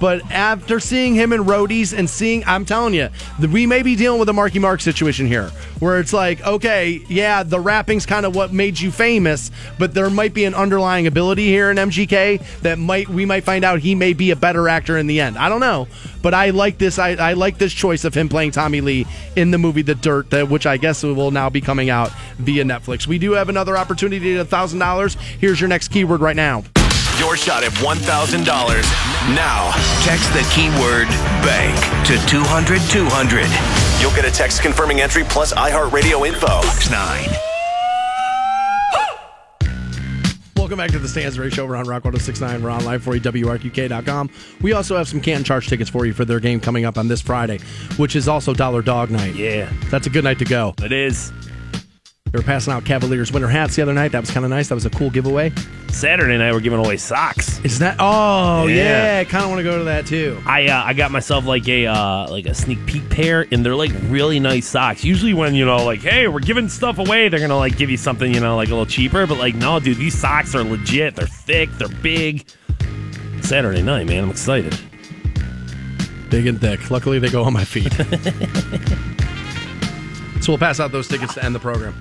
S1: But after seeing him in roadies and seeing, I'm telling you, we may be dealing with a Marky Mark situation here, where it's like, okay, yeah, the rapping's kind of what made you famous, but there might be an underlying ability here in MGK that might we might find out he may be a better actor in the end. I don't know, but I like this. I, I like this choice of him playing Tommy Lee in the movie The Dirt, that which I guess will now be coming out via Netflix. We do have another opportunity at thousand dollars. Here's your next keyword right now.
S3: Your shot at $1,000. Now, text the keyword bank to 200 200. You'll get a text confirming entry plus iHeartRadio info.
S4: 9.
S1: Welcome back to the Stansbury Show. We're on Rock 1069. We're on live for you, WRQK.com. We also have some Canton Charge tickets for you for their game coming up on this Friday, which is also Dollar Dog Night.
S2: Yeah.
S1: That's a good night to go.
S2: It is.
S1: They were passing out Cavaliers winter hats the other night. That was kind of nice. That was a cool giveaway.
S2: Saturday night we're giving away socks.
S1: Is that? Oh yeah,
S2: Yeah.
S1: I kind of want to go to that too.
S2: I uh, I got myself like a uh, like a sneak peek pair, and they're like really nice socks. Usually when you know like hey we're giving stuff away, they're gonna like give you something you know like a little cheaper. But like no, dude, these socks are legit. They're thick. They're big. Saturday night, man, I'm excited.
S1: Big and thick. Luckily, they go on my feet. so we'll pass out those tickets to end the program.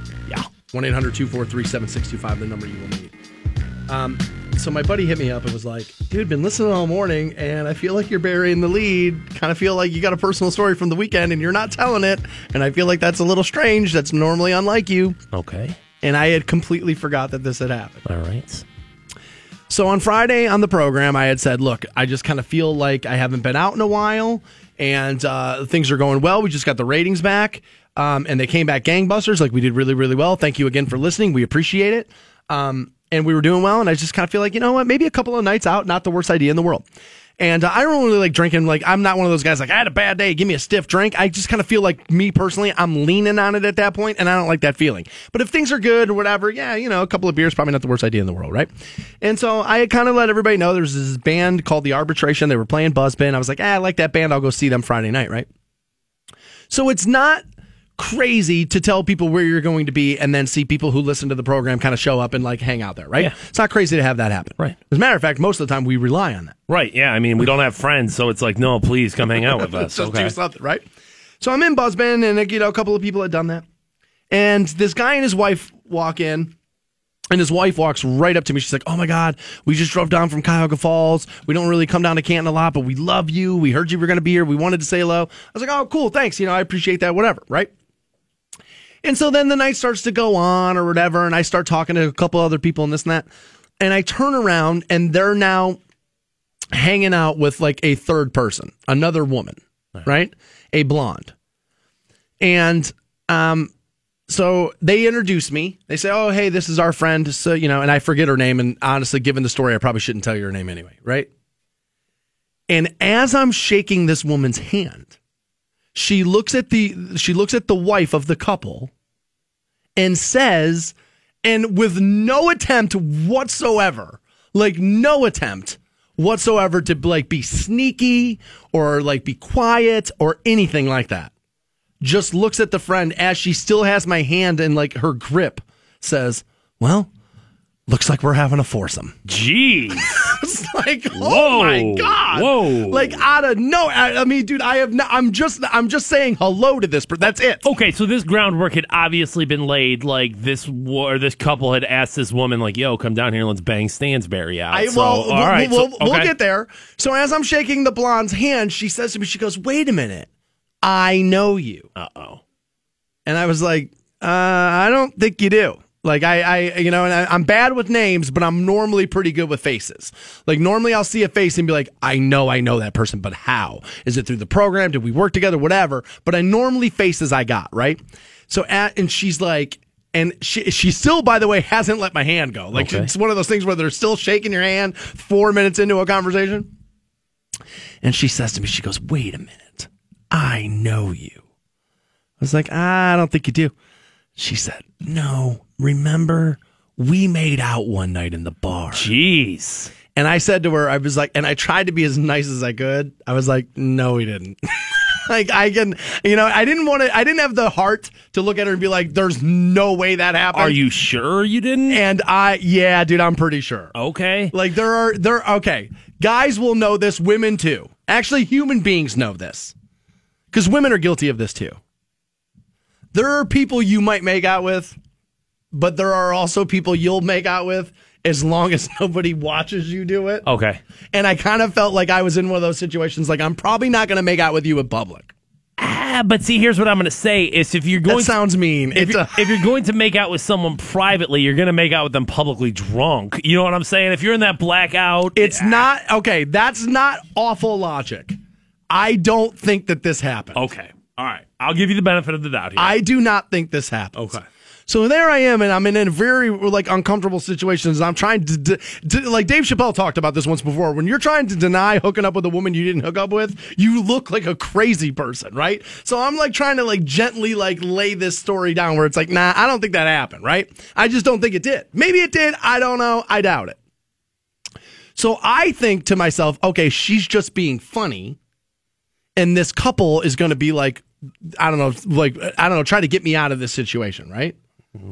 S2: Yeah.
S1: 1 800 243 7625, the number you will need. Um, so my buddy hit me up and was like, dude, been listening all morning and I feel like you're burying the lead. Kind of feel like you got a personal story from the weekend and you're not telling it. And I feel like that's a little strange. That's normally unlike you.
S2: Okay.
S1: And I had completely forgot that this had happened.
S2: All right.
S1: So on Friday on the program, I had said, look, I just kind of feel like I haven't been out in a while and uh, things are going well. We just got the ratings back um, and they came back gangbusters. Like we did really, really well. Thank you again for listening. We appreciate it. Um, and we were doing well. And I just kind of feel like, you know what, maybe a couple of nights out, not the worst idea in the world. And uh, I don't really like drinking. Like I'm not one of those guys like I had a bad day, give me a stiff drink. I just kind of feel like me personally, I'm leaning on it at that point, and I don't like that feeling. But if things are good or whatever, yeah, you know, a couple of beers probably not the worst idea in the world, right? And so I kind of let everybody know there's this band called The Arbitration. They were playing Buzzbin. I was like, ah, I like that band. I'll go see them Friday night, right? So it's not crazy to tell people where you're going to be and then see people who listen to the program kind of show up and like hang out there, right?
S2: Yeah.
S1: It's not crazy to have that happen.
S2: Right.
S1: As a matter of fact, most of the time we rely on that.
S2: Right. Yeah. I mean, we don't have friends, so it's like, no, please come hang out with us.
S1: Just
S2: okay.
S1: do something, right? So I'm in Buzzbin, and you know, a couple of people had done that, and this guy and his wife walk in. And his wife walks right up to me. She's like, "Oh my God, we just drove down from Cuyahoga Falls. We don't really come down to Canton a lot, but we love you. We heard you were going to be here. We wanted to say hello." I was like, "Oh, cool, thanks. You know, I appreciate that. Whatever, right?" And so then the night starts to go on or whatever, and I start talking to a couple other people and this and that. And I turn around and they're now hanging out with like a third person, another woman, right? A blonde. And um so they introduce me. They say, "Oh, hey, this is our friend." So, you know, and I forget her name and honestly, given the story, I probably shouldn't tell you her name anyway, right? And as I'm shaking this woman's hand, she looks at the she looks at the wife of the couple and says and with no attempt whatsoever like no attempt whatsoever to like be sneaky or like be quiet or anything like that. Just looks at the friend as she still has my hand in like her grip says well looks like we're having a foursome
S2: Jeez.
S1: it's like, oh my god,
S2: Whoa.
S1: Like out of no, I, I mean, dude, I have not. I'm just, I'm just saying hello to this. But that's it.
S2: Okay, so this groundwork had obviously been laid. Like this, or this couple had asked this woman, like, "Yo, come down here, and let's bang Stansbury out."
S1: I,
S2: so,
S1: well,
S2: all
S1: we'll,
S2: right,
S1: we'll,
S2: so-
S1: we'll get there. So as I'm shaking the blonde's hand, she says to me, she goes, "Wait a minute, I know you."
S2: Uh oh.
S1: And I was like, uh, I don't think you do. Like I, I, you know, and I, I'm bad with names, but I'm normally pretty good with faces. Like normally, I'll see a face and be like, I know, I know that person, but how? Is it through the program? Did we work together? Whatever. But I normally faces I got right. So at, and she's like, and she, she still, by the way, hasn't let my hand go. Like
S2: Okay.
S1: it's one of those things where they're still shaking your hand four minutes into a conversation. And she says to me, she goes, wait a minute, I know you. I was like, I don't think you do. She said, No, remember, we made out one night in the bar.
S2: Jeez.
S1: And I said to her, I was like, and I tried to be as nice as I could. I was like, No, we didn't. like, I can, you know, I didn't want to, I didn't have the heart to look at her and be like, There's no way that happened.
S2: Are you sure you didn't?
S1: And I, yeah, dude, I'm pretty sure.
S2: Okay.
S1: Like, there are, there, okay. Guys will know this, women too. Actually, human beings know this because women are guilty of this too. There are people you might make out with, but there are also people you'll make out with as long as nobody watches you do it.
S2: Okay.
S1: And I kind of felt like I was in one of those situations like I'm probably not going to make out with you in public.
S2: Ah, but see, here's what I'm going to say: is if you're going
S1: That sounds mean.
S2: if you're,
S1: a-
S2: if you're going to make out with someone privately, you're going to make out with them publicly drunk. You know what I'm saying? If you're in that blackout,
S1: It's not okay. That's not awful logic. I don't think that this happened.
S2: okay. All right, I'll give you the benefit of the doubt here.
S1: I do not think this happened.
S2: Okay.
S1: So there I am, and I'm in a very like uncomfortable situations. I'm trying to, de- de- like Dave Chappelle talked about this once before. When you're trying to deny hooking up with a woman you didn't hook up with, you look like a crazy person, right? So I'm like trying to like gently like lay this story down where it's like, nah, I don't think that happened, right? I just don't think it did. Maybe it did. I don't know. I doubt it. So I think to myself, okay, she's just being funny and this couple is going to be like i don't know like i don't know try to get me out of this situation right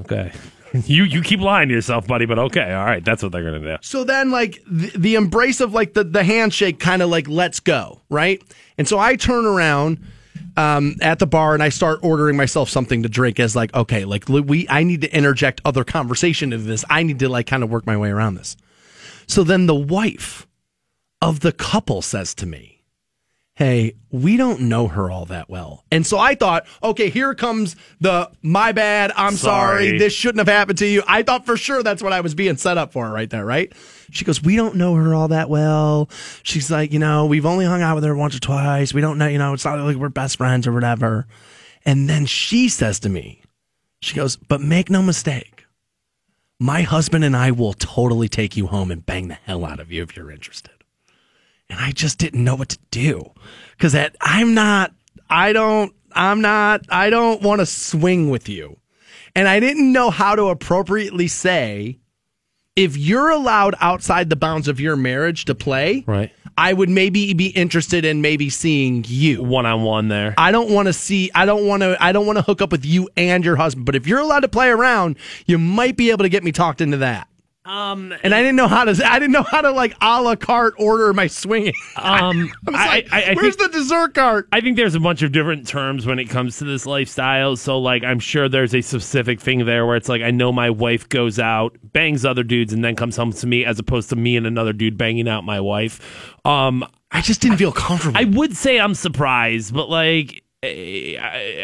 S2: okay. You you keep lying to yourself, buddy. But okay, all right, that's what they're going to do.
S1: so then like the, the embrace of like the, the handshake kind of like let's go right and so i turn around um, at the bar and i start ordering myself something to drink as like okay like we i need to interject other conversation into this i need to like kind of work my way around this so then the wife of the couple says to me hey, we don't know her all that well. And so I thought, okay, here comes the my bad, I'm sorry.
S2: Sorry.
S1: this shouldn't have happened to you. I thought for sure that's what I was being set up for right there, right? She goes, we don't know her all that well. She's like, you know, we've only hung out with her once or twice. We don't know, you know, it's not like we're best friends or whatever. And then she says to me, she goes, but make no mistake. My husband and I will totally take you home and bang the hell out of you if you're interested and I just didn't know what to do because that I'm not, I don't, I'm not, I don't want to swing with you, and I didn't know how to appropriately say if you're allowed outside the bounds of your marriage to play,
S2: Right.
S1: I would maybe be interested in maybe seeing you.
S2: One on one there.
S1: I don't want to see. I don't want to. I don't want to hook up with you and your husband. But if you're allowed to play around, you might be able to get me talked into that.
S2: Um,
S1: And I didn't know how to. I didn't know how to like a la carte order my swinging.
S2: um,
S1: I like,
S2: I, I
S1: "Where's
S2: think,
S1: the dessert cart?"
S2: I think there's a bunch of different terms when it comes to this lifestyle. So, like, I'm sure there's a specific thing there where it's like, I know my wife goes out, bangs other dudes, and then comes home to me, as opposed to me and another dude banging out my wife. Um,
S1: I just didn't feel comfortable.
S2: I would say I'm surprised, but like. I,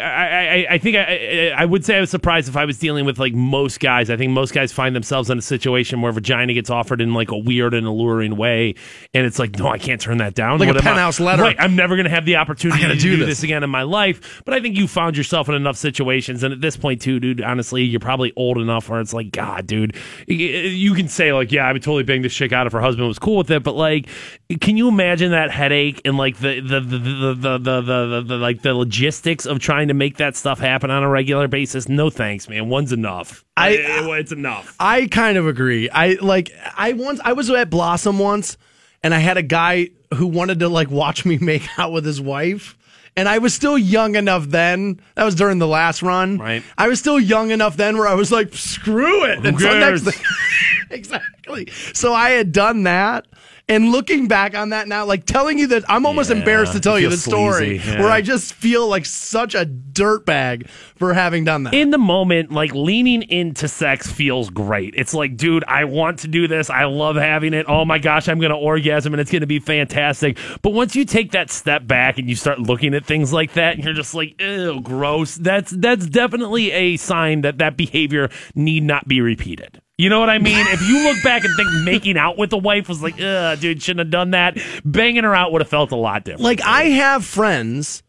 S2: I, I, I think I, I would say I was surprised if I was dealing with like most guys. I think most guys find themselves in a situation where vagina gets offered in like a weird and alluring way, and it's like, no, I can't turn that down.
S1: Like a
S2: What I-
S1: penthouse letter.
S2: Right, I'm never going to have the opportunity
S1: gotta do
S2: do
S1: this.
S2: this again in my life. But I think you found yourself in enough situations, and at this point, too, dude. Honestly, you're probably old enough where it's like, God, dude, you can say like, yeah, I would totally bang this chick out if her husband was cool with it. But like, can you imagine that headache and like the the the the the the, the, the, like the logistics of trying to make that stuff happen on a regular basis? No thanks, man. One's enough.
S1: I-
S2: It- it's enough.
S1: I kind of agree. I like I once I was at Blossom once and I had a guy who wanted to like watch me make out with his wife. And I was still young enough then. That was during the last run.
S2: Right.
S1: I was still young enough then where I was like, screw it.
S2: Who cares?
S1: exactly. So I had done that. And looking back on that now, like telling you that I'm almost
S2: Yeah,
S1: embarrassed to tell you the story
S2: yeah.
S1: where I just feel like such a dirtbag for having done that.
S2: in the moment, like leaning into sex feels great. It's like, dude, I want to do this. I love having it. Oh my gosh, I'm going to orgasm and it's going to be fantastic. But once you take that step back and you start looking at things like that, and you're just like, ew, gross. That's that's definitely a sign that that behavior need not be repeated. You know what I mean? if you look back and think making out with a wife was like, ugh, dude, shouldn't have done that. Banging her out would have felt a lot different.
S1: like I have friends.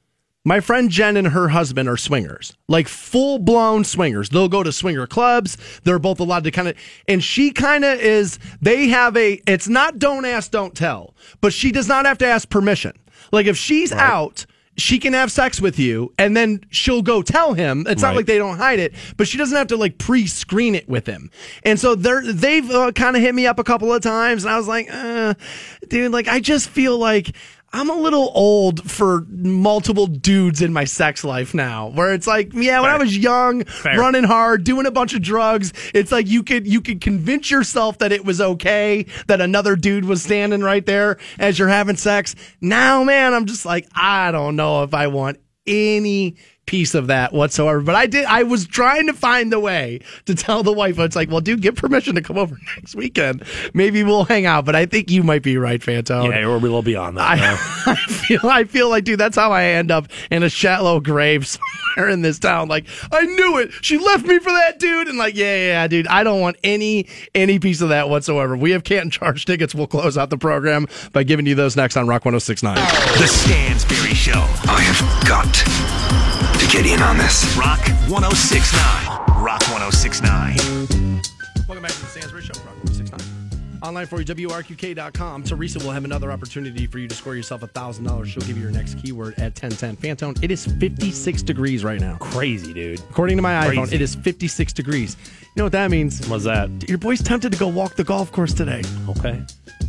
S1: My friend Jen and her husband are swingers, like full blown swingers. They'll go to swinger clubs. They're both allowed to kind of, and she kind of is, they have a, it's not don't ask, don't tell, but she does not have to ask permission. Like if she's out, she can have sex with you and then she'll go tell him. It's not like they don't hide it, but she doesn't have to like pre-screen it with him. And so they're, they've uh, kind of hit me up a couple of times and I was like, uh, dude, like I just feel like I'm a little old for multiple dudes in my sex life now where it's like, yeah, when I was young, running hard, doing a bunch of drugs, it's like you could, you could convince yourself that it was okay that another dude was standing right there as you're having sex. Now, man, I'm just like, I don't know if I want any piece of that whatsoever. But I did. I was trying to find the way to tell the wife. It's like, well, dude, get permission to come over next weekend. Maybe we'll hang out. But I think you might be right, Fantone.
S2: yeah, we're a little beyond that.
S1: I. I feel. I feel like, dude, that's how I end up in a shallow grave somewhere in this town. Like, I knew it. She left me for that dude, and like, yeah, yeah, yeah, dude. I don't want any any piece of that whatsoever. We have Canton Charge tickets. We'll close out the program by giving you those next on Rock 106.9.
S4: The Stansbury Show.
S3: I have got to get in on this.
S4: Rock 1069. Rock 1069.
S1: Welcome back to the Stansbury Show, Rock 106.9. Online for you, WRQK.com. Teresa will have another opportunity for you to score yourself $1,000. She'll give you your next keyword at 1010. Fantone, it is 56 degrees right now.
S2: Crazy, dude.
S1: According to my iPhone, it is 56 degrees. You know what that means?
S2: What's that?
S1: Your boy's tempted to go walk the golf course today.
S2: Okay.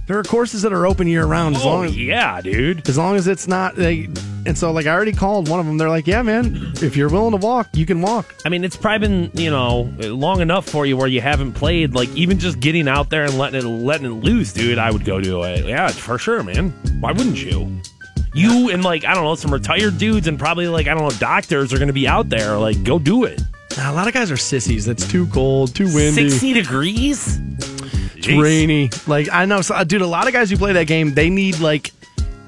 S1: There are courses that are open year round as
S2: Oh
S1: long as
S2: yeah, dude.
S1: as long as it's not. They, and so, like, I already called one of them. They're like, "Yeah, man, if you're willing to walk, you can walk."
S2: I mean, it's probably been you know long enough for you where you haven't played. Like even just getting out there and letting it letting it loose, dude. I would go do it. Yeah, for sure, man. Why wouldn't you? You and like I don't know some retired dudes and probably like I don't know doctors are going to be out there. Like go do it.
S1: Nah, a lot of guys are sissies. It's too cold, too windy.
S2: Sixty degrees.
S1: It's rainy. Like I know, so, uh, dude. A lot of guys who play that game, they need like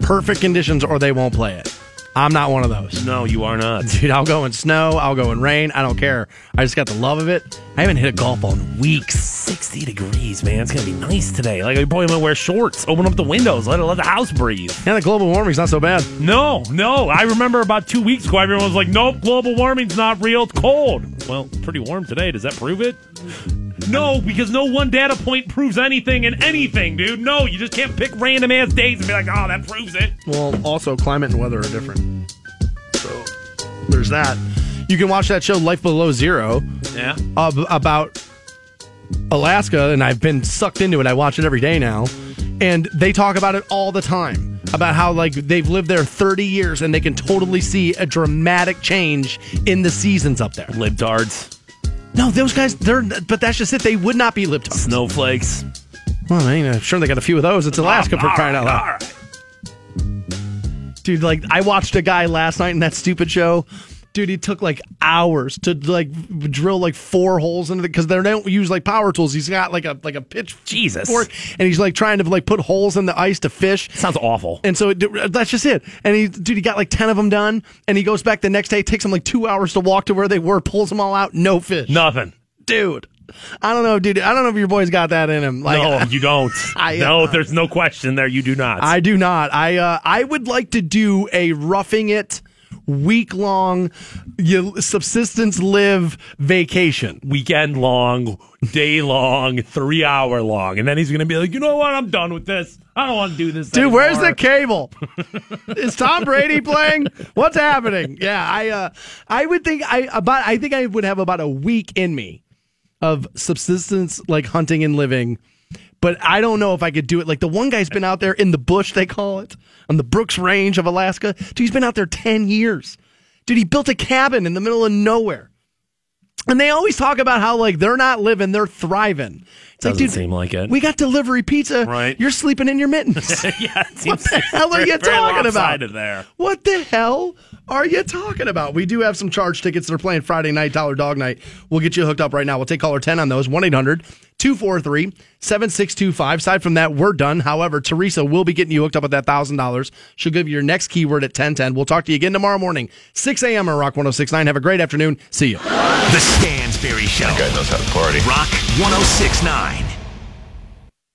S1: perfect conditions or they won't play it. I'm not one of those.
S2: No, you are not.
S1: Dude, I'll go in snow. I'll go in rain. I don't care. I just got the love of it. I haven't hit a golf ball in weeks.
S2: 60 degrees, man. It's going to be nice today. Like, you probably going to wear shorts, open up the windows, let it let the house breathe.
S1: Yeah, the global warming's not so bad.
S2: No, no. I remember about two weeks ago, everyone was like, nope, global warming's not real. It's cold. Well, pretty warm today. Does that prove it? No, because no one data point proves anything in anything, dude. No, you just can't pick random ass days and be like, oh, that proves it.
S1: Well, also climate and weather are different. So there's that. You can watch that show Life Below Zero
S2: Yeah.
S1: ab- about Alaska, and I've been sucked into it. I watch it every day now, and they talk about it all the time about how like they've lived there 30 years and they can totally see a dramatic change in the seasons up there.
S2: Libtards,
S1: No, those guys, they're but that's just it. They would not be libtards.
S2: snowflakes.
S1: Well, I mean, I'm sure they got a few of those. It's Alaska for crying out loud. Dude, like I watched a guy last night in that stupid show. Dude, he took like hours to like drill like four holes into it because they don't use like power tools. He's got like a like a pitch
S2: Jesus.
S1: fork, and he's like trying to like put holes in the ice to fish.
S2: Sounds awful.
S1: And so it, that's just it. And he, dude, he got like ten of them done, and he goes back the next day. It takes him like two hours to walk to where they were, pulls them all out, no fish.
S2: Nothing.
S1: dude. I don't know, dude. I don't know if your boy's got that in him. Like,
S2: no, you don't.
S1: I,
S2: no,
S1: uh,
S2: there's no question there. You do not.
S1: I do not. I uh, I would like to do a roughing it week long you subsistence live vacation.
S2: Weekend long, day long, three hour long, and then he's gonna be like, you know what? I'm done with this. I don't want to do this.
S1: Dude, where's the cable? Is Tom Brady playing? What's happening? Yeah, I uh, I would think I about I think I would have about a week in me of subsistence like hunting and living. But I don't know if I could do it. Like the one guy's been out there in the bush, they call it, on the Brooks Range of Alaska. Dude, he's been out there 10 years. Dude, he built a cabin in the middle of nowhere. And they always talk about how like they're not living, they're thriving. It's
S2: Doesn't
S1: like, dude,
S2: seem like it.
S1: We got delivery pizza.
S2: Right.
S1: You're sleeping in your mittens.
S2: yeah,
S1: What the hell are you talking about?
S2: lopsided There.
S1: What the hell are you talking about? We do have some charge tickets that are playing Friday night, Dollar Dog Night. We'll get you hooked up right now. We'll take caller 10 on those 1 800 243 7625. Aside from that, we're done. However, Teresa will be getting you hooked up with that $1,000. She'll give you your next keyword at 1010. We'll talk to you again tomorrow morning, 6 a.m. on Rock 1069. Have a great afternoon. See you.
S4: The Stansbury Show.
S3: That guy knows how to party.
S4: Rock 1069.